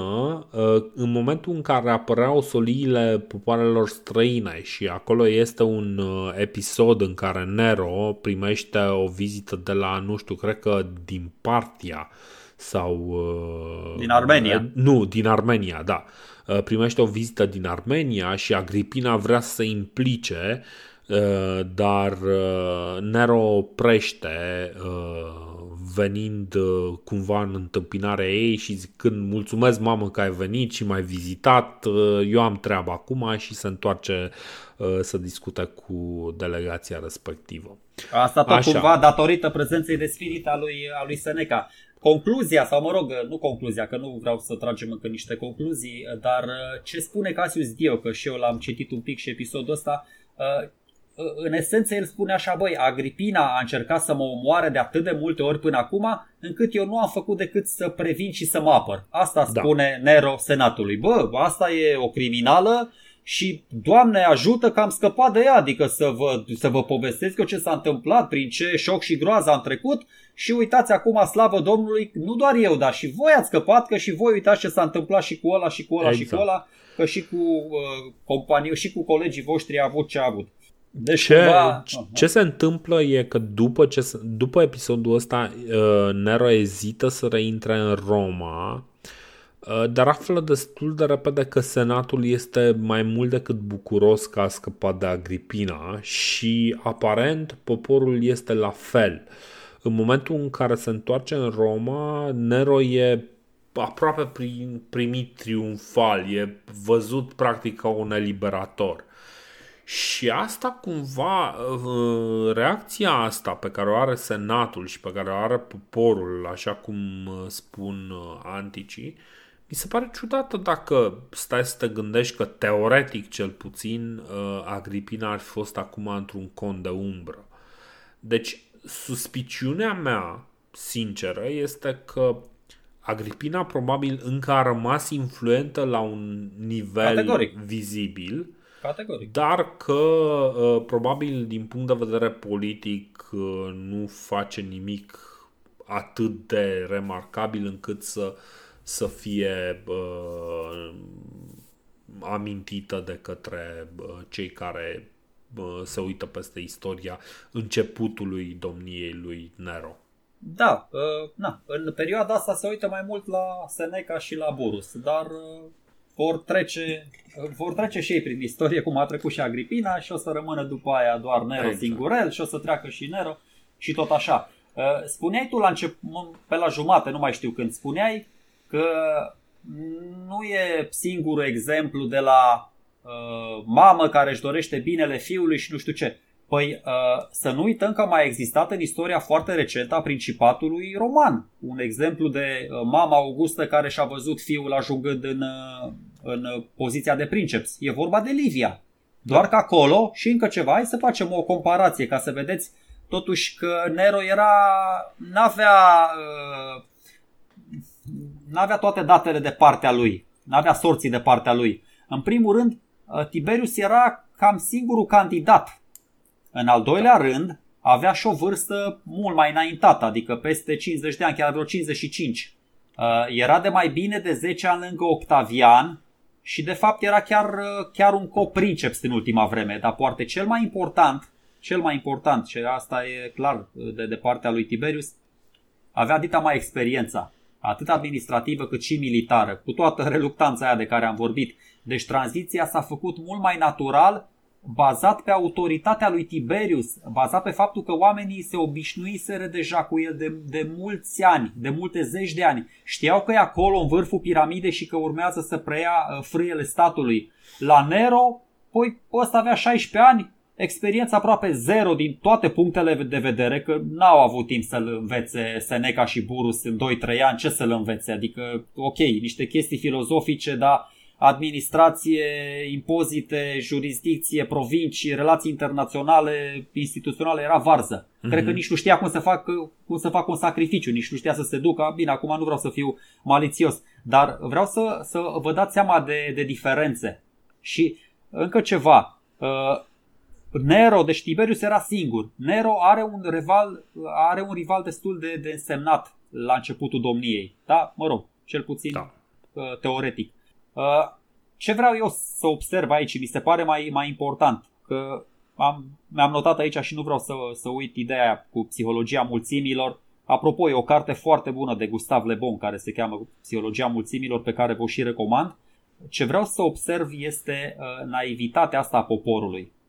uh, în momentul în care apăreau soliile popoarelor străine și acolo este un episod în care Nero primește o vizită de la, nu știu, cred că din Partia, sau... Uh, din Armenia. Uh, nu, din Armenia, da. Uh, primește o vizită din Armenia și Agripina vrea să se implice, dar Nero oprește venind cumva în întâmpinarea ei și zicând mulțumesc mamă că ai venit și m-ai vizitat, eu am treabă acum și se întoarce să discute cu delegația respectivă. Asta tot Așa. cumva datorită prezenței de spirit a lui, a lui Seneca. Concluzia, sau mă rog, nu concluzia, că nu vreau să tragem încă niște concluzii, dar uh, ce spune Cassius Dio, că și eu l-am citit un pic și episodul ăsta, uh, uh, în esență el spune așa, băi, Agripina a încercat să mă omoare de atât de multe ori până acum, încât eu nu am făcut decât să previn și să mă apăr. Asta da. spune da. Nero senatului. Bă, asta e o criminală și Doamne ajută că am scăpat de ea, adică să vă, să vă povestesc eu ce s-a întâmplat, prin ce șoc și groază am trecut și uitați acum, slavă Domnului, nu doar eu, dar și voi ați scăpat, că și voi uitați ce s-a întâmplat și cu ăla și cu ăla exact. și cu ăla, că și cu uh, companii, și cu colegii voștri a avut ce a avut. Deci ce, cumva... ce se întâmplă e că după, ce, după episodul ăsta uh, Nero ezită să reintre în Roma uh, dar află destul de repede că senatul este mai mult decât bucuros că a scăpat de Agripina și aparent poporul este la fel. Uh, în momentul în care se întoarce în Roma, Nero e aproape primit triumfal, e văzut practic ca un eliberator. Și asta cumva, uh, reacția asta pe care o are Senatul și pe care o are poporul, așa cum uh, spun uh, anticii, mi se pare ciudată dacă stai să te gândești că teoretic cel puțin Agripina ar fi fost acum într-un cont de umbră. Deci suspiciunea mea, sinceră, este că Agripina probabil încă a rămas influentă la un nivel Categoric. vizibil, Categoric. dar că uh, probabil din punct de vedere politic uh, nu face nimic atât de remarcabil încât să, să fie uh, amintită de către uh, cei care uh, se uită peste istoria începutului domniei lui Nero. Da, uh, na, în perioada asta se uită mai mult la Seneca și la Burus, dar uh, vor trece, uh, vor trece și ei prin istorie, cum a trecut și Agripina și o să rămână după aia doar Nero Exact. singurel și o să treacă și Nero și tot așa. Uh, spuneai tu la început, pe la jumate, nu mai știu când, spuneai că nu e singurul exemplu de la uh, mamă care își dorește binele fiului și nu știu ce. Păi uh, să nu uităm că a mai existat în istoria foarte recentă a Principatului Roman un exemplu de uh, mama Augustă care și-a văzut fiul ajungând în, uh, în poziția de princeps. E vorba de Livia. Doar că acolo și încă ceva, hai să facem o comparație ca să vedeți totuși că Nero era, n-avea, uh, n-avea toate datele de partea lui, n-avea sorții de partea lui. În primul rând, uh, Tiberius era cam singurul candidat. În al doilea rând, avea și o vârstă mult mai înaintată, adică peste 50 de ani, chiar vreo 55. Uh, Era de mai bine de 10 ani lângă Octavian și de fapt era chiar, uh, chiar un coprinceps în ultima vreme, dar poate cel mai important, cel mai important, și asta e clar uh, de, de partea lui Tiberius, avea dita mai experiența, atât administrativă cât și militară, cu toată reluctanța aia de care am vorbit. Deci tranziția s-a făcut mult mai natural, bazat pe autoritatea lui Tiberius, bazat pe faptul că oamenii se obișnuiseră deja cu el de, de mulți ani, de multe zeci de ani. Știau că e acolo în vârful piramidei și că urmează să preia uh, frâiele statului. La Nero, păi ăsta avea 16 ani, experiență aproape zero din toate punctele de vedere, că n-au avut timp să-l învețe Seneca și Burus în 2-3 ani, ce să-l învețe? Adică, ok, niște chestii filozofice, dar administrație, impozite, jurisdicție, provincii, relații internaționale, instituționale, era varză. Mm-hmm. Cred că nici nu știa cum să, fac, cum să fac un sacrificiu, nici nu știa să se ducă. Bine, acum nu vreau să fiu malițios, dar vreau să, să vă dați seama de, de diferențe. Și încă ceva, uh, Nero, deci Tiberius era singur. Nero are un rival, are un rival destul de, de însemnat la începutul domniei. Da? Mă rog, cel puțin Da. uh, teoretic. Uh, ce vreau eu să observ aici, mi se pare mai, mai important, că am, mi-am notat aici și nu vreau să, să uit ideea aia cu psihologia mulțimilor. Apropo, e o carte foarte bună de Gustav Le Bon care se cheamă Psihologia mulțimilor pe care vă și recomand. Ce vreau să observ este uh, naivitatea asta a poporului, uh,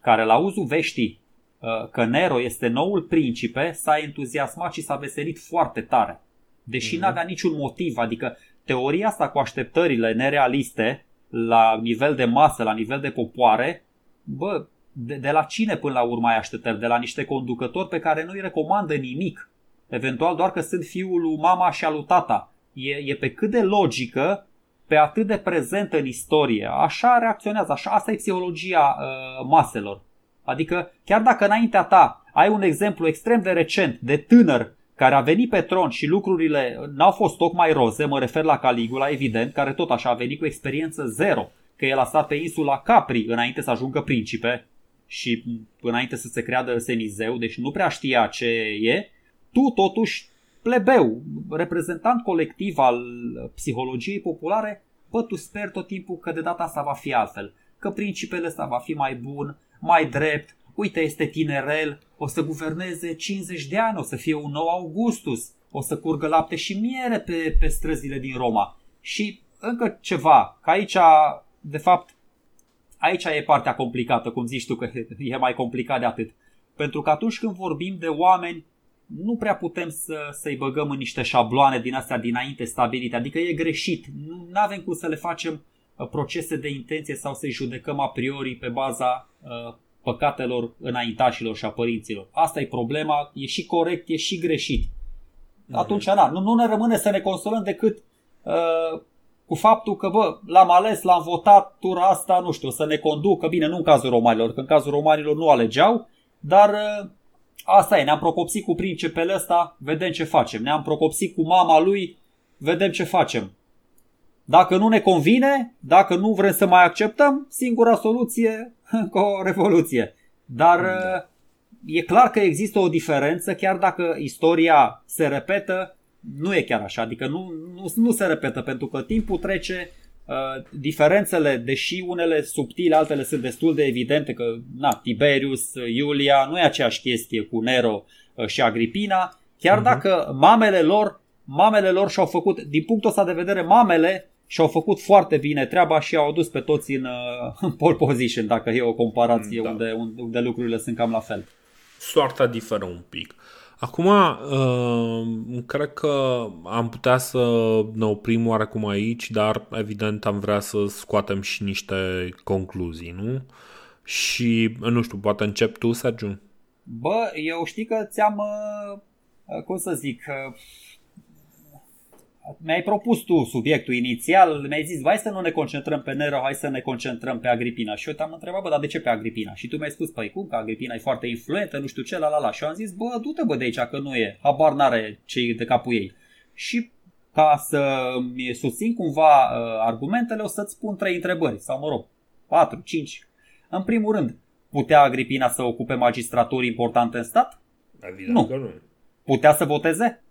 care la uzul veștii uh, că Nero este noul principe s-a entuziasmat și s-a veselit foarte tare. Deși Mhm. n-avea niciun motiv, adică teoria asta cu așteptările nerealiste la nivel de masă, la nivel de popoare, bă, de, de la cine până la urmă ai așteptări? De la niște conducători pe care nu-i recomandă nimic. Eventual doar că sunt fiul lui mama și al lui tata. E, e pe cât de logică, pe atât de prezentă în istorie. Așa reacționează, așa, asta e psihologia uh, maselor. Adică chiar dacă înaintea ta ai un exemplu extrem de recent, de tânăr, care a venit pe tron și lucrurile n-au fost tocmai roze, mă refer la Caligula, evident, care tot așa a venit cu experiență zero, că el a stat pe insula Capri înainte să ajungă principe și înainte să se creadă semizeu, deci nu prea știa ce e, tu totuși plebeu, reprezentant colectiv al psihologiei populare, bă, tu sper tot timpul că de data asta va fi altfel, că principele ăsta va fi mai bun, mai drept, uite, este tinerel, o să guverneze 50 de ani, o să fie un nou Augustus, o să curgă lapte și miere pe, pe străzile din Roma. Și încă ceva, că aici, de fapt, aici e partea complicată, cum zici tu că e mai complicat de atât. Pentru că atunci când vorbim de oameni, nu prea putem să, să-i băgăm în niște șabloane din astea dinainte stabilite, adică e greșit. Nu avem cum să le facem uh, procese de intenție sau să-i judecăm a priori pe baza uh, păcatelor înaintașilor și a părinților. Asta e problema, e și corect, e și greșit. Atunci, na, nu, nu ne rămâne să ne consolăm decât uh, cu faptul că, bă, l-am ales, l-am votat, tura asta, nu știu, să ne conducă, bine, nu în cazul romanilor, că în cazul romanilor nu alegeau, dar uh, Asta e, ne-am procopsit cu principele ăsta, vedem ce facem. Ne-am procopsit cu mama lui, vedem ce facem. Dacă nu ne convine, dacă nu vrem să mai acceptăm, singura soluție, o revoluție. Dar da. e clar că există o diferență, chiar dacă istoria se repetă, nu e chiar așa. Adică nu, nu, nu se repetă, pentru că timpul trece, Uh, diferențele, deși unele subtile, altele sunt destul de evidente, că na, Tiberius, Iulia, nu e aceeași chestie cu Nero uh, și Agripina, chiar uh-huh. dacă mamele lor, mamele lor și-au făcut, din punctul ăsta de vedere, mamele și-au făcut foarte bine treaba și au adus pe toți în, uh, în pole position, dacă e o comparație da. unde, unde lucrurile sunt cam la fel. Soarta diferă un pic. Acum, uh, cred că am putea să ne oprim oarecum aici, dar evident am vrea să scoatem și niște concluzii, nu? Și, nu știu, poate încep tu, Sergiu? Bă, eu știi că ți-am, uh, cum să zic, uh, mi-ai propus tu subiectul inițial, mi-ai zis, hai să nu ne concentrăm pe Nero, hai să ne concentrăm pe Agripina. Și eu te-am întrebat, bă, dar de ce pe Agripina? Și tu mi-ai spus, păi cum, că Agripina e foarte influentă, nu știu ce, la la la. Și eu am zis, bă, du-te bă de aici, că nu e, habar n-are cei de capul ei. Și ca să mi susțin cumva uh, argumentele, o să-ți spun trei întrebări, sau mă rog, patru, cinci. În primul rând, putea Agripina să ocupe magistraturi importante în stat? Evident nu. Că nu. Putea să voteze?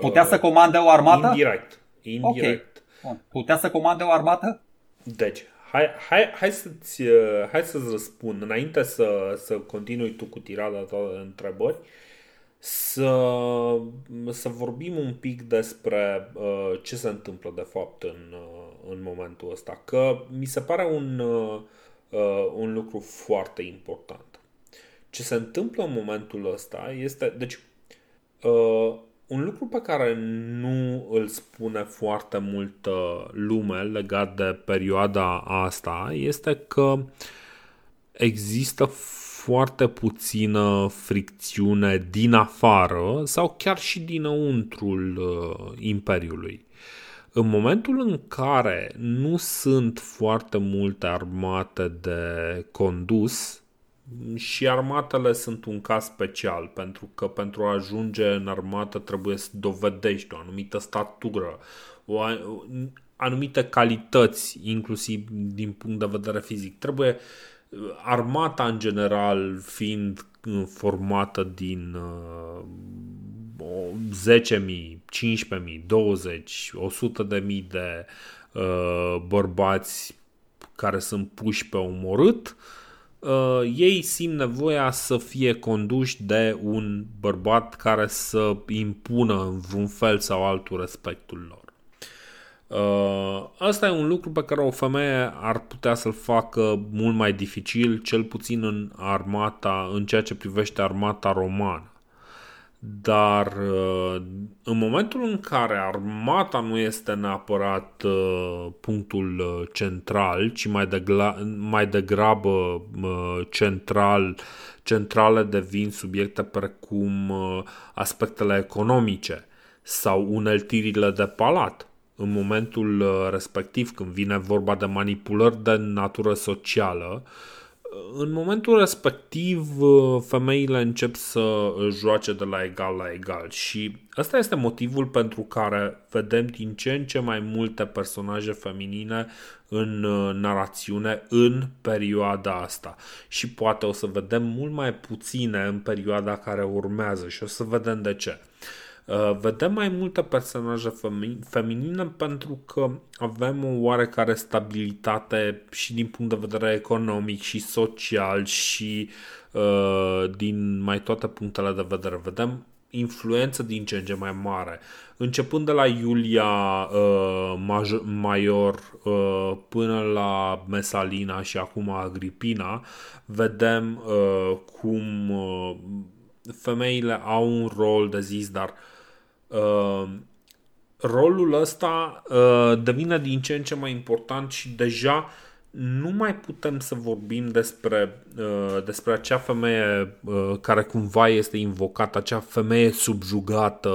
Putea uh, să comande o armată? Indirect. Indirect. Okay. Putea să comande o armată? Deci, hai, hai, hai, să-ți, uh, hai să-ți răspund înainte să, să continui tu cu tirada ta de întrebări să, să vorbim un pic despre uh, ce se întâmplă de fapt în, uh, în momentul ăsta. Că mi se pare un, uh, uh un lucru foarte important. Ce se întâmplă în momentul ăsta este. Deci, uh, un lucru pe care nu îl spune foarte multă lume legat de perioada asta este că există foarte puțină fricțiune din afară sau chiar și dinăuntrul uh, Imperiului. În momentul în care nu sunt foarte multe armate de condus, și armatele sunt un caz special, pentru că pentru a ajunge în armată trebuie să dovedești o anumită statură, o anumite calități, inclusiv din punct de vedere fizic. Trebuie armata în general fiind formată din uh, 10.000, 15.000, 20, 100.000 de mii de uh, bărbați care sunt puși pe omorât, uh, uh, ei simt nevoia să fie conduși de un bărbat care să impună în vreun fel sau altul respectul lor. Uh, asta e un lucru pe care o femeie ar putea să-l facă mult mai dificil, cel puțin în armata, în ceea ce privește armata romană. Dar uh, în momentul în care armata nu este neapărat uh, punctul uh, central, ci mai, degla- mai degrabă central, centrale devin subiecte precum aspectele economice sau uneltirile de palat. În momentul respectiv, când vine vorba de manipulări de natură socială, uh, în momentul respectiv uh, femeile încep să joace de la egal la egal și ăsta este motivul pentru care vedem din ce în ce mai multe personaje feminine în uh, narațiune în perioada asta și poate o să vedem mult mai puține în perioada care urmează și o să vedem de ce. Uh, vedem mai multe personaje feminine pentru că avem o oarecare stabilitate și din punct de vedere economic și social și uh, din mai toate punctele de vedere. Vedem influență din ce în ce mai mare. Începând de la Iulia uh, Major uh, până la Mesalina și acum Agripina, vedem uh, cum uh, femeile au un rol de zis, dar uh, uh, rolul ăsta uh, devine din ce în ce mai important și deja nu mai putem să vorbim despre, uh, despre acea femeie uh, care cumva este invocată, acea femeie subjugată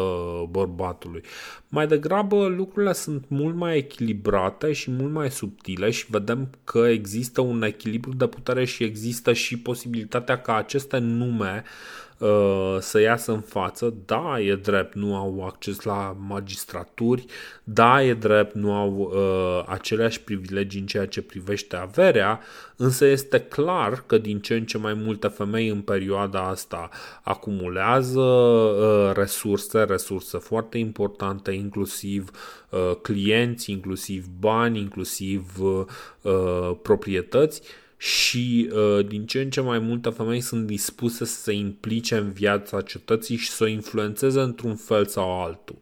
bărbatului. Mai degrabă lucrurile sunt mult mai echilibrate și mult mai subtile și vedem că există un echilibru de putere și există și posibilitatea ca aceste nume uh, uh, să iasă în față. Da, e drept, nu au acces la magistraturi, da, e drept, nu au uh, aceleași privilegii în ceea ce privește averea, însă este clar că din ce în ce mai multe femei în perioada asta acumulează uh, resurse, resurse foarte importante, inclusiv uh, clienți, inclusiv bani, inclusiv uh, uh proprietăți și uh, din ce în ce mai multe femei sunt dispuse să se implice în viața cetății și să o influențeze într-un fel sau altul.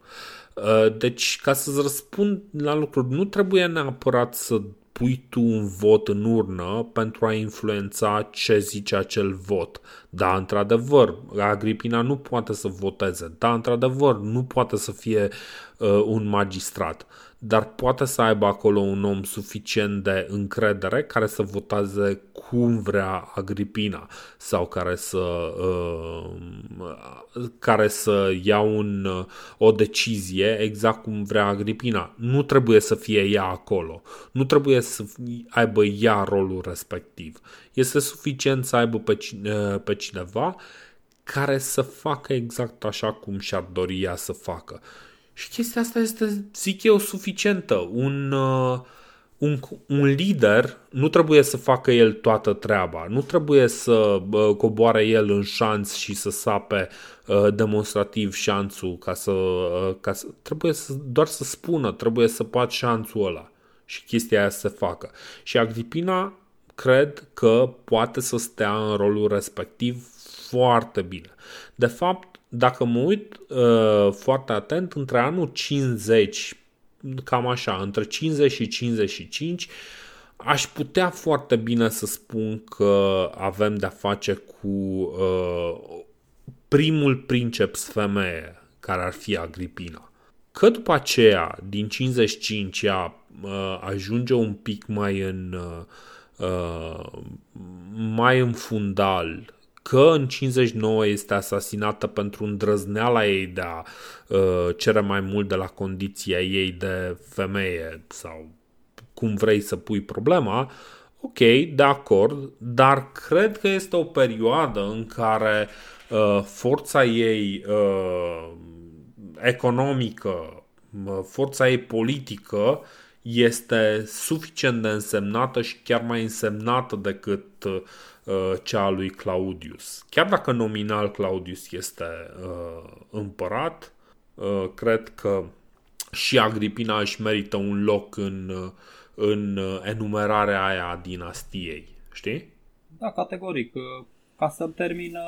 Uh, deci, ca să-ți răspund la lucruri, nu trebuie neapărat să pui tu un vot în urnă pentru a influența ce zice acel vot. Da, într-adevăr, Agripina nu poate să voteze. Da, într-adevăr, nu poate să fie uh, un magistrat dar poate să aibă acolo un om suficient de încredere care să voteze cum vrea Agripina sau care să, uh, care să ia un, o decizie exact cum vrea Agripina. Nu trebuie să fie ea acolo. Nu trebuie să aibă ea rolul respectiv. Este suficient să aibă pe, cine, pe cineva care să facă exact așa cum și-ar dori ea să facă. Și chestia asta este, zic eu, suficientă. Un, uh, un, un lider nu trebuie să facă el toată treaba, nu trebuie să uh, coboare el în șanț și să sape uh, demonstrativ șanțul ca să, uh, ca să trebuie să, doar să spună, trebuie să pat șanțul ăla și chestia aia să se facă. Și Agripina cred că poate să stea în rolul respectiv foarte bine. De fapt, dacă mă uit uh, foarte atent, între anul 50, cam așa, între 50 și 55, aș putea foarte bine să spun că avem de-a face cu uh, primul princeps femeie, care ar fi Agripina. Că după aceea, din 55, ea uh, ajunge un pic mai în, uh, uh mai în fundal că în 59 este asasinată pentru îndrăzneala ei de a uh, cere mai mult de la condiția ei de femeie sau cum vrei să pui problema, ok, de acord, dar cred că este o perioadă în care uh, forța ei uh, economică, uh, forța ei politică este suficient de însemnată și chiar mai însemnată decât uh, Uh, cea a lui Claudius. Chiar dacă nominal Claudius este uh, împărat, uh, cred că și Agripina își merită un loc în, uh, în enumerarea aia a dinastiei. Știi? Da, categoric. Ca să termină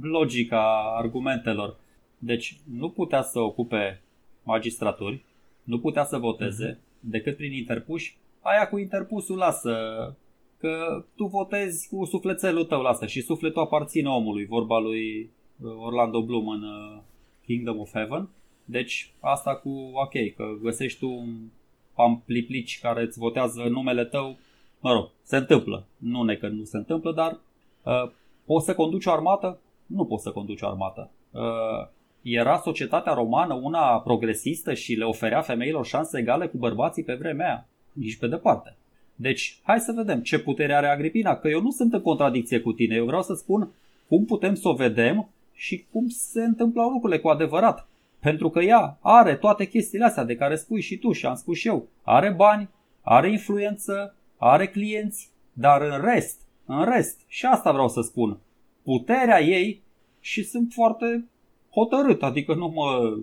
logica argumentelor. Deci nu putea să ocupe magistraturi, nu putea să voteze uh-huh. decât prin interpuși. Aia cu interpusul lasă că tu votezi cu sufletelul tău, lasă, și sufletul aparține omului, vorba lui uh, Orlando Bloom în uh, Kingdom of Heaven. Deci asta cu ok, că găsești tu un pampliplici care îți votează numele tău, mă rog, se întâmplă. Nu ne că nu se întâmplă, dar uh, poți să conduci o armată? Nu poți să conduci o armată. Uh, era societatea romană una progresistă și le oferea femeilor șanse egale cu bărbații pe vremea aia? Nici pe departe. Deci, hai să vedem ce putere are Agripina, că eu nu sunt în contradicție cu tine, eu vreau să spun cum putem să o vedem și cum se întâmplă lucrurile cu adevărat. Pentru că ea are toate chestiile astea de care spui și tu și am spus și eu. Are bani, are influență, are clienți, dar în rest, în rest, și asta vreau să spun, puterea ei și sunt foarte hotărât, adică nu mă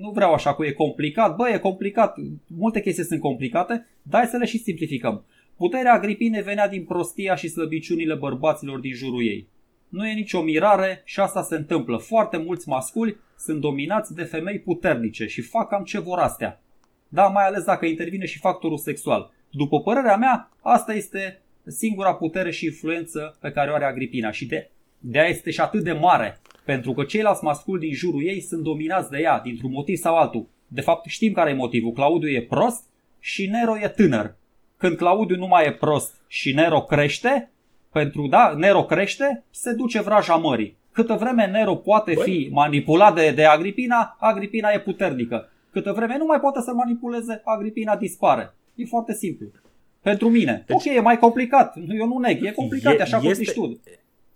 nu vreau așa cu e complicat. Bă, e complicat. Multe chestii sunt complicate, dar să le și simplificăm. Puterea Agripine venea din prostia și slăbiciunile bărbaților din jurul ei. Nu e nicio mirare și asta se întâmplă. Foarte mulți masculi sunt dominați de femei puternice și fac cam ce vor astea. Da, mai ales dacă intervine și factorul sexual. După părerea mea, asta este singura putere și influență pe care o are Agripina și de, de aia este și atât de mare pentru că ceilalți masculi din jurul ei sunt dominați de ea, dintr-un motiv sau altul. De fapt, știm care e motivul. Claudiu e prost și Nero e tânăr. Când Claudiu nu mai e prost și Nero crește, pentru da, Nero crește, se duce vraja mării. Câtă vreme Nero poate fi manipulat de, de Agripina, Agripina e puternică. Câtă vreme nu mai poate să manipuleze, Agripina dispare. E foarte simplu. Pentru mine. Deci, ok, e mai complicat. Eu nu neg. E complicat, e, așa cum zici tu.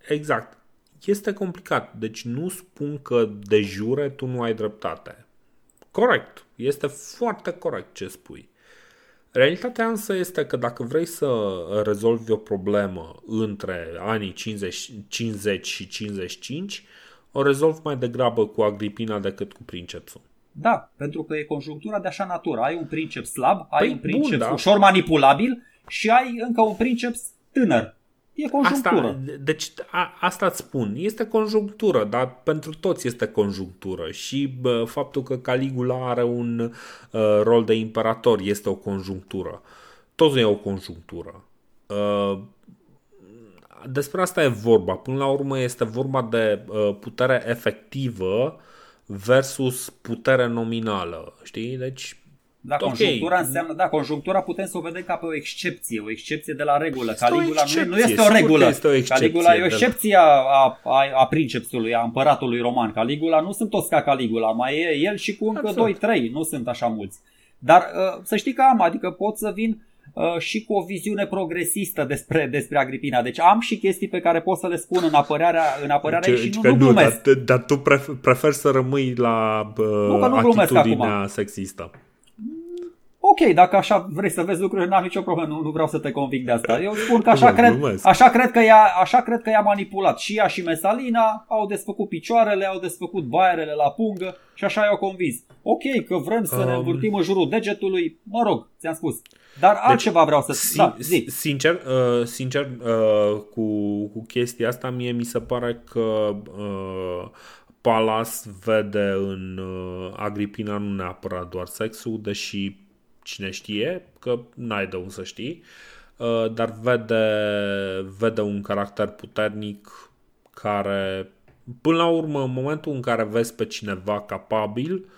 Exact este complicat. Deci nu spun că de jure tu nu ai dreptate. Corect. Este foarte corect ce spui. Realitatea însă este că dacă vrei să rezolvi o problemă între anii 50, 50 și 55, o rezolvi mai degrabă cu Agripina decât cu Princepsul. Da, pentru că e conjunctura de așa natură. Ai un princeps slab, ai păi un princeps bun, da. ușor manipulabil și ai încă un princeps tânăr. E conjunctură. Asta, deci a, asta îți spun. Este conjunctură, dar pentru toți este conjunctură. Și bă, faptul că Caligula are un uh, rol de imperator este o conjunctură. Toți e o conjunctură. Uh, despre asta e vorba. Până la urmă este vorba de uh, putere efectivă versus putere nominală. Știi? Deci da, okay. conjunctura înseamnă, da, conjunctura putem să o vedem ca pe o excepție, o excepție de la regulă. Este Caligula nu, nu este o regulă. Este o Caligula e o excepție a, a, a princepsului, a împăratului roman. Caligula nu sunt toți ca Caligula, mai e el și cu încă 2-3, nu sunt așa mulți. Dar uh, să știi că am, adică pot să vin uh, și cu o viziune progresistă despre, despre Agripina. Deci am și chestii pe care pot să le spun în apărarea, în apărarea deci, și nu, nu glumesc. Dar, dar tu preferi să rămâi la uh, nu, nu atitudinea sexistă. Ok, dacă așa vrei să vezi lucrurile, n-am nicio problemă, nu, nu vreau să te convic de asta. Eu spun că așa, cred, așa, cred că ea, așa cred că i-a manipulat. Și ea și Mesalina au desfăcut picioarele, au desfăcut baierele la pungă și așa i-au convins. Ok, că vrem să um... ne învârtim în jurul degetului, mă rog, ți-am spus. Dar deci, altceva vreau să sin- da, zi. Sincer, uh, sincer uh, cu, cu chestia asta, mie mi se pare că uh, Palas vede în uh, Agripina nu neapărat doar sexul, deși cine știe, că n-ai de unde să știi, uh, dar vede, vede un caracter puternic care, până la urmă, în momentul în care vezi pe cineva capabil,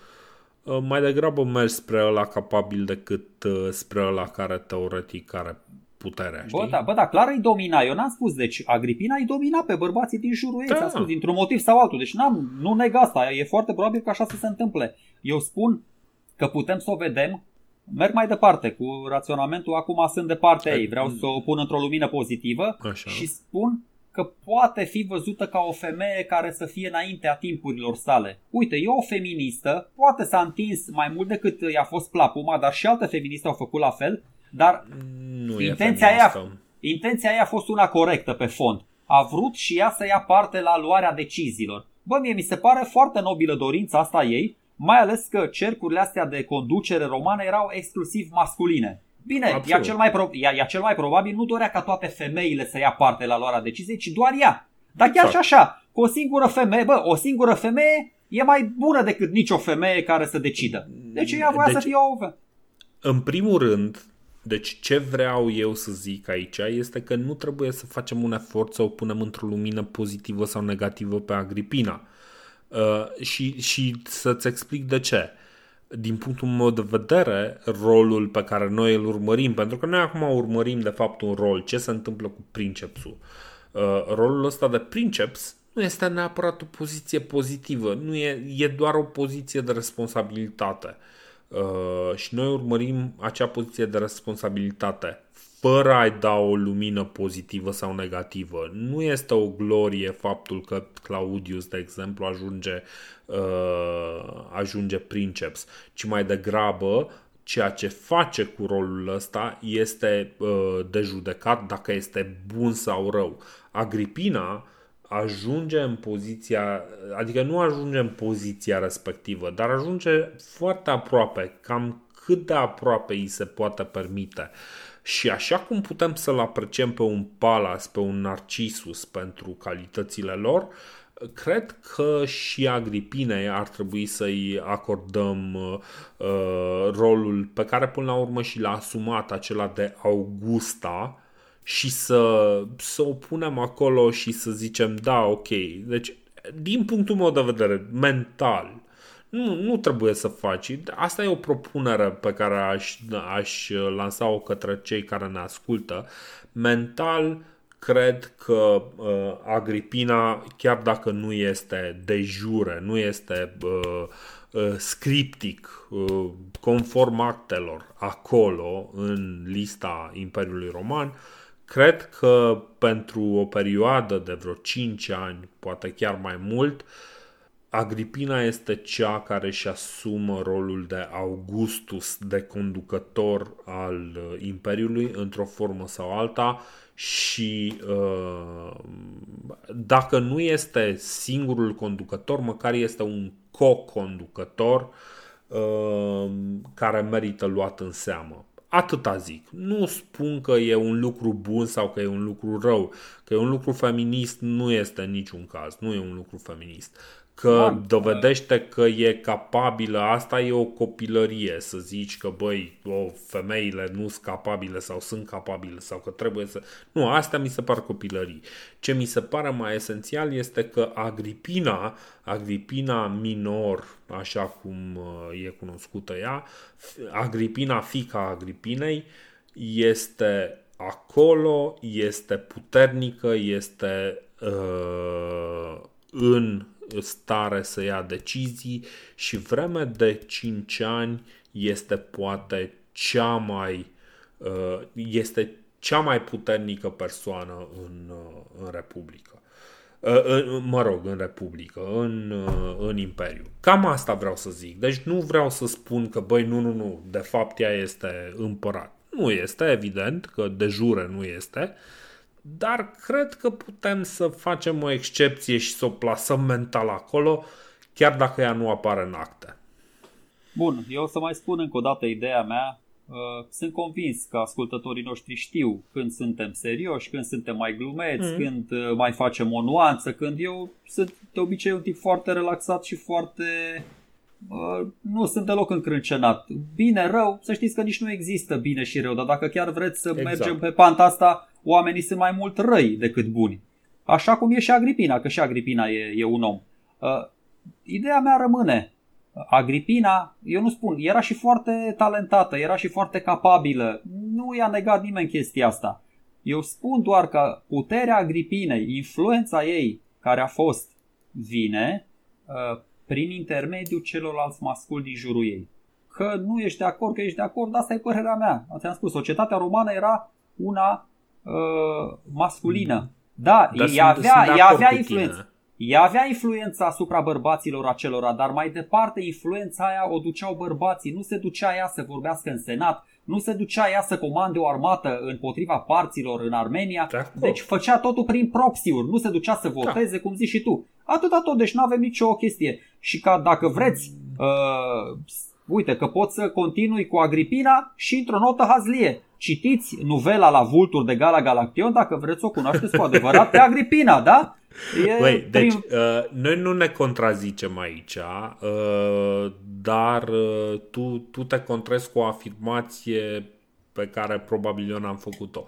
uh, mai degrabă mergi spre ăla capabil decât uh, spre ăla care teoretic are puterea, știi? Bă, da, bă, da, clar îi domina. Eu n-am spus, deci Agripina îi domina pe bărbații din jurul ei, da. spus, dintr-un motiv sau altul. Deci n-am, nu neg asta, e foarte probabil că așa să se întâmple. Eu spun că putem să o vedem merg mai departe cu raționamentul, acum sunt de partea ei, vreau să o pun într-o lumină pozitivă Așa. și spun că poate fi văzută ca o femeie care să fie înaintea timpurilor sale. Uite, e o feministă, poate s-a întins mai mult decât i-a fost plapuma, dar și alte feministe au făcut la fel, dar nu intenția, ea, intenția ei a fost una corectă pe fond. A vrut și ea să ia parte la luarea deciziilor. Bă, mie mi se pare foarte nobilă dorința asta ei, mai ales că cercurile astea de conducere romane erau exclusiv masculine. Bine, ea cel, mai pro- ea, ea cel mai probabil nu dorea ca toate femeile să ia parte la luarea deciziei, ci doar ea. Dar chiar exact. și așa, cu o singură femeie, bă, o singură femeie e mai bună decât nicio femeie care să decidă. Deci ea voia deci, să fie o... În primul rând, deci ce vreau eu să zic aici este că nu trebuie să facem un efort să o punem într-o lumină pozitivă sau negativă pe Agripina Uh, și, și să-ți explic de ce. Din punctul meu de vedere, rolul pe care noi îl urmărim, pentru că noi acum urmărim de fapt un rol, ce se întâmplă cu princepsul. Uh, rolul ăsta de princeps nu este neapărat o poziție pozitivă, nu e, e doar o poziție de responsabilitate. Uh, și noi urmărim acea poziție de responsabilitate fără a-i da o lumină pozitivă sau negativă. Nu este o glorie faptul că Claudius, de exemplu, ajunge, uh, ajunge princeps, ci mai degrabă ceea ce face cu rolul ăsta este uh, de judecat dacă este bun sau rău. Agripina ajunge în poziția, adică nu ajunge în poziția respectivă, dar ajunge foarte aproape, cam cât de aproape îi se poate permite. Uh, și așa cum putem să-l apreciem pe un Palas, pe un Narcisus pentru calitățile lor, cred că și Agripinei ar trebui să-i acordăm uh, rolul pe care până la urmă și l-a asumat acela de Augusta și să, să o punem acolo și să zicem da, ok. Deci, din punctul meu de vedere, mental, nu, nu trebuie să faci. Asta e o propunere pe care aș, aș lansa-o către cei care ne ascultă. Mental, cred că uh, Agripina, chiar dacă nu este de jure, nu este uh, uh, scriptic, uh, conform actelor acolo, în lista Imperiului Roman, cred că pentru o perioadă de vreo 5 ani, poate chiar mai mult, Agripina este cea care își asumă rolul de Augustus, de conducător al uh, Imperiului, într-o formă sau alta, și uh, dacă nu este singurul conducător, măcar este un co-conducător uh, care merită luat în seamă. Atâta zic. Nu spun că e un lucru bun sau că e un lucru rău. Că e un lucru feminist nu este în niciun caz. Nu e un lucru feminist că Man. dovedește că e capabilă, asta e o copilărie, să zici că băi, o, femeile nu sunt capabile sau sunt capabile sau că trebuie să... Nu, asta mi se par copilării. Ce mi se pare mai esențial este că Agripina, Agripina minor, așa cum uh, e cunoscută ea, Agripina, fica Agripinei, este acolo, este puternică, este uh, în stare să ia decizii și vreme de 5 ani este poate cea mai uh, este cea mai puternică persoană în, uh, în Republică. Uh, mă rog, în Republică, în, în Imperiu. Cam asta vreau să zic. Deci nu vreau să spun că, băi, nu, nu, nu, de fapt ea este împărat. Nu este, evident, că de jure nu este, uh, dar cred că putem să facem o excepție și să o plasăm mental acolo, chiar dacă ea nu apare în acte. Bun, eu o să mai spun încă o dată ideea mea. Uh, sunt convins că ascultătorii noștri știu când suntem serioși, când suntem mai glumeți, mm. când uh, mai facem o nuanță, când eu sunt de obicei un tip foarte relaxat și foarte Uh, nu sunt deloc încrâncenat. Bine, rău, să știți că nici nu există bine și rău, dar dacă chiar vreți să exact. mergem pe panta asta, oamenii sunt mai mult răi decât buni. Așa cum e și Agripina, că și Agripina e, e un om. Uh, ideea mea rămâne. Agripina, eu nu spun, era și foarte talentată, era și foarte capabilă. Nu i-a negat nimeni chestia asta. Eu spun doar că puterea Agripinei, influența ei care a fost, vine uh, prin intermediul celorlalți masculi din jurul ei. Că nu ești de acord, că ești de acord, asta e părerea mea. Ți-am spus, societatea romană era una uh, masculină. Mm. Da, dar ea sunt, avea, sunt ea avea influență. Ea avea influența asupra bărbaților acelora, dar mai departe influența aia o duceau bărbații. Nu se ducea ea să vorbească în senat, nu se ducea ea să comande o armată împotriva parților în Armenia. Deci făcea totul prin proxiuri, nu se ducea să voteze, da. cum zici și tu. Atâta tot, deci nu avem nicio chestie. Și ca dacă vreți, uh, uite că pot să continui cu Agripina și într-o notă hazlie. Citiți novela la Vultur de Gala Galaction dacă vreți să o cunoașteți cu adevărat pe Agripina, da? E Băi, prim... deci uh, noi nu ne contrazicem aici, uh, dar uh, tu, tu te contrezi cu o afirmație pe care probabil eu n-am făcut-o.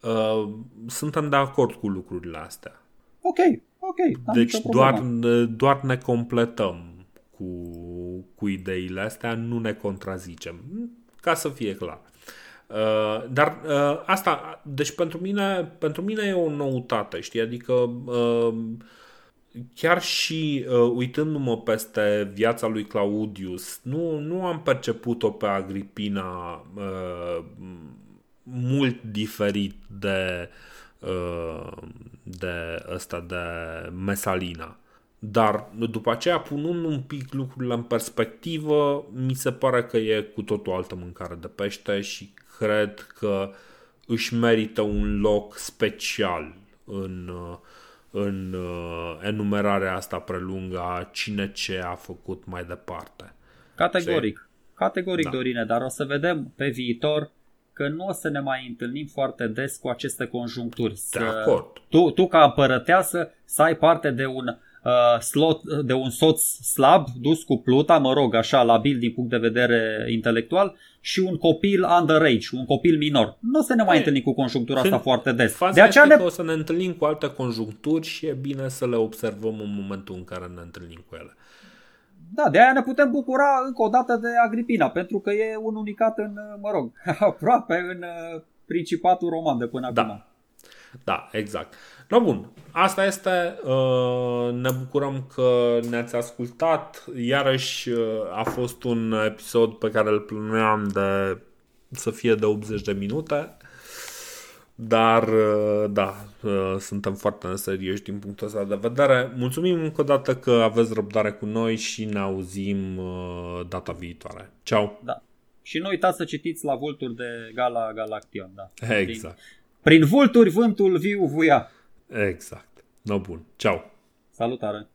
Uh, suntem de acord cu lucrurile astea. Ok, ok. Deci doar, doar ne completăm cu, cu ideile astea, nu ne contrazicem, ca să fie clar. Uh, dar uh, asta, deci pentru mine, pentru mine e o noutate, știi? Adică uh, chiar și uh, uitându-mă peste viața lui Claudius, nu, nu am perceput-o pe Agripina uh, mult diferit de uh, de ăsta de Mesalina. Dar după aceea, punând un pic lucrurile în perspectivă, mi se pare că e cu totul altă mâncare de pește și cred că își merită un loc special în, în enumerarea asta prelungă a cine ce a făcut mai departe. Categoric. Și... Categoric, da. Dorine, dar o să vedem pe viitor că nu o să ne mai întâlnim foarte des cu aceste conjuncturi. De acord. Tu, tu ca împărăteasă să ai parte de un uh, slot, de un soț slab, dus cu pluta, mă rog, așa, labil din punct de vedere intelectual, și un copil underage, un copil minor. Nu o să ne mai întâlnim cu conjunctura asta foarte des. de aceea ne... o să ne întâlnim cu alte conjuncturi și e bine să le observăm în momentul în care ne întâlnim cu ele. Da, de aia ne putem bucura încă o dată de Agripina, pentru că e un unicat în, mă rog, aproape în uh, Principatul Roman de până da. acum. Da, exact. No, bun, asta este. Uh, ne bucurăm că ne-ați ascultat. Iarăși uh, a fost un episod pe care îl plănuiam de să fie de 80 de minute. dar da, suntem foarte serioși din punctul ăsta de vedere. Mulțumim încă o dată că aveți răbdare cu noi și ne auzim data viitoare. Ciao! Da. Și nu uitați să citiți la vulturi de Gala Galaction. Da. Exact. Prin, prin vulturi vântul viu vuia. Exact. No bun. Ciao. Salutare.